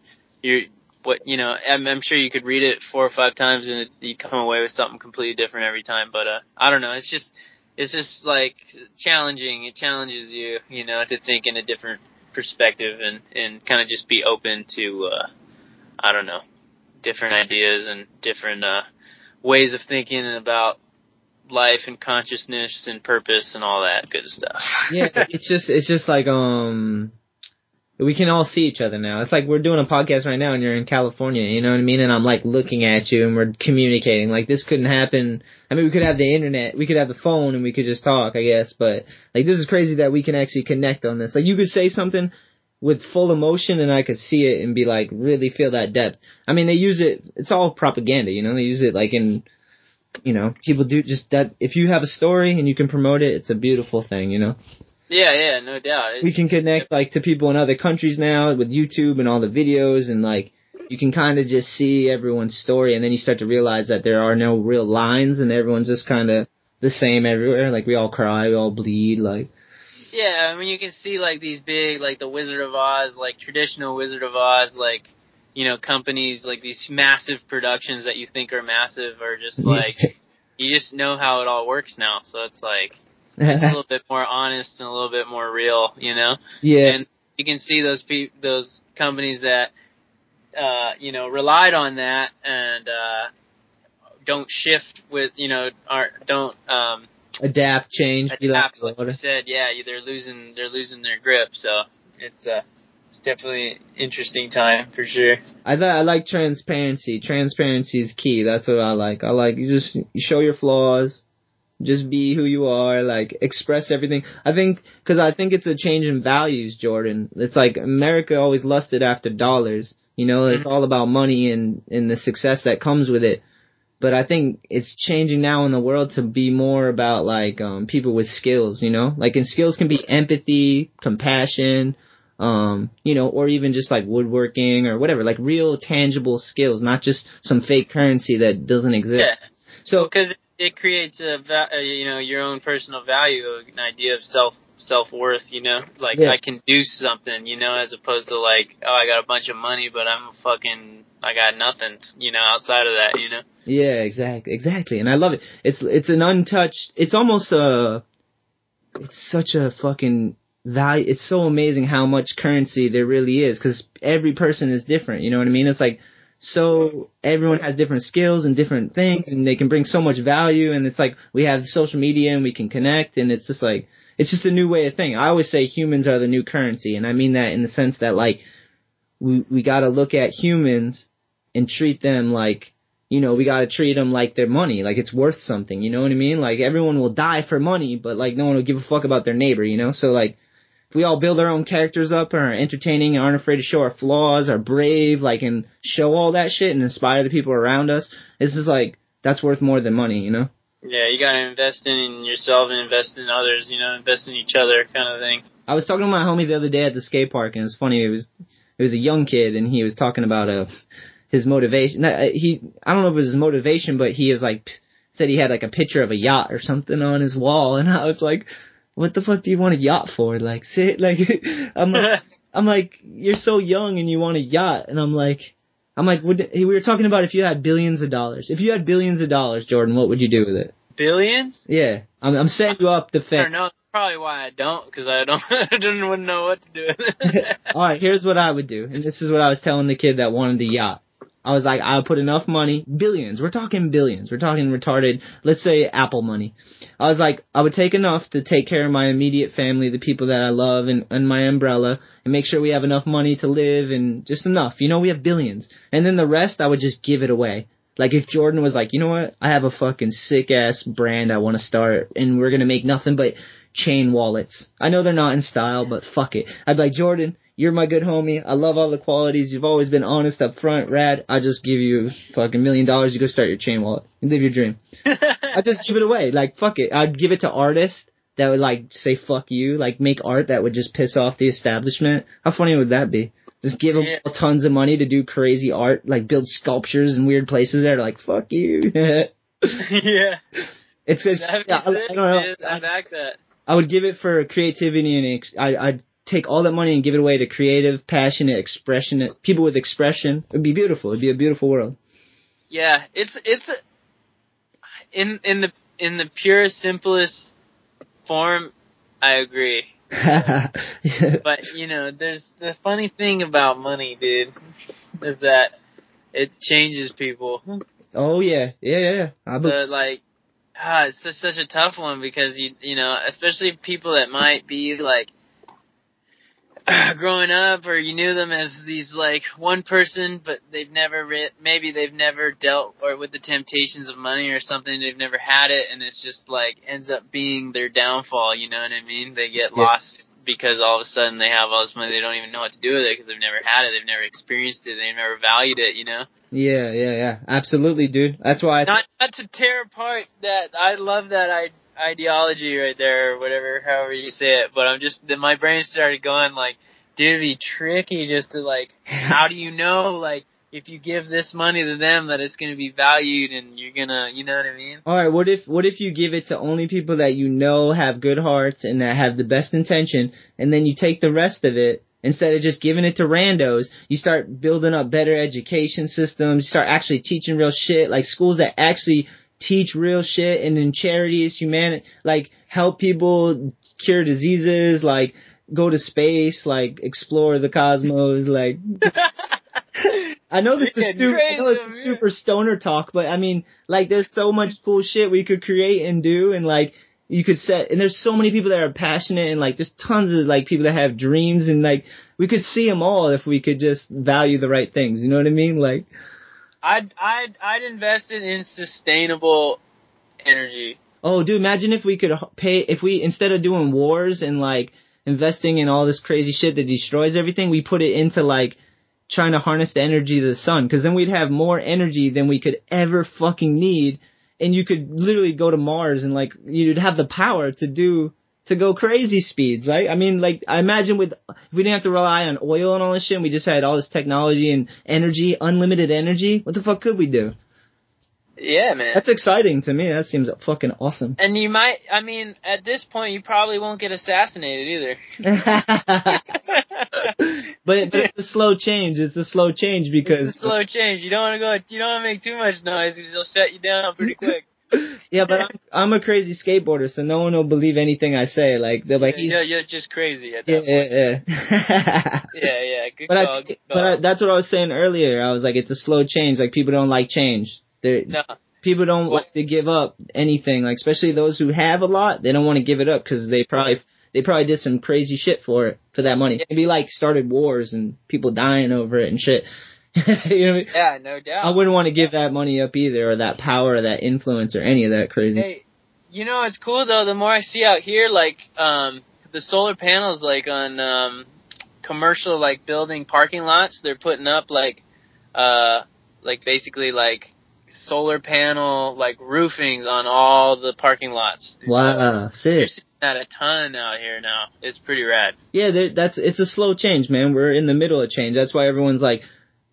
Speaker 9: you what you know. I'm, I'm sure you could read it four or five times and it, you come away with something completely different every time. But uh, I don't know. It's just it's just like challenging. It challenges you, you know, to think in a different perspective and and kind of just be open to uh, I don't know, different ideas and different uh, ways of thinking about life and consciousness and purpose and all that good stuff.
Speaker 8: yeah, it's just it's just like um we can all see each other now. It's like we're doing a podcast right now and you're in California, you know what I mean? And I'm like looking at you and we're communicating. Like this couldn't happen. I mean, we could have the internet, we could have the phone and we could just talk, I guess, but like this is crazy that we can actually connect on this. Like you could say something with full emotion and I could see it and be like really feel that depth. I mean, they use it, it's all propaganda, you know, they use it like in, you know, people do just that, if you have a story and you can promote it, it's a beautiful thing, you know?
Speaker 9: Yeah, yeah, no doubt. It,
Speaker 8: we can connect like to people in other countries now with YouTube and all the videos and like you can kind of just see everyone's story and then you start to realize that there are no real lines and everyone's just kind of the same everywhere. Like we all cry, we all bleed, like.
Speaker 9: Yeah, I mean you can see like these big, like the Wizard of Oz, like traditional Wizard of Oz, like you know companies like these massive productions that you think are massive are just like you just know how it all works now. So it's like it's a little bit more honest and a little bit more real, you know.
Speaker 8: Yeah.
Speaker 9: And you can see those pe- those companies that uh, you know relied on that and uh, don't shift with you know are don't um,
Speaker 8: adapt, change,
Speaker 9: adapt. Like you said, yeah, they're losing they're losing their grip. So it's uh it's definitely an interesting time for sure.
Speaker 8: I I like transparency. Transparency is key. That's what I like. I like you just you show your flaws just be who you are, like express everything. I think because I think it's a change in values, Jordan. It's like America always lusted after dollars. You know, it's all about money and and the success that comes with it. But I think it's changing now in the world to be more about like um people with skills. You know, like and skills can be empathy, compassion. Um, you know, or even just like woodworking or whatever, like real tangible skills, not just some fake currency that doesn't exist.
Speaker 9: Yeah.
Speaker 8: So,
Speaker 9: because it creates a, va- you know your own personal value, an idea of self self worth. You know, like
Speaker 8: Yeah.
Speaker 9: I can do something. You know, as opposed to like, oh, I got a bunch of money, but I'm a fucking, I got nothing. You know, outside of that. You know.
Speaker 8: Yeah, exactly, exactly, and I love it. It's it's an untouched. It's almost a. It's such a fucking value. It's so amazing how much currency there really is because every person is different. You know what I mean? It's like so everyone has different skills and different things, and they can bring so much value. And it's like we have social media and we can connect, and it's just like it's just a new way of thinking. I always say humans are the new currency, and I mean that in the sense that like we we got to look at humans and treat them like you know, we gotta treat them like their money, like it's worth something, you know what I mean? Like everyone will die for money, but like no one will give a fuck about their neighbor, you know? So like, we all build our own characters up and are entertaining and aren't afraid to show our flaws, are brave, like and show all that shit and inspire the people around us, this is like, that's worth more than money, you know?
Speaker 9: Yeah, you gotta invest in yourself and invest in others. You know, invest in each other, kind of thing.
Speaker 8: I was talking to my homie the other day at the skate park, and it was funny. It was it was a young kid, and he was talking about uh his motivation. uh, He I don't know if it was his motivation, but he was like said he had like a picture of a yacht or something on his wall, and I was like, what the fuck do you want a yacht for? Like, sit like I'm like, I'm like you're so young and you want a yacht, and I'm like. I'm like, would, we were talking about if you had billions of dollars. If you had billions of dollars, Jordan, what would you do with it?
Speaker 9: Billions?
Speaker 8: Yeah, I'm, I'm setting you up to
Speaker 9: I
Speaker 8: fail.
Speaker 9: don't know. That's probably why I don't, because I don't, I don't wouldn't know what to do with it.
Speaker 8: All right, here's what I would do, and this is what I was telling the kid that wanted the yacht. I was like, I'll put enough money, billions. We're talking billions. We're talking retarded. Let's say Apple money. I was like, I would take enough to take care of my immediate family, the people that I love, and, and my umbrella, and make sure we have enough money to live, and just enough. You know, we have billions, and then the rest, I would just give it away. Like if Jordan was like, you know what, I have a fucking sick ass brand I want to start, and we're gonna make nothing but chain wallets. I know they're not in style, but fuck it. I'd be like, Jordan, you're my good homie. I love all the qualities. You've always been honest up front, rad. I just give you fucking million dollars. You go start your chain wallet. You live your dream. I just give it away. Like fuck it. I'd give it to artists that would like say fuck you, like make art that would just piss off the establishment. How funny would that be? Just give them
Speaker 9: Yeah.
Speaker 8: tons of money to do crazy art, like build sculptures in weird places. They're like fuck you.
Speaker 9: yeah.
Speaker 8: it's just yeah, I, I don't know.
Speaker 9: I that.
Speaker 8: I would give it for creativity and ex- I, I'd take all that money and give it away to creative, passionate, expressionate people with expression. It'd be beautiful. It'd be a beautiful world.
Speaker 9: Yeah, it's it's a, in in the in the purest simplest form. I agree. But you know, there's the funny thing about money, dude, is that it changes people.
Speaker 8: oh yeah, yeah, yeah. yeah. I be-
Speaker 9: The like, ah, it's such such a tough one because you you know, especially people that might be like growing up or you knew them as these like one person but they've never re- maybe they've never dealt or with the temptations of money or something they've never had it and it's just like ends up being their downfall you know what i mean they get
Speaker 8: Yeah.
Speaker 9: lost because all of a sudden they have all this money they don't even know what to do with it because they've never had it they've never experienced it they've never valued it you know
Speaker 8: yeah, yeah, yeah. Absolutely, dude. That's why. I
Speaker 9: not not to tear apart that I love that I, ideology right there or whatever however you say it but I'm just then my brain started going like dude it'd be tricky just to like how do you know like if you give this money to them that it's gonna be valued and you're gonna you know what I mean?
Speaker 8: All right, what if what if you give it to only people that you know have good hearts and that have the best intention, and then you take the rest of it instead of just giving it to randos, you start building up better education systems, you start actually teaching real shit, like schools that actually teach real shit, and then charities, humanity, like help people cure diseases, like go to space, like explore the cosmos, like. I know this is super, I know it's super stoner talk, but I mean, like, there's so much cool shit we could create and do, and like, you could set, and there's so many people that are passionate, and like, there's tons of like people that have dreams, and like, we could see them all if we could just value the right things. You know what I mean? Like,
Speaker 9: I'd I'd I'd invest it in sustainable energy.
Speaker 8: Oh, dude, imagine if we could pay, if we instead of doing wars and like investing in all this crazy shit that destroys everything, we put it into like trying to harness the energy of the sun, because then we'd have more energy than we could ever fucking need, and you could literally go to Mars and like you'd have the power to do to go crazy speeds, right? I mean, like I imagine with if we didn't have to rely on oil and all this shit, and we just had all this technology and energy, unlimited energy. What the fuck could we do?
Speaker 9: yeah man
Speaker 8: That's exciting to me. That seems fucking awesome.
Speaker 9: and you might I mean at this point you probably won't get assassinated either
Speaker 8: but, but it's a slow change. It's a slow change because
Speaker 9: It's a slow change. You don't want to go. You don't want to make too much noise because they'll shut you down pretty quick.
Speaker 8: Yeah, but I'm, I'm a crazy skateboarder, so no one will believe anything I say. Like they're like, he's,
Speaker 9: yeah, you're just crazy at
Speaker 8: yeah,
Speaker 9: point.
Speaker 8: yeah, yeah.
Speaker 9: Yeah, yeah. Good
Speaker 8: but
Speaker 9: call.
Speaker 8: I,
Speaker 9: good
Speaker 8: but
Speaker 9: call.
Speaker 8: I, that's what I was saying earlier. I was like, it's a slow change. Like people don't like change. They're
Speaker 9: no,
Speaker 8: people don't like to give up anything. Like especially those who have a lot, they don't want to give it up because they probably they probably did some crazy shit for it for that money. Maybe like started wars and people dying over it and shit. you know I mean?
Speaker 9: yeah, no doubt.
Speaker 8: I wouldn't want to give that money up either, or that power, or that influence, or any of that crazy.
Speaker 9: Hey, you know it's cool though. The more I see out here, like um, the solar panels, like on um, commercial, like building parking lots, they're putting up like, uh, like basically like solar panel like roofings on all the parking lots.
Speaker 8: Wow, sick.
Speaker 9: seeing that a ton out here now. It's pretty rad.
Speaker 8: Yeah, that's it's a slow change, man. We're in the middle of change. That's why everyone's like,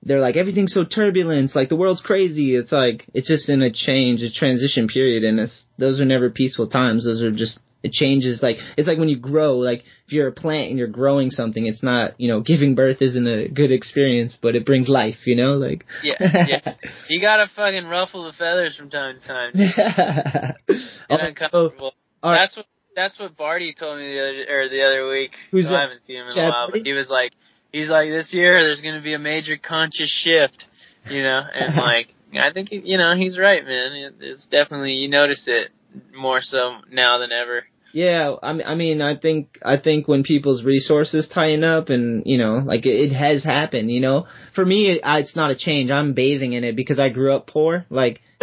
Speaker 8: they're like everything's so turbulent. It's like the world's crazy. It's like it's just in a change, a transition period, and it's those are never peaceful times. Those are just it changes. Like it's like when you grow. Like if you're a plant and you're growing something, it's not you know giving birth isn't a good experience, but it brings life. You know, like
Speaker 9: Yeah, yeah. You gotta fucking ruffle the feathers from time to time.
Speaker 8: yeah.
Speaker 9: Get
Speaker 8: Oh,
Speaker 9: uncomfortable. That's what that's what Barty told me the other or the other week.
Speaker 8: Who's that?
Speaker 9: I haven't seen him in
Speaker 8: Chad
Speaker 9: a while, but he was like, he's like, this year there's gonna be a major conscious shift, you know, and like, I think you know he's right, man. It, it's definitely you notice it more so now than ever.
Speaker 8: Yeah, I mean, I mean, I think, I think when people's resources tighten up and, you know, like it, it has happened, you know, for me, it, I, it's not a change. I'm bathing in it because I grew up poor. Like,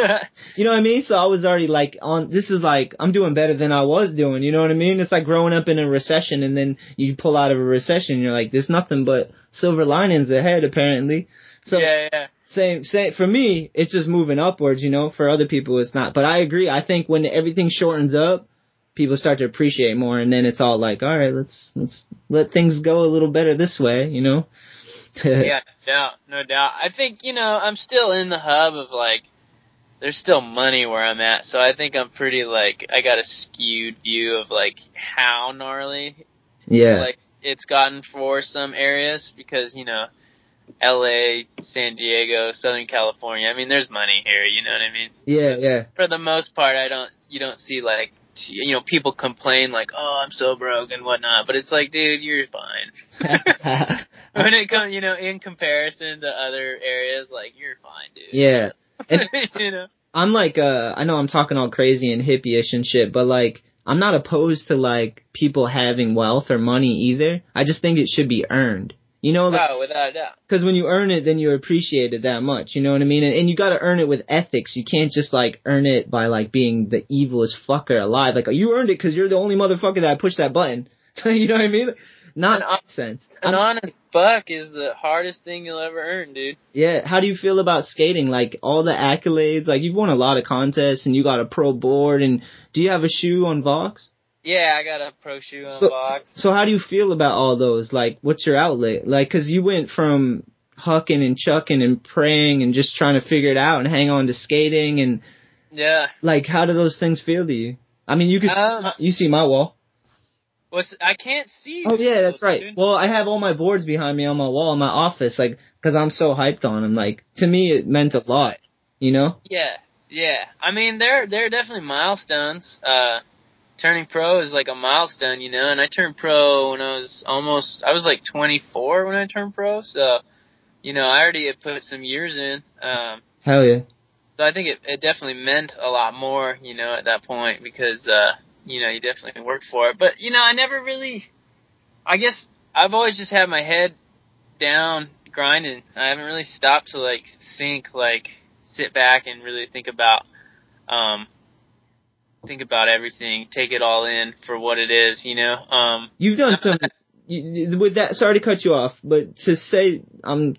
Speaker 8: you know what I mean? So I was already like on, this is like, I'm doing better than I was doing, you know what I mean? It's like growing up in a recession and then you pull out of a recession and you're like, there's nothing but silver linings ahead apparently. So
Speaker 9: yeah, yeah.
Speaker 8: same, same, for me, it's just moving upwards, you know, for other people it's not. But I agree. I think when everything shortens up, people start to appreciate more and then it's all like, all right, let's, let's let things go a little better this way, you know?
Speaker 9: yeah, no doubt, no doubt. I think you know I'm still in the hub of like, there's still money where I'm at, so I think I'm pretty like I got a skewed view of like how gnarly
Speaker 8: yeah.
Speaker 9: like it's gotten for some areas because you know, L.A., San Diego, Southern California. I mean, there's money here. You know what I mean?
Speaker 8: Yeah, yeah.
Speaker 9: For the most part, I don't. You don't see like you know people complain like, oh, I'm so broke and whatnot. But it's like, dude, you're fine. when it comes, you know, in comparison to other areas, like you're fine, dude.
Speaker 8: yeah. And
Speaker 9: you know.
Speaker 8: I'm like, uh, I know I'm talking all crazy and hippie-ish and shit, but like, I'm not opposed to like people having wealth or money either. I just think it should be earned. You know, like,
Speaker 9: Oh, without a doubt.
Speaker 8: Because when you earn it, then you appreciate it that much. You know what I mean? And, and you got to earn it with ethics. You can't just like earn it by like being the evilest fucker alive. Like you earned it because you're the only motherfucker that pushed that button. you know what I mean? Not an, nonsense.
Speaker 9: An honest buck is the hardest thing you'll ever earn, dude.
Speaker 8: Yeah. How do you feel about skating? Like all the accolades. Like you've won a lot of contests and you got a pro board. And do you have a shoe on Vox?
Speaker 9: Yeah, I got a pro shoe on
Speaker 8: So, so how do you feel about all those? Like, what's your outlet? Like, cause you went from hucking and chucking and praying and just trying to figure it out and hang on to skating and
Speaker 9: Yeah.
Speaker 8: like, how do those things feel to you? I mean, you can
Speaker 9: Um,
Speaker 8: you see my wall.
Speaker 9: What's I can't see.
Speaker 8: Oh yeah, that's right.
Speaker 9: dude.
Speaker 8: Well, I have all my boards behind me on my wall in my office, like, cause I'm so hyped on them. Like, to me, it meant a lot. You know?
Speaker 9: Yeah, yeah. I mean, they're they're definitely milestones. Uh, turning pro is like a milestone, you know. And I turned pro when I was almost. I was like 24 when I turned pro, so you know, I already had put some years in. Um,
Speaker 8: Hell yeah.
Speaker 9: so I think it, it definitely meant a lot more, you know, at that point because uh, you know, you definitely worked for it. But you know, I never really. I guess I've always just had my head down grinding. I haven't really stopped to like think like sit back and really think about um think about everything, take it all in for what it is, you know. Um
Speaker 8: You've done some you, you- with that. Sorry to cut you off, but to say I'm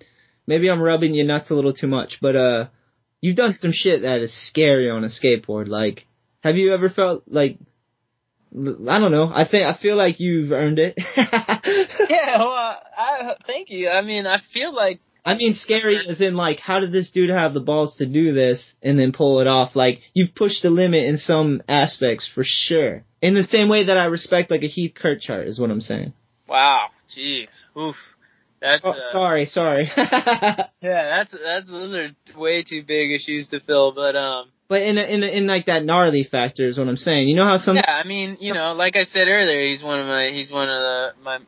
Speaker 8: maybe I'm rubbing you nuts a little too much, but uh, you've done some shit that is scary on a skateboard. Like, have you ever felt like I don't know. I think I feel like you've earned it.
Speaker 9: Yeah, well, I thank you. I mean, I feel like
Speaker 8: I mean, scary as in like, how did this dude have the balls to do this and then pull it off? Like, you've pushed the limit in some aspects for sure. In the same way that I respect like a Heath Kirchart is what I'm saying.
Speaker 9: wow, jeez. Oof. That's
Speaker 8: Oh,
Speaker 9: uh,
Speaker 8: sorry, sorry.
Speaker 9: Yeah, that's that's those are way too big issues to fill, but um
Speaker 8: but in a, in a, in like that gnarly factor is what I'm saying. You know how some
Speaker 9: Yeah, I mean, you know, like I said earlier, he's one of my he's one of the my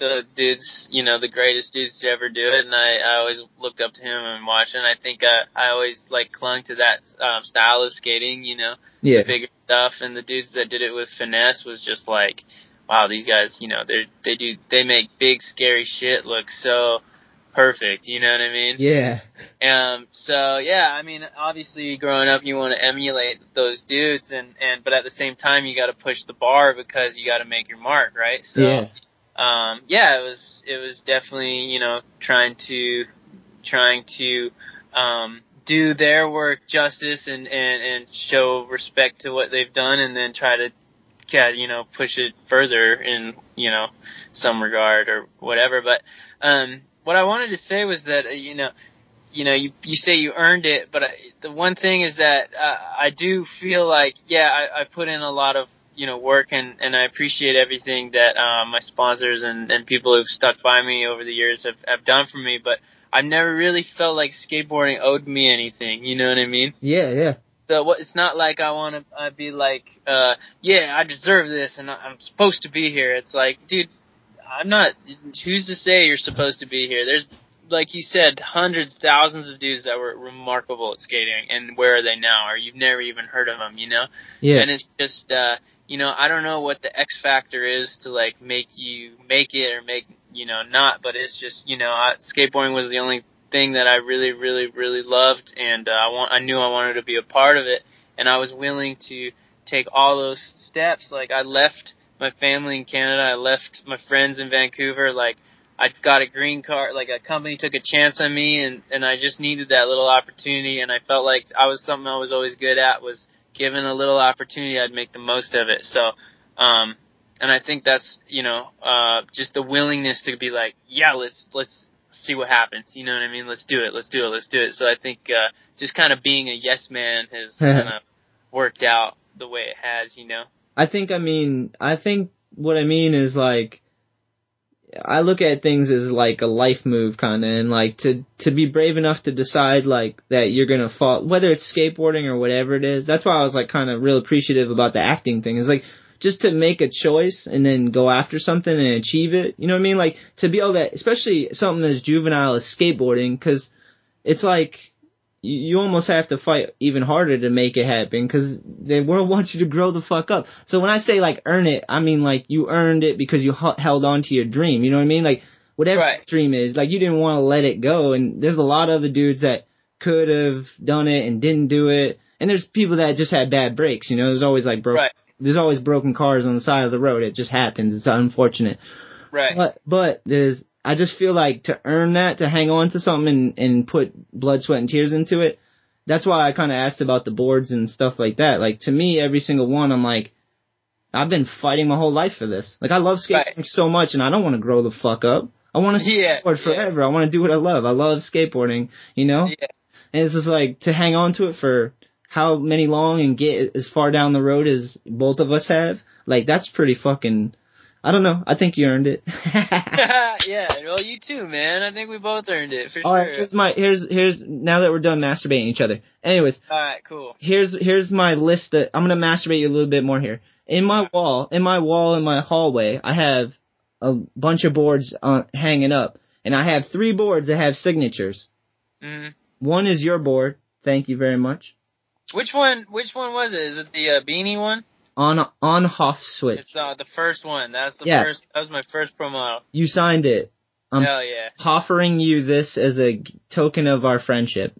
Speaker 9: the dudes, you know, the greatest dudes to ever do it, and I I always looked up to him and watched, and I think uh, I always like clung to that um, style of skating, you know,
Speaker 8: yeah
Speaker 9: the bigger stuff, and the dudes that did it with finesse was just like, wow, these guys, you know, they they do they make big scary shit look so perfect, you know what I mean?
Speaker 8: yeah
Speaker 9: Um, so yeah, I mean, obviously growing up, you want to emulate those dudes and, and, but at the same time, you got to push the bar because you got to make your mark, right? So,
Speaker 8: yeah
Speaker 9: um, yeah, it was, it was definitely, you know, trying to, trying to, um, do their work justice and, and, and show respect to what they've done and then try to, yeah, you know, push it further in, you know, some regard or whatever. But, um, what I wanted to say was that, uh, you know, you know, you you say you earned it, but I, the one thing is that uh, I do feel like, yeah, I, I put in a lot of you know work, and and I appreciate everything that um, my sponsors and and people who've stuck by me over the years have have done for me. But I've never really felt like skateboarding owed me anything. You know what I mean?
Speaker 8: yeah yeah
Speaker 9: So what? It's not like I want to uh, be like, uh, yeah, I deserve this, and I'm supposed to be here. It's like, dude, I'm not. Who's to say you're supposed to be here? There's, like you said, hundreds, thousands of dudes that were remarkable at skating, and where are they now? Or you've never even heard of them, you know?
Speaker 8: yeah
Speaker 9: And it's just, uh, you know, I don't know what the X factor is to like make you make it or make you know not, but it's just, you know, I, skateboarding was the only thing that I really, really, really loved, and uh, I want, I knew I wanted to be a part of it, and I was willing to take all those steps. Like I left my family in Canada, I left my friends in Vancouver, like. I got a green card, like a company took a chance on me and, and I just needed that little opportunity and I felt like I was something I was always good at was given a little opportunity, I'd make the most of it. So, um, and I think that's, you know, uh, just the willingness to be like, yeah, let's, let's see what happens. You know what I mean? Let's do it. Let's do it. Let's do it. So I think, uh, just kind of being a yes man has kind of worked out the way it has, you know?
Speaker 8: I think I mean I think what I mean is like I look at things as like a life move kind of, and like to to be brave enough to decide like that you're gonna fall, whether it's skateboarding or whatever it is. That's why I was like kind of real appreciative about the acting thing. Is like just to make a choice and then go after something and achieve it. You know what I mean? Like to be able to, especially something as juvenile as skateboarding, because it's like you, you almost have to fight even harder to make it happen because the world wants you to grow the fuck up. So when I say like earn it, I mean like you earned it because you h- held on to your dream. You know what I mean? Like whatever
Speaker 9: Right.
Speaker 8: dream is, like you didn't want to let it go. And there's a lot of other dudes that could have done it and didn't do it. And there's people that just had bad breaks. You know, there's always like broke.
Speaker 9: Right.
Speaker 8: There's always broken cars on the side of the road. It just happens. It's unfortunate.
Speaker 9: Right.
Speaker 8: But but there's I just feel like to earn that, to hang on to something and, and put blood, sweat, and tears into it. That's why I kind of asked about the boards and stuff like that. Like to me, every single one, I'm like, I've been fighting my whole life for this. Like I love skateboarding
Speaker 9: Right.
Speaker 8: so much, and I don't want to grow the fuck up. I want to
Speaker 9: Yeah,
Speaker 8: skateboard
Speaker 9: yeah.
Speaker 8: forever. I want to do what I love. I love skateboarding. You know.
Speaker 9: Yeah.
Speaker 8: And it's just like to hang on to it for how many long and get as far down the road as both of us have. Like that's pretty fucking. I don't know. I think you earned it.
Speaker 9: yeah, well, you too, man. I think we both earned it for
Speaker 8: All right,
Speaker 9: sure.
Speaker 8: here's my here's here's now that we're done masturbating each other. Anyways,
Speaker 9: All right, cool.
Speaker 8: here's here's my list that I'm gonna masturbate you a little bit more here. In my wall, in my wall in my hallway, I have a bunch of boards on, hanging up, and I have three boards that have signatures.
Speaker 9: hmm
Speaker 8: One is your board. Thank you very much.
Speaker 9: Which one? Which one was it? Is it the uh, beanie one?
Speaker 8: On on Hoff switch.
Speaker 9: It's uh, the first one. That's the
Speaker 8: Yeah.
Speaker 9: first. That was my first promo.
Speaker 8: You signed it. I'm
Speaker 9: Hell yeah,
Speaker 8: offering you this as a token of our friendship.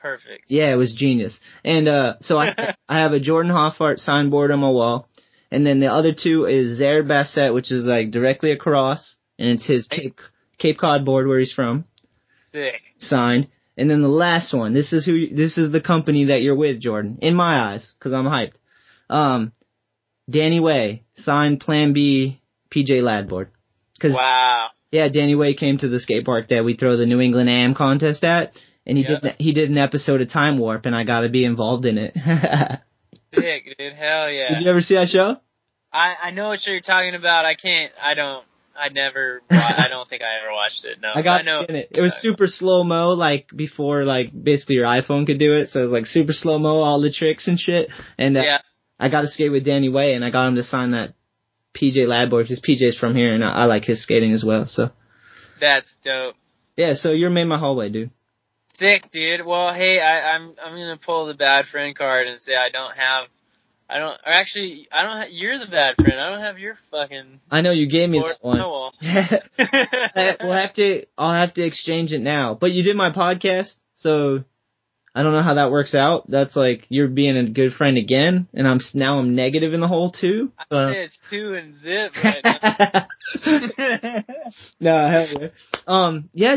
Speaker 9: perfect.
Speaker 8: Yeah, it was genius. And uh so I I have a Jordan Hoffart signboard on my wall. And then the other two is Zered Bassett, which is like directly across, and it's his Cape Cape Cod board where he's from,
Speaker 9: Sick.
Speaker 8: signed. And then the last one, this is who this is the company that you're with, Jordan, in my eyes, because I'm hyped. Um, Danny Way signed Plan B PJ Ladd board. Cause
Speaker 9: Wow.
Speaker 8: yeah, Danny Way came to the skate park that we throw the New England AM contest at, and he
Speaker 9: Yeah.
Speaker 8: did he did an episode of Time Warp, and I got to be involved in it.
Speaker 9: Sick, dude. Hell yeah.
Speaker 8: Did you ever see that show?
Speaker 9: I I know what show you're talking about. I can't. I don't. I never. I don't think I ever watched it. No.
Speaker 8: I got
Speaker 9: I know.
Speaker 8: in it. It was super slow mo, like before, like basically your iPhone could do it. So it was like super slow mo, all the tricks and shit. And uh,
Speaker 9: Yeah.
Speaker 8: I got to skate with Danny Way, and I got him to sign that PJ Ladd board because PJ's from here, and I, I like his skating as well. So
Speaker 9: That's dope.
Speaker 8: yeah, so you're made my hallway, dude.
Speaker 9: Sick, dude. Well, hey, I, I'm I'm gonna pull the bad friend card and say I don't have. I don't. Or actually, I don't. Ha- you're the bad friend. I don't have your fucking.
Speaker 8: I know you gave me that one.
Speaker 9: Oh, on
Speaker 8: we'll have to. I'll have to exchange it now. But you did my podcast, so I don't know how that works out. That's like you're being a good friend again, and I'm now I'm negative in the hole too. So.
Speaker 9: it's two and zip. Right
Speaker 8: no, hell yeah. Um, yeah,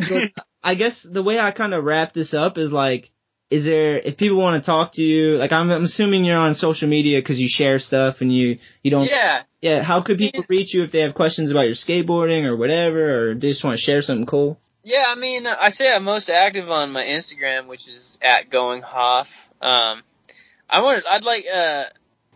Speaker 8: I guess the way I kind of wrap this up is like, is there, if people want to talk to you, like I'm, I'm assuming you're on social media because you share stuff and you, you don't,
Speaker 9: yeah.
Speaker 8: yeah, how could people reach you if they have questions about your skateboarding or whatever, or they just want to share something cool?
Speaker 9: Yeah, I mean, I say I'm most active on my Instagram, which is at going Hoff. Um, I wanted, I'd like uh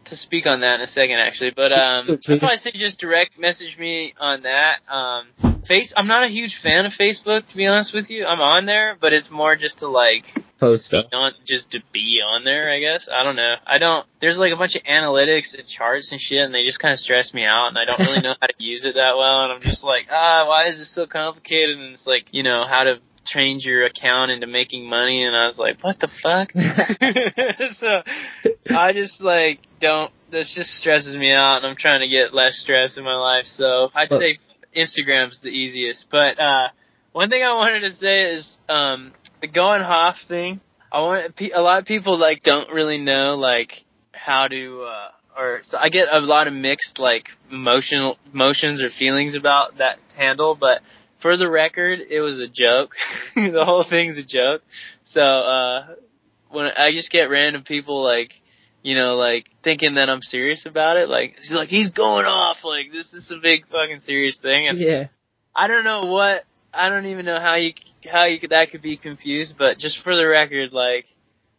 Speaker 9: to speak on that in a second, actually, but um, I'd probably say just direct message me on that. Um, face, I'm not a huge fan of Facebook, to be honest with you. I'm on there, but it's more just to like
Speaker 8: Post stuff.
Speaker 9: not just to be on there, I guess. I don't know. I don't, there's like a bunch of analytics and charts and shit, and they just kind of stress me out, and I don't really know how to use it that well, and I'm just like, ah, why is this so complicated? And it's like, you know, how to change your account into making money, and I was like, what the fuck? so, I just like, don't, this just stresses me out, and I'm trying to get less stress in my life, so I'd say Instagram's the easiest, but, uh, one thing I wanted to say is, um, the going Hoff thing. I want a lot of people like don't really know like how to uh or so I get a lot of mixed like emotional emotions or feelings about that handle, but for the record, it was a joke. the whole thing's a joke. So uh when I just get random people like you know, like thinking that I'm serious about it, like he's like he's going off, like this is a big fucking serious thing, and
Speaker 8: Yeah.
Speaker 9: I don't know what I don't even know how you how you could, that could be confused, but just for the record, like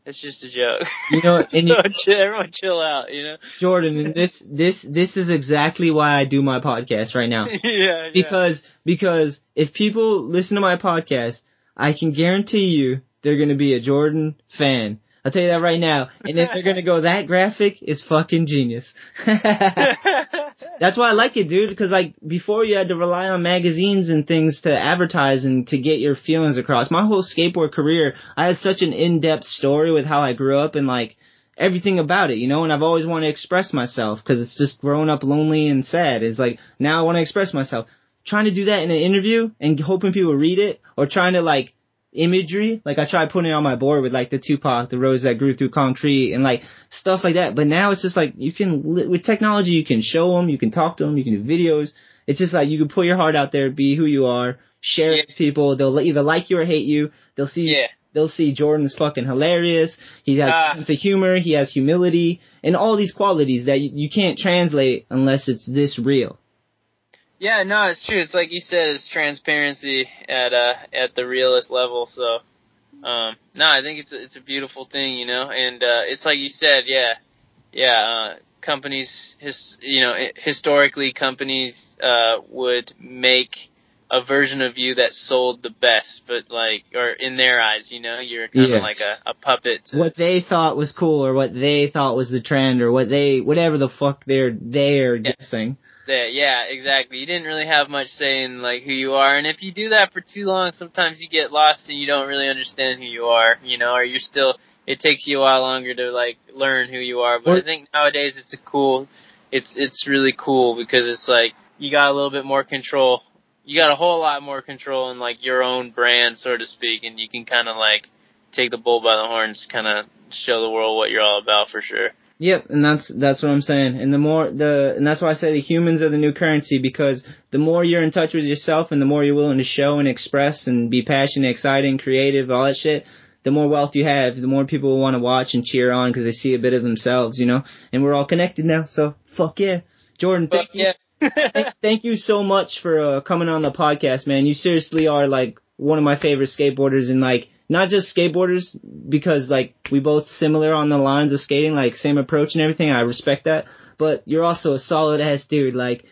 Speaker 9: It's just a joke.
Speaker 8: You know, and
Speaker 9: so
Speaker 8: you-
Speaker 9: chill, everyone chill out. You know.
Speaker 8: Jordan, and this this this is exactly why I do my podcast right now.
Speaker 9: yeah. yeah.
Speaker 8: Because because if people listen to my podcast, I can guarantee you they're gonna be a Jordan fan. I'll tell you that right now. And if they're gonna go that graphic is fucking genius. That's why I like it, dude. Because like before, you had to rely on magazines and things to advertise and to get your feelings across. My whole skateboard career, I had such an in-depth story with how I grew up and like everything about it, you know. And I've always wanted to express myself because it's just growing up lonely and sad. It's like now I want to express myself. Trying to do that in an interview and hoping people read it, or trying to like imagery. Like I tried putting it on my board with like the Tupac, the rose that grew through concrete, and like stuff like that. But now it's just like you can with technology, you can show them, you can talk to them, you can do videos. It's just like you can put your heart out there, be who you are, share it with people. They'll either like you or hate you. They'll see.
Speaker 9: Yeah.
Speaker 8: They'll see Jordan's fucking hilarious. He has a sense of humor. He has humility and all these qualities that you, you can't translate unless it's this real.
Speaker 9: Yeah, no, it's true. It's like you said, it's transparency at uh at the realist level. So, um, no, I think it's a, it's a beautiful thing, you know. And uh, it's like you said, yeah, yeah. Uh, companies, his, you know, historically, companies uh would make a version of you that sold the best, but like, or in their eyes, you know, you're kind of
Speaker 8: Yeah.
Speaker 9: like a, a puppet. To,
Speaker 8: What they thought was cool or what they thought was the trend or what they, whatever the fuck they're, they're guessing.
Speaker 9: That yeah exactly. You didn't really have much say in like who you are. And if you do that for too long sometimes you get lost and you don't really understand who you are you know or you're still it takes you a while longer to like learn who you are. But i think nowadays it's a cool it's it's really cool because it's like you got a little bit more control. You got a whole lot more control in like your own brand so to speak and you can kind of like take the bull by the horns kind of show the world what you're all about for sure
Speaker 8: Yep, and that's that's what I'm saying. And the more the and that's why I say the humans are the new currency because the more you're in touch with yourself and the more you're willing to show and express and be passionate, exciting, creative, all that shit, the more wealth you have, the more people will want to watch and cheer on because they see a bit of themselves, you know. And we're all connected now, so fuck yeah, Jordan.
Speaker 9: but
Speaker 8: Thank you.
Speaker 9: yeah
Speaker 8: thank, thank you so much for uh, coming on the podcast, man. You seriously are like one of my favorite skateboarders, and like not just skateboarders because like we both similar on the lines of skating, like same approach and everything. I respect that, but you're also a solid ass dude. Like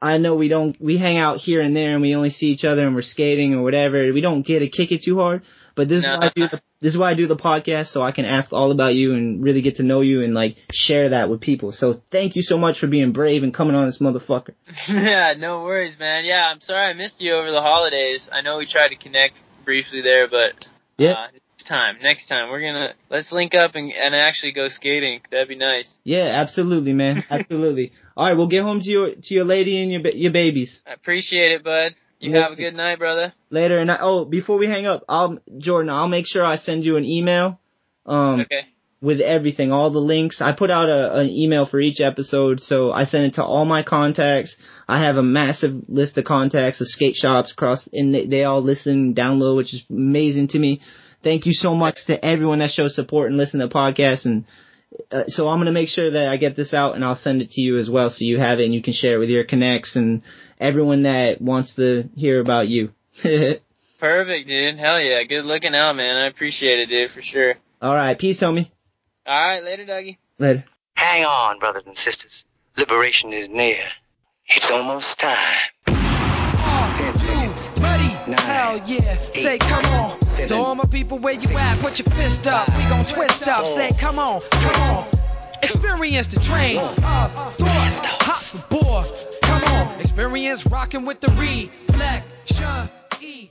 Speaker 8: I know we don't we hang out here and there, and we only see each other and we're skating or whatever. We don't get to kick it too hard. But this is why I do the, this is why I do the podcast so I can ask all about you and really get to know you and like share that with people. So thank you so much for being brave and coming on this motherfucker.
Speaker 9: yeah, no worries, man. Yeah, I'm sorry I missed you over the holidays. I know we tried to connect briefly there, but
Speaker 8: Yeah.
Speaker 9: uh, next time, next time we're gonna let's link up and and actually go skating. That'd be nice.
Speaker 8: Yeah, absolutely, man. Absolutely. All right, we'll get home to your to your lady and your your babies
Speaker 9: I appreciate it, bud. You have a good night, brother.
Speaker 8: later. And I, oh, before we hang up, I'll Jordan, I'll make sure I send you an email. Um,
Speaker 9: Okay.
Speaker 8: With everything, all the links. I put out a, an email for each episode, so I send it to all my contacts. I have a massive list of contacts of skate shops across, and they, they all listen, download, which is amazing to me. Thank you so much to everyone that shows support and listen to podcasts. And uh, so I'm gonna make sure that I get this out, and I'll send it to you as well, so you have it and you can share it with your connects and everyone that wants to hear about you.
Speaker 9: Perfect, dude. Hell yeah. Good looking out, man. I appreciate it, dude, for sure.
Speaker 8: all right, peace, homie.
Speaker 9: All right, later, Dougie.
Speaker 8: Later.
Speaker 1: Hang on, brothers and sisters. Liberation is near. It's almost time. Ten seconds.
Speaker 4: Ready?
Speaker 1: Nine,
Speaker 4: Hell yeah. Say, come on.
Speaker 1: seven,
Speaker 4: to all my people where you
Speaker 1: six,
Speaker 4: at, put your fist up. We gon' twist up. Say, come on, come on. Experience the train. Up, thought, hop aboard. Come on. Experience rocking with the reflection. E.